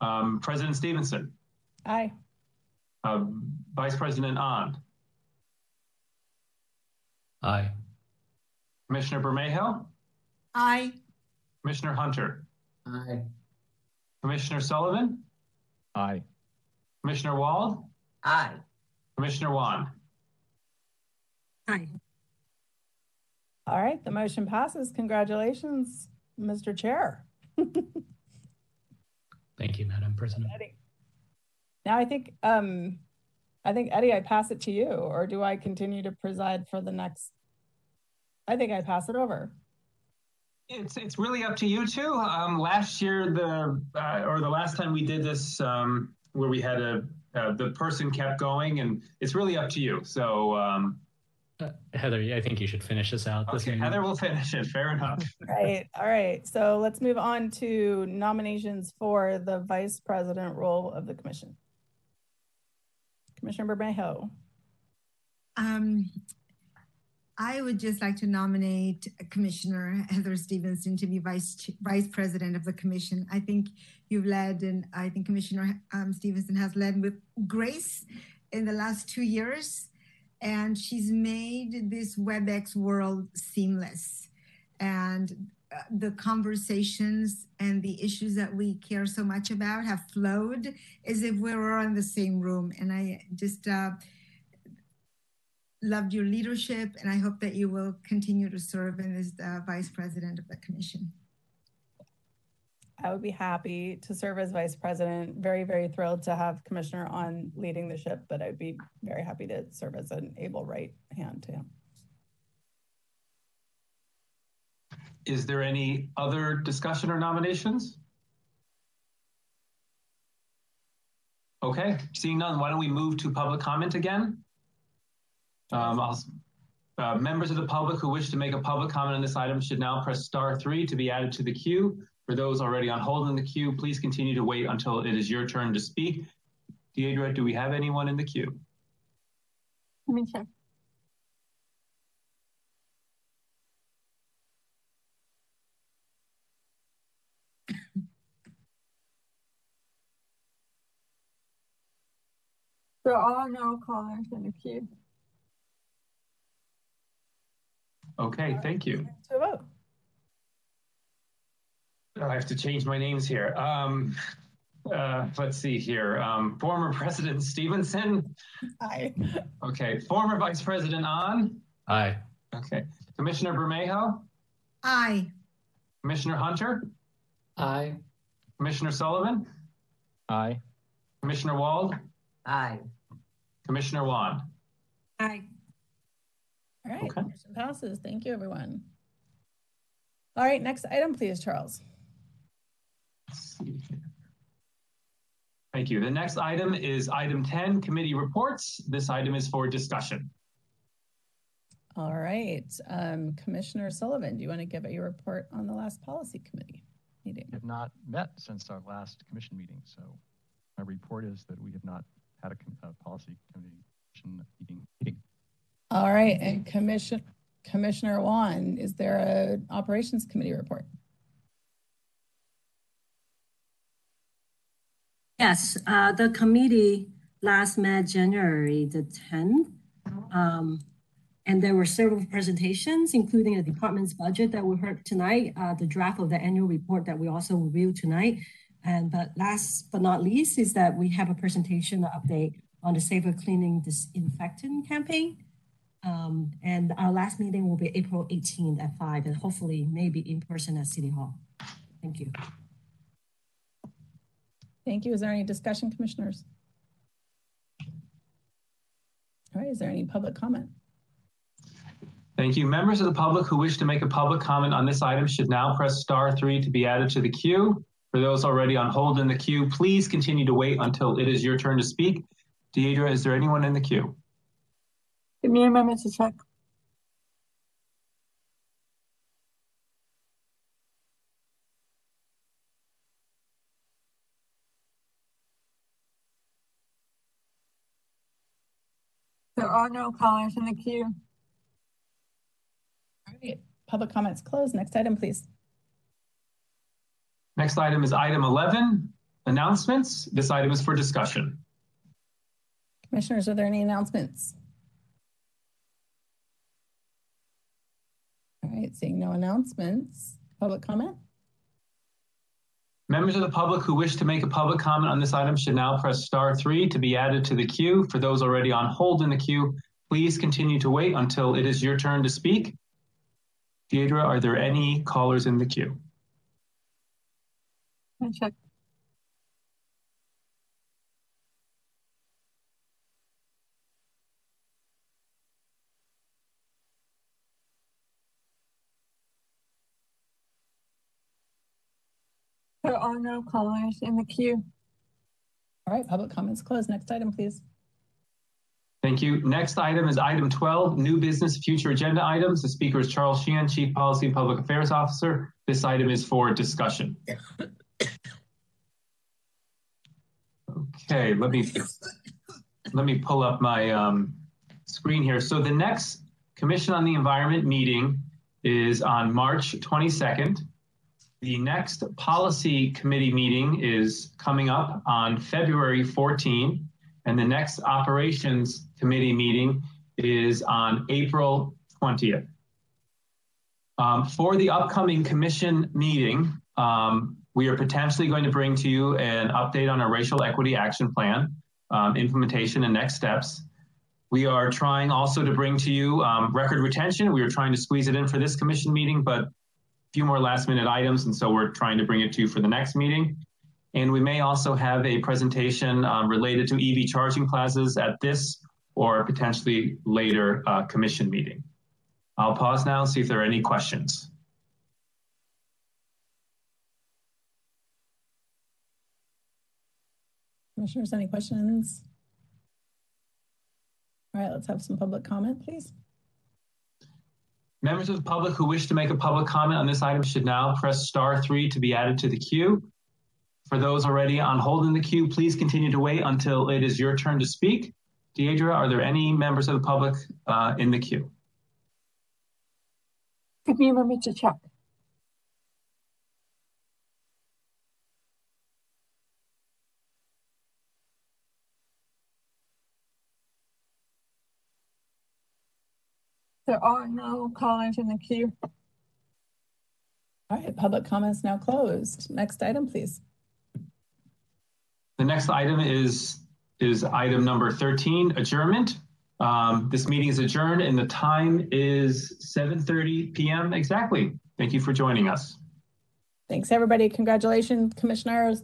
Um, President Stevenson. Aye. Uh, Vice President Ahn. Aye. Commissioner Bermejo. Aye. Commissioner Hunter. Aye. Commissioner Sullivan? Aye. Commissioner Wald? Aye. Commissioner Wan? Aye. All right, the motion passes. Congratulations, Mr. Chair. Thank you, Madam President. Eddie. Now I think, um, I think Eddie, I pass it to you, or do I continue to preside for the next? I think I pass it over. It's it's really up to you too. Um, last year, the uh, or the last time we did this, um, where we had a uh, the person kept going, and it's really up to you. So um, Uh, Heather, I think you should finish this out. This okay, meeting. Heather will finish it. Fair enough. Right, all right. So let's move on to nominations for the vice president role of the commission. Commissioner Bermejo. Um, I would just like to nominate Commissioner Heather Stevenson to be vice vice president of the commission. I think you've led, and I think Commissioner um, Stevenson has led with grace in the last two years, and she's made this WebEx world seamless. And uh, the conversations and the issues that we care so much about have flowed as if we were in the same room. And I just uh, loved your leadership, and I hope that you will continue to serve as the vice president of the commission. I would be happy to serve as vice president. Very, very thrilled to have Commissioner Ahn leading the ship, but I'd be very happy to serve as an able right hand to him. Is there any other discussion or nominations? Okay, seeing none, why don't we move to public comment again? Um, uh, members of the public who wish to make a public comment on this item should now press star three to be added to the queue. For those already on hold in the queue, please continue to wait until it is your turn to speak. Deidre, do we have anyone in the queue? Let me check. There are no callers in the queue. Okay, thank you. To vote. I have to change my names here. Um, uh, let's see here. Um, former President Stevenson. Aye. Okay. Former Vice President Ahn. Aye. Okay. Commissioner Bermejo. Aye. Commissioner Hunter. Aye. Commissioner Sullivan. Aye. Commissioner Wald. Aye. Commissioner Wan. Aye. All right, motion passes. Thank you, everyone. All right, next item, please, Charles. Thank you. The next item is item 10, committee reports. This item is for discussion. All right, um, Commissioner Sullivan, do you want to give your report on the last policy committee meeting? We have not met since our last commission meeting, so my report is that we have not had a, a policy committee meeting. meeting. All right, and Commission Commissioner Wan, is there an operations committee report? Yes, uh, the committee last met January the 10th. Um, and there were several presentations, including the department's budget that we heard tonight, uh, the draft of the annual report that we also reviewed tonight. And but last but not least is that we have a presentation update on the Safer Cleaning Disinfectant campaign. Um, and our last meeting will be April 18th at 5, and hopefully maybe in person at City Hall. Thank you. Thank you. Is there any discussion, commissioners? All right, is there any public comment? Thank you. Members of the public who wish to make a public comment on this item should now press star three to be added to the queue. For those already on hold in the queue, please continue to wait until it is your turn to speak. Deidre, is there anyone in the queue? Give me a moment are no callers in the queue. All right, public comments closed. Next item, please. Next item is item 11, announcements. This item is for discussion. Commissioners, are there any announcements? All right, seeing no announcements, public comment? Members of the public who wish to make a public comment on this item should now press star three to be added to the queue. For those already on hold in the queue, please continue to wait until it is your turn to speak. Deidre, are there any callers in the queue? check. There are no callers in the queue. All right, public comments closed. Next item, please. Thank you. Next item is item 12, new business future agenda items. The speaker is Charles Sheehan, Chief Policy and Public Affairs Officer. This item is for discussion. Okay, let me let me pull up my um, screen here. So the next Commission on the Environment meeting is on March 22nd. The next policy committee meeting is coming up on February 14, and the next operations committee meeting is on April 20th. Um, for the upcoming commission meeting, um, we are potentially going to bring to you an update on our racial equity action plan, um, implementation and next steps. We are trying also to bring to you um, record retention. We are trying to squeeze it in for this commission meeting, but few more last minute items, and so we're trying to bring it to you for the next meeting. And we may also have a presentation um, related to EV charging plazas at this or potentially later uh, commission meeting. I'll pause now and see if there are any questions. Commissioners, any questions? All right, let's have some public comment, please. Members of the public who wish to make a public comment on this item should now press star three to be added to the queue. For those already on hold in the queue, please continue to wait until it is your turn to speak. Deidre, are there any members of the public uh, in the queue? Give me a moment There are no callers in the queue. All right, public comments now closed. Next item, please. The next item is is item number 13, adjournment. Um, this meeting is adjourned and the time is 7.30 p.m. exactly. Thank you for joining us. Thanks, everybody. Congratulations, commissioners.